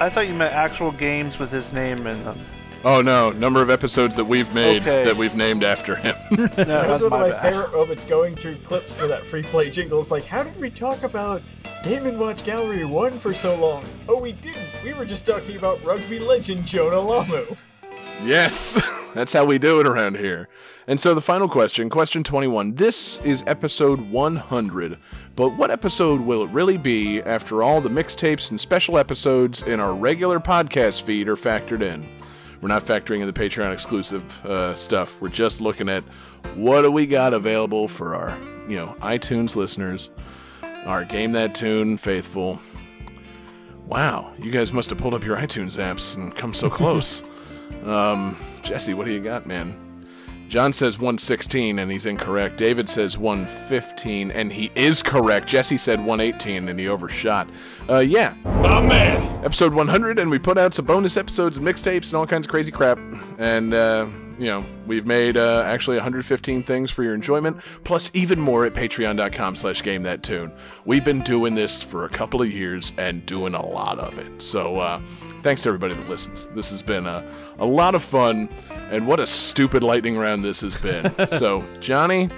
I thought you meant actual games with his name in them. oh no, number of episodes that we've made Okay. that we've named after him. that was one of my my bad. favorite moments going through clips for that free play jingle. It's like, how did we talk about Game and Watch Gallery 1 for so long? Oh, we didn't. We were just talking about rugby legend Jonah Lomu. Yes, that's how we do it around here. And so the final question, question 21. This is episode 100. But what episode will it really be after all the mixtapes and special episodes in our regular podcast feed are factored in? We're not factoring in the Patreon exclusive uh, stuff. We're just looking at what do we got available for our, you know, iTunes listeners, our Game That Tune faithful. Wow, you guys must have pulled up your iTunes apps and come so close. Um, Jesse, what do you got, man? John says 116 and he's incorrect. David says 115 and he is correct. Jesse said 118 and he overshot. Uh, yeah. My man. Episode 100 and we put out some bonus episodes and mixtapes and all kinds of crazy crap. And, uh, you know, we've made uh, actually 115 things for your enjoyment, plus even more at patreon.com slash game that tune. We've been doing this for a couple of years and doing a lot of it. So uh, thanks to everybody that listens. This has been a, a lot of fun, and what a stupid lightning round this has been. so, Johnny,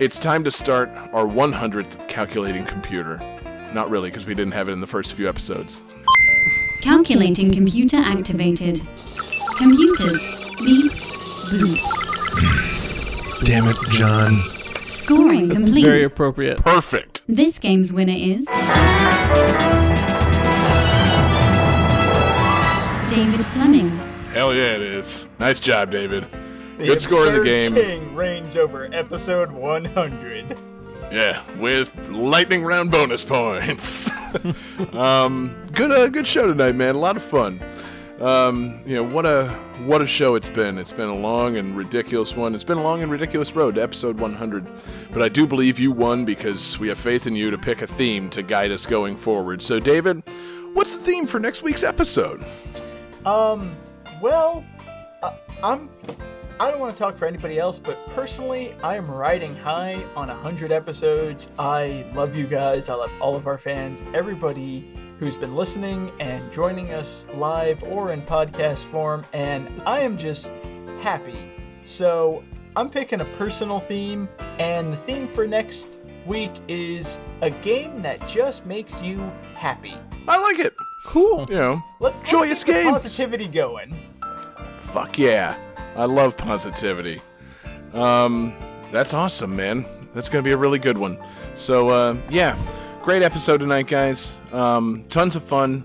it's time to start our 100th calculating computer. Not really, because we didn't have it in the first few episodes. Calculating computer activated. Computers. Beeps. Boops. Damn it, John. Scoring complete. Very appropriate. Perfect. This game's winner is. David Fleming. Hell yeah, it is. Nice job, David. The Good score in the absurd game. King reigns over episode 100. Yeah, with lightning round bonus points. um, good, uh, good show tonight, man. A lot of fun. Um, you know what a what a show it's been. It's been a long and ridiculous one. It's been a long and ridiculous road to episode 100. But I do believe you won because we have faith in you to pick a theme to guide us going forward. So, David, what's the theme for next week's episode? Um, well, uh, I'm. I don't want to talk for anybody else, but personally, I am riding high on 100 episodes. I love you guys. I love all of our fans, everybody who's been listening and joining us live or in podcast form, and I am just happy. So, I'm picking a personal theme, and the theme for next week is a game that just makes you happy. I like it. Cool. You know, Let's, let's joyous get the games. positivity going. Fuck yeah. I love positivity. Um, that's awesome, man. That's going to be a really good one. So, uh, yeah, great episode tonight, guys. Um, tons of fun.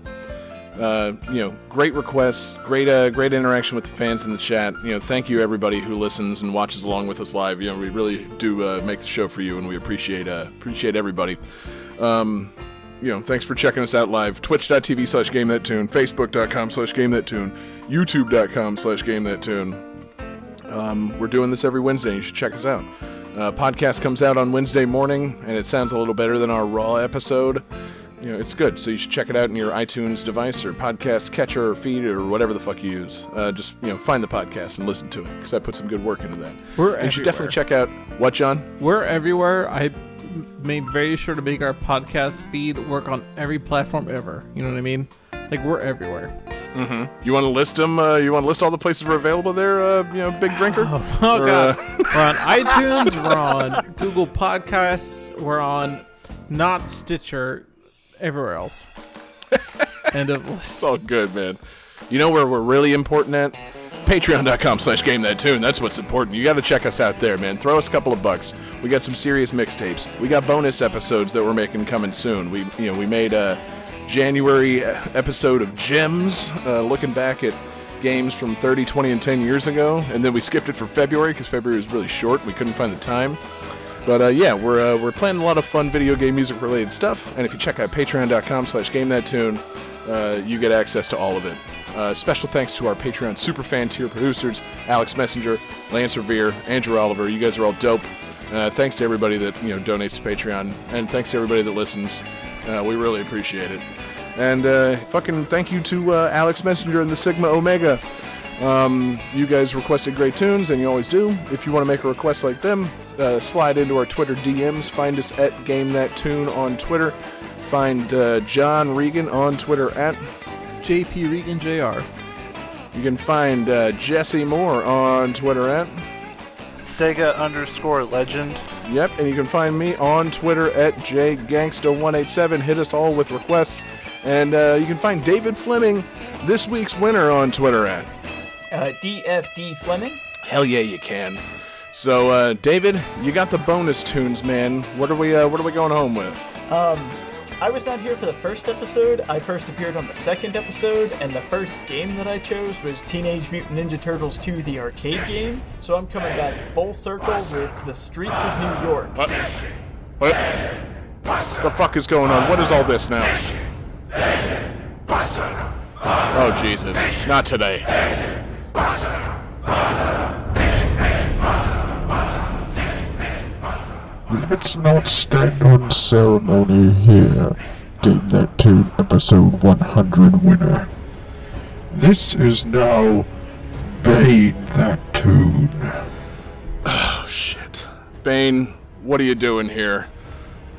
Uh, you know, great requests, great, uh, great interaction with the fans in the chat. You know, thank you everybody who listens and watches along with us live. You know, we really do uh, make the show for you, and we appreciate uh, appreciate everybody. Um, you know, thanks for checking us out live. Twitch.tv slash game that tune, Facebook.com slash game that tune, YouTube.com slash game that tune. Um, we're doing this every Wednesday. You should check us out. Uh, podcast comes out on Wednesday morning, and it sounds a little better than our Raw episode. You know, it's good, so you should check it out in your iTunes device or podcast catcher or feed or whatever the fuck you use. Uh, just you know, find the podcast and listen to it because I put some good work into that. We're you should definitely check out what John. We're everywhere. I made very sure to make our podcast feed work on every platform ever. You know what I mean? Like we're everywhere. Mm-hmm. You want to list them? Uh, you want to list all the places we're available there? Uh, you know, big drinker. Oh Or, god. uh, we're on iTunes, we're on Google Podcasts, we're on not Stitcher, everywhere else. End of list. It's all good, man. You know where we're really important at? Patreon.com slash game that tune. That's what's important. You got to check us out there, man. Throw us a couple of bucks. We got some serious mixtapes. We got bonus episodes that we're making coming soon. We, you know, we made a January episode of Gems, uh, looking back at games from 30, 20, and 10 years ago, and then we skipped it for February because February was really short. We couldn't find the time. But uh, yeah, we're uh, we're planning a lot of fun video game music related stuff, and if you check out Patreon.com/slash Game That Tune, uh, you get access to all of it. Uh, special thanks to our Patreon super fan tier producers: Alex Messenger, Lance Revere, Andrew Oliver. You guys are all dope. Uh, thanks to everybody that you know donates to Patreon, and thanks to everybody that listens. Uh, we really appreciate it. And uh, fucking thank you to uh, Alex Messenger and the Sigma Omega. Um, you guys requested great tunes, and you always do. If you want to make a request like them, uh, slide into our Twitter DMs. Find us at Game That Tune on Twitter. Find uh, John Regan on Twitter at JP Regan Jr. You can find uh, Jesse Moore on Twitter at Sega underscore legend. Yep, and you can find me on Twitter at jgangsta187. Hit us all with requests. And uh, you can find David Fleming, this week's winner, on Twitter at Uh, DFD Fleming. Hell yeah, you can. So, uh, David, you got the bonus tunes, man. What are we? Uh, what are we going home with? Um, I was not here for the first episode. I first appeared on the second episode, and the first game that I chose was Teenage Mutant Ninja Turtles 2, the arcade game. So I'm coming back full circle with The Streets of New York. What? What? The fuck is going on? What is all this now? Oh Jesus! Not today. Let's not stand on ceremony here. Game That Tune episode 100 winner. This is now Bane That Tune. Oh shit. Bane, what are you doing here?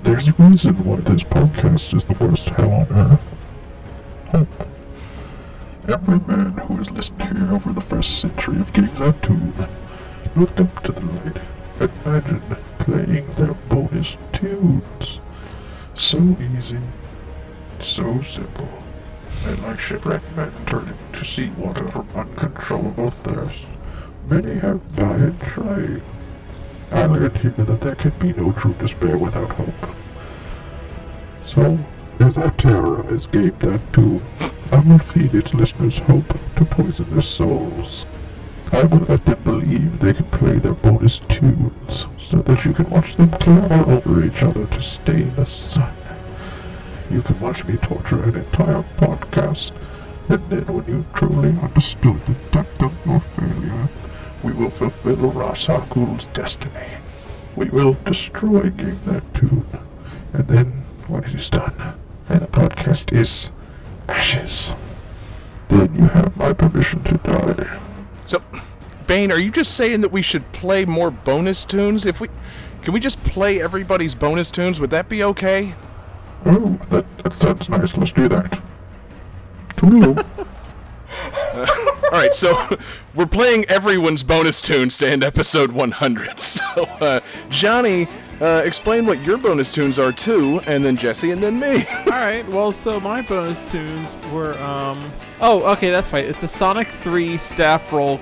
There's a reason why this podcast is the worst hell on earth. Hope. Every man who has listened here over the first century of Game That Tune looked up to the light and imagined playing their bonus tunes. So easy, so simple, and like shipwrecked men turning to sea water from uncontrollable thirst. Many have died trying. I learned here that there can be no true despair without hope. So, as I terrorize Game That Tune, I will feed its listeners hope to poison their souls. I will let them believe they can play their bonus tunes so that you can watch them claw over each other to stay in the sun. You can watch me torture an entire podcast, and then when you've truly understood the depth of your failure, we will fulfill Ras Al destiny. We will destroy Game That Tune, and then when it is done, and the podcast is ashes, then you have my permission to die. So, Bane, are you just saying that we should play more bonus tunes? If we, can we just play everybody's bonus tunes? Would that be okay? Oh, that, that sounds nice. Let's do that. Toodaloo. All right, so we're playing everyone's bonus tunes to end episode 100. So, uh, Johnny, Uh, explain what your bonus tunes are too, and then Jesse, and then me. All right. Well, so my bonus tunes were um. Oh, okay, that's right. It's a Sonic 3 staff roll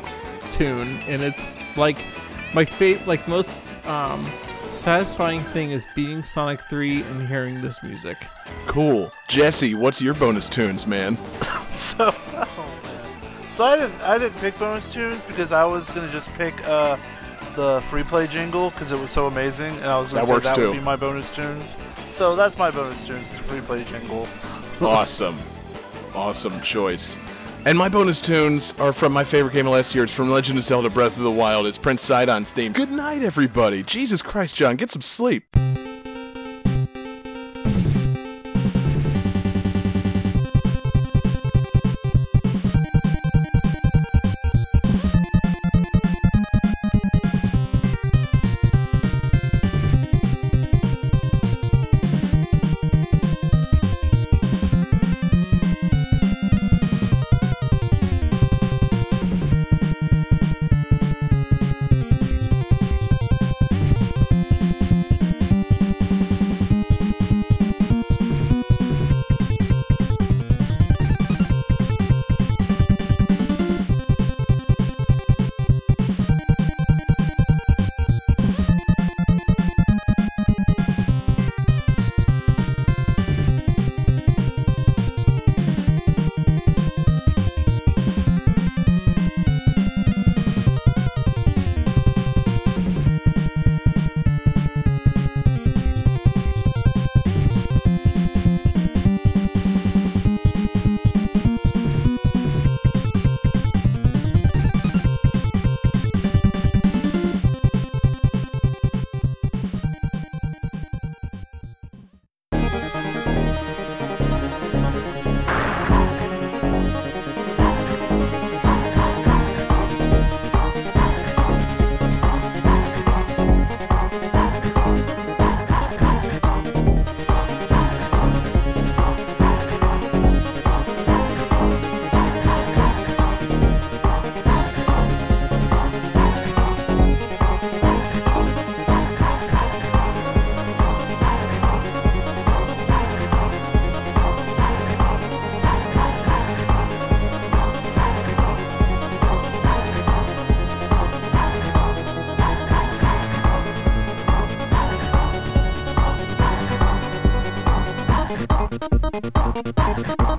tune, and it's like my favorite, like most um satisfying thing is beating Sonic 3 and hearing this music. cool. Jesse, what's your bonus tunes, man? So, oh man. So I didn't I didn't pick bonus tunes because I was gonna just pick uh the free play jingle because it was so amazing, and I was gonna That say that too. would be my bonus tunes. So that's my bonus tunes, free play jingle. awesome. Awesome choice. And my bonus tunes are from my favorite game of last year. It's from Legend of Zelda Breath of the Wild. It's Prince Sidon's theme. Good night, everybody. Jesus Christ, John, get some sleep.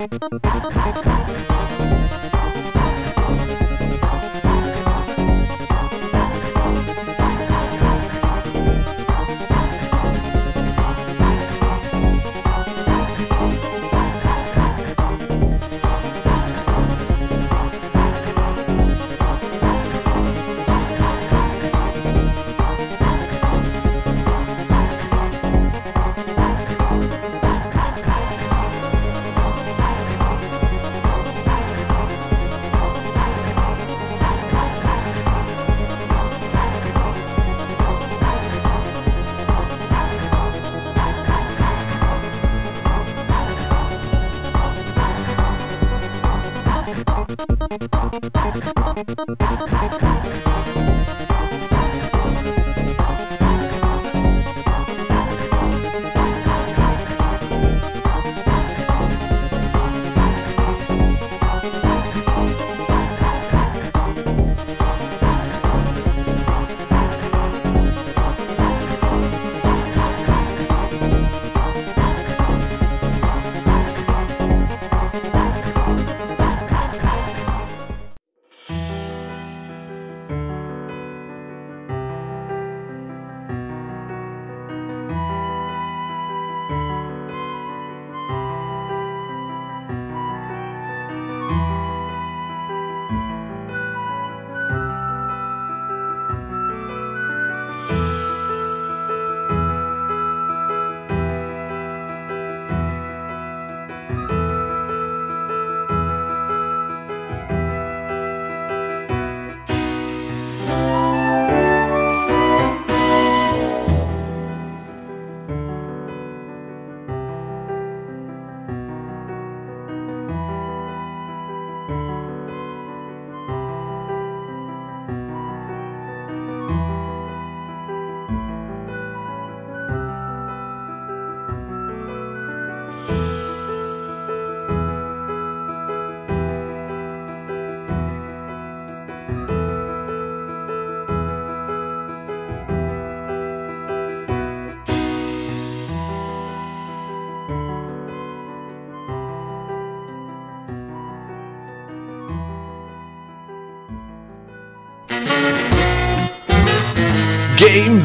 Bye.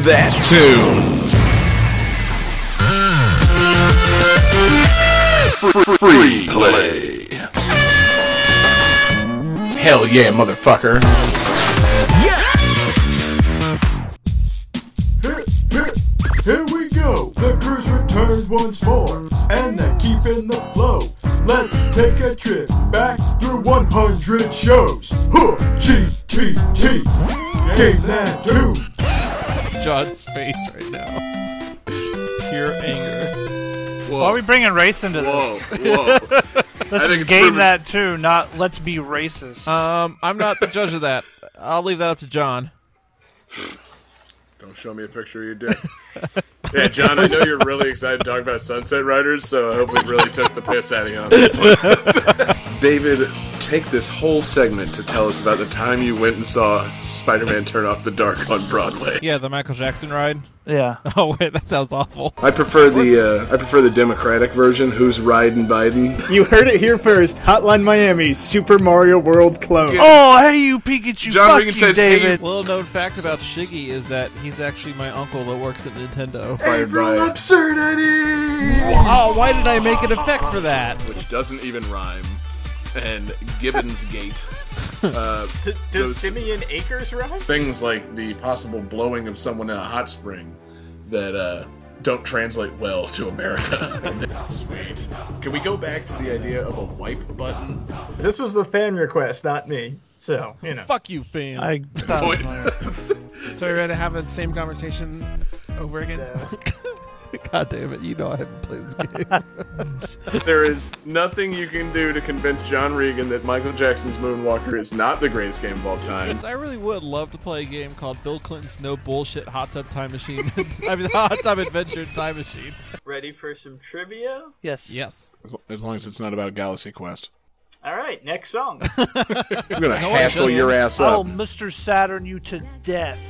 That tune. Free play. Hell yeah, motherfucker. Here, here, here we go. The crew's returned once more, and they're keeping the flow. Let's take a trip back through 100 shows. Bringing race into this? Whoa, whoa. this I think is game proven- that too, not let's be racist. Um, I'm not the judge of that. I'll leave that up to John. Don't show me a picture of your dick. yeah, John, I know you're really excited to talk about Sunset Riders, so I hope we really took the piss out of you on this one. David, take this whole segment to tell us about the time you went and saw Spider-Man Turn Off the Dark on Broadway. Yeah, the Michael Jackson ride. Yeah. Oh wait, that sounds awful. I prefer the uh, I prefer the Democratic version. Who's riding Biden? You heard it here first. Hotline Miami, Super Mario World clone. Oh, hey you Pikachu! John fuck Regan you, says, David. Little known fact about Shiggy is that he's actually my uncle that works at Nintendo. April absurdity. Oh, why did I make an effect for that? Which doesn't even rhyme. And Gibbons Gate. Uh, Does those Simeon Acres rhyme? things like the possible blowing of someone in a hot spring that uh, don't translate well to America. Sweet. Can we go back to the idea of a wipe button? This was the fan request, not me. So, you know. Fuck you, fans. I Boy. So we're ready to have the same conversation over again. God damn it! You know I haven't played this game. there is nothing you can do to convince John Regan that Michael Jackson's Moonwalker is not the greatest game of all time. I really would love to play a game called Bill Clinton's No Bullshit Hot Tub Time Machine. I mean, Hot Tub Adventure Time Machine. Ready for some trivia? Yes. Yes. As, as long as it's not about Galaxy Quest. All right, next song. I'm gonna hassle your ass I'll up. Mr. Saturn you to death.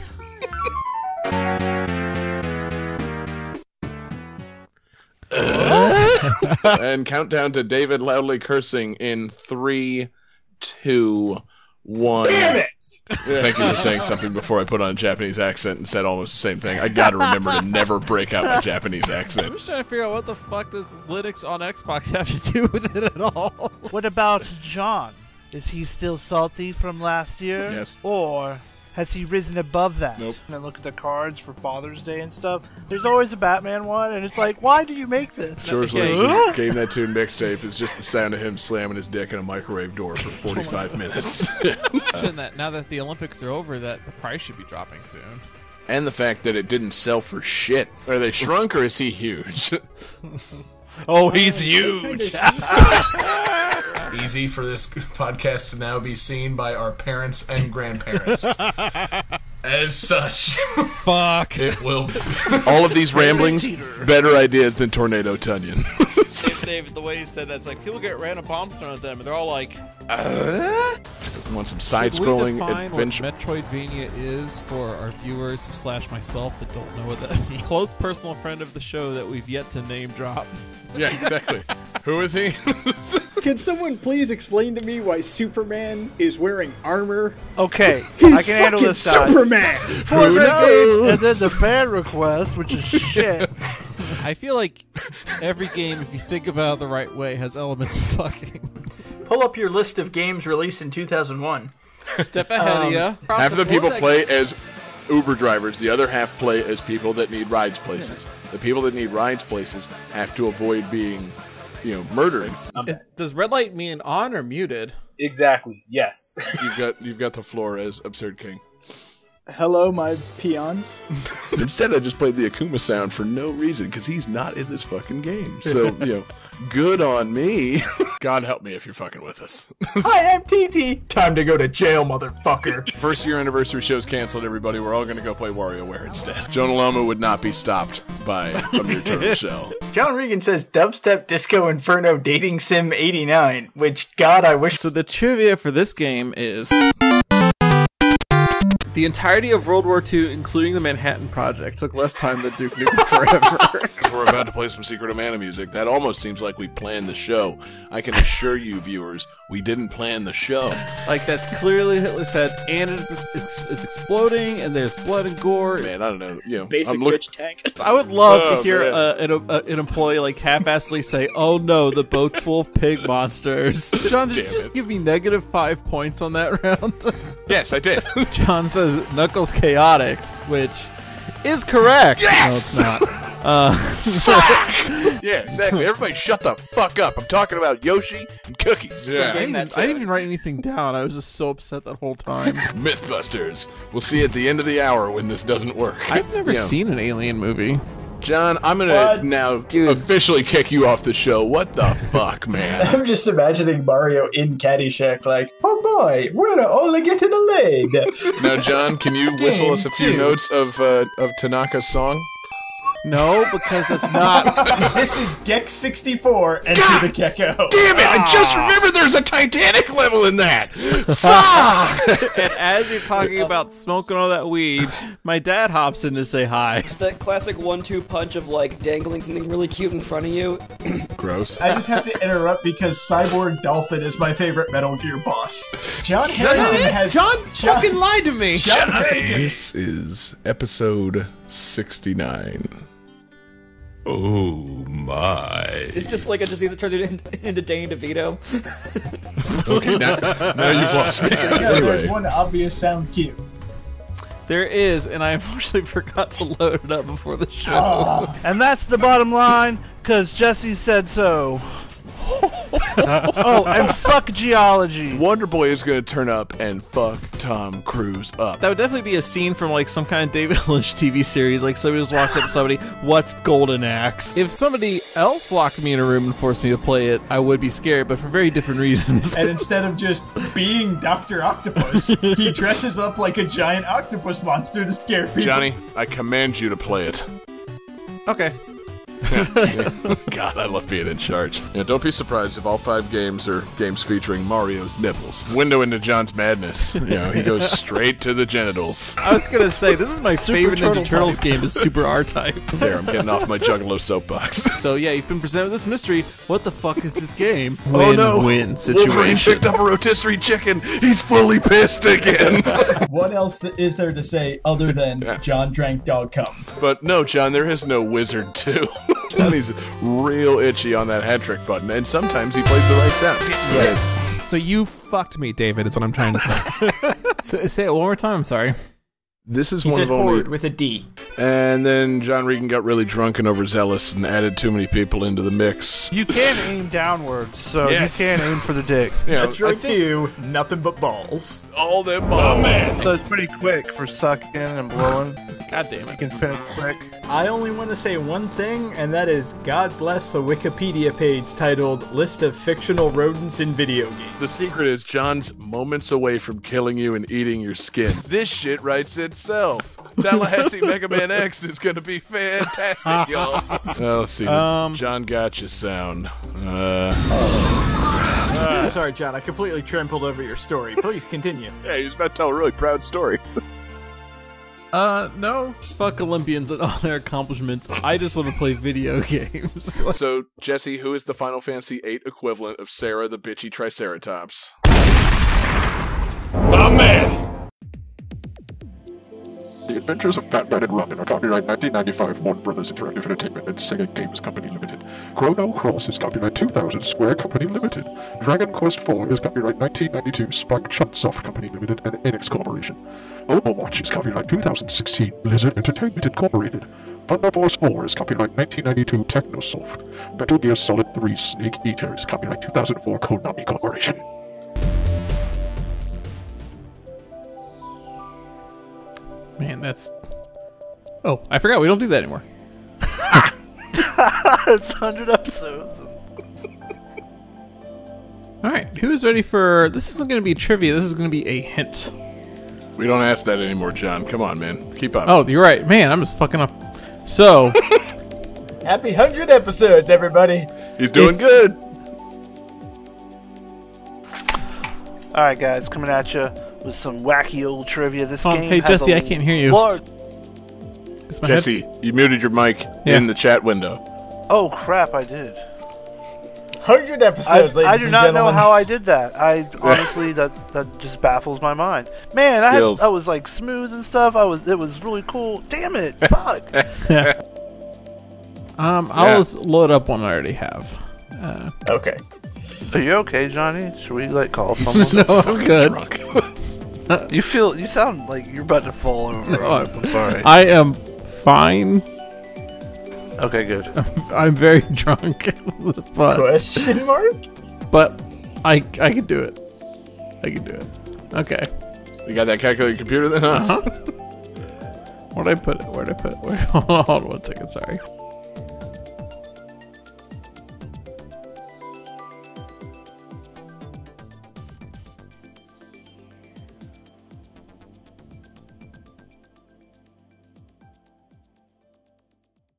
and countdown to David loudly cursing in three, two, one. Damn it! Thank you for saying something before I put on a Japanese accent and said almost the same thing. I gotta remember to never break out my Japanese accent. I'm just trying to figure out what the fuck does Linux on Xbox have to do with it at all. What about John? Is he still salty from last year? Yes. Or has he risen above that? Nope. And look at the cards for Father's Day and stuff. There's always a Batman one, and it's like, why do you make this? George Yeah. Lucas's Game That Tune mixtape is just the sound of him slamming his dick in a microwave door for 45 minutes. Imagine that now that the Olympics are over, that the price should be dropping soon. and the fact that it didn't sell for shit. Are they shrunk or is he huge? Oh, he's huge. Easy for this podcast to now be seen by our parents and grandparents. As such, Fuck. it will be. All of these ramblings, better ideas than Tornado Tunyon. David, the way he said that, it's like people get random bombs thrown at them, and they're all like, Want some side Could we scrolling define adventure? what Metroidvania is for our viewers slash myself that don't know what that means? Close personal friend of the show that we've yet to name drop. Yeah, exactly. Who is he? Can someone please explain to me why Superman is wearing armor? Okay, He's I can handle this, guys. Superman! For Who the knows? games, and then the fan request, which is shit. I feel like every game, if you think about it the right way, has elements of fucking. Pull up your list of games released in 2001. Step ahead um, of ya. half of the people play as Uber drivers. The other half play as people that need rides places. The people that need rides places have to avoid being, you know, murdered. Um, Is- does red light mean on or muted? Exactly. Yes. You've got you've got the floor as Absurd King. Hello, my peons. Instead, I just played the Akuma sound for no reason because he's not in this fucking game. So you know, good on me. God help me if you're fucking with us. Hi, I'm TT. Time to go to jail, motherfucker. First year anniversary show's canceled. Everybody, we're all going to go play WarioWare instead. Jonah Lomu would not be stopped by a mere turtle shell. John Regan says Dubstep Disco Inferno Dating Sim 89, which, God, I wish. So the trivia for this game is The entirety of World War II, including the Manhattan Project, took less time than Duke Nukem Forever. If we're about to play some Secret of Mana music, that almost seems like we planned the show. I can assure you, viewers, we didn't plan the show. like that's clearly Hitler said, and it's, it's, it's exploding, and there's blood and gore. Man, I don't know. You know, Basic I'm look- bitch tank. I would love Oh, to hear man. uh, an, uh, an employee like half-assedly say, "Oh no, the boat's full of pig monsters." John, did you just it. give me negative five points on that round? Yes, I did. John says Knuckles Chaotix, which is correct. Yes! No, it's not. Uh, yeah, exactly. Everybody shut the fuck up. I'm talking about Yoshi and cookies. I, didn't even, I didn't even write anything down. I was just so upset that whole time. Mythbusters. We'll see at the end of the hour when this doesn't work. I've never You know, seen an alien movie. John, I'm gonna What? now officially kick you off the show. What the fuck, man? I'm just imagining Mario in Caddyshack, like, oh boy, we're only getting a leg. now, John, can you whistle us a few two. notes of uh, of Tanaka's song? No, because it's not. this is Gex 64 Enter the Gecko. Damn it! I just ah. remember there's a Titanic level in that. Fuck! and as you're talking about smoking all that weed, my dad hops in to say hi. It's that classic one-two punch of like dangling something really cute in front of you. Gross. I just have to interrupt because Cyborg Dolphin is my favorite Metal Gear boss. John Harrington has John fucking lied to me. John Harrington. This is episode 69. Oh my. It's just like a disease that turns you into, into Danny DeVito. Okay, now, now you've lost me. There's one obvious sound cue. There is, and I unfortunately forgot to load it up before the show. Ah. And that's the bottom line, because Jesse said so. oh, and fuck geology. Wonder Boy is going to turn up and fuck Tom Cruise up. That would definitely be a scene from like some kind of David Lynch TV series. Like somebody just walks up to somebody, "What's Golden Axe?" If somebody else locked me in a room and forced me to play it, I would be scared, but for very different reasons. And instead of just being Dr. Octopus, he dresses up like a giant octopus monster to scare people. Johnny, I command you to play it. okay. God, I love being in charge. Yeah, don't be surprised if all five games are games featuring Mario's nipples. Window into John's madness. You know, he goes straight to the genitals. I was gonna say this is my favorite Turtle Ninja Turtles type. game is Super R Type. There, I'm getting off my Juggalo soapbox. So yeah, you've been presented with this mystery. What the fuck is this game? oh no! Win situation. Wolverine picked up a rotisserie chicken. He's fully pissed again. what else th- is there to say other than John drank dog cum? but no, John, there is no wizard too. Johnny's real itchy on that hat trick button, and sometimes he plays the right sound. Yes. So you fucked me, David. Is what I'm trying to say. say, say it one more time. I'm sorry. This is He one said of only. horde with a D. And then John Regan got really drunk and overzealous and added too many people into the mix. You can aim downwards, so Yes. you can aim for the dick. You know, That's right, too. Nothing but balls. all them oh, balls. So it's pretty quick for sucking and blowing. God damn You can finish quick. I only want to say one thing, and that is God bless the Wikipedia page titled List of Fictional Rodents in Video Games. The secret is John's moments away from killing you and eating your skin. This shit writes itself. Tallahassee Mega Man X is going to be fantastic, y'all. Well, let's see. Um, John Gotcha sound. Uh, Uh, sorry, John, I completely trampled over your story. Please continue. yeah, he was about to tell a really proud story. Uh, no. Fuck Olympians and all their accomplishments. I just want to play video games. so, Jesse, who is the Final Fantasy VIII equivalent of Cera the bitchy Triceratops? The man. The Adventures of Batman and Robin are copyright 1995 Warner Brothers Interactive Entertainment and Sega Games Company Limited. Chrono Cross is copyright 2000 Square Company Limited. Dragon Quest IV is copyright 1992 Spike Chunsoft Company Limited and Enix Corporation. Overwatch is copyright 2016 Blizzard Entertainment Incorporated. Thunder Force 4 is copyright 1992 Technosoft. Metal Gear Solid 3 Snake Eater is copyright 2004 Konami Corporation. Man, that's. Oh, I forgot we don't do that anymore. it's 100 episodes. All right, who's ready for? This isn't going to be trivia. This is going to be a hint. We don't ask that anymore, John. Come on, man. Keep up. Oh, you're right, man. I'm just fucking up. So, Happy 100 episodes, everybody. He's doing good. All right, guys, coming at you with some wacky old trivia. This Oh, game. hey, has Jesse, a I can't hear you. large- Is my head- Jesse, you muted your mic Yeah. in the chat window. Oh crap! I did. Hundred I, episodes, ladies I do and not gentlemen. know how I did that. I honestly, that that just baffles my mind. Man, I, had, I was like smooth and stuff. I was. It was really cool. Damn it! Fuck. Yeah. Um, I'll Yeah. just load up one I already have. Uh, Okay. Are you okay, Johnny? Should we like call someone? no, I'm good. you feel? You sound like you're about to fall over. No, I'm, I'm sorry. I am fine. okay, good. I'm very drunk, but Question mark? but I I can do it. I can do it. Okay. You got that calculated computer then? Huh? Uh-huh. Where'd I put it? Where'd I put it? Where, hold on one second. Sorry.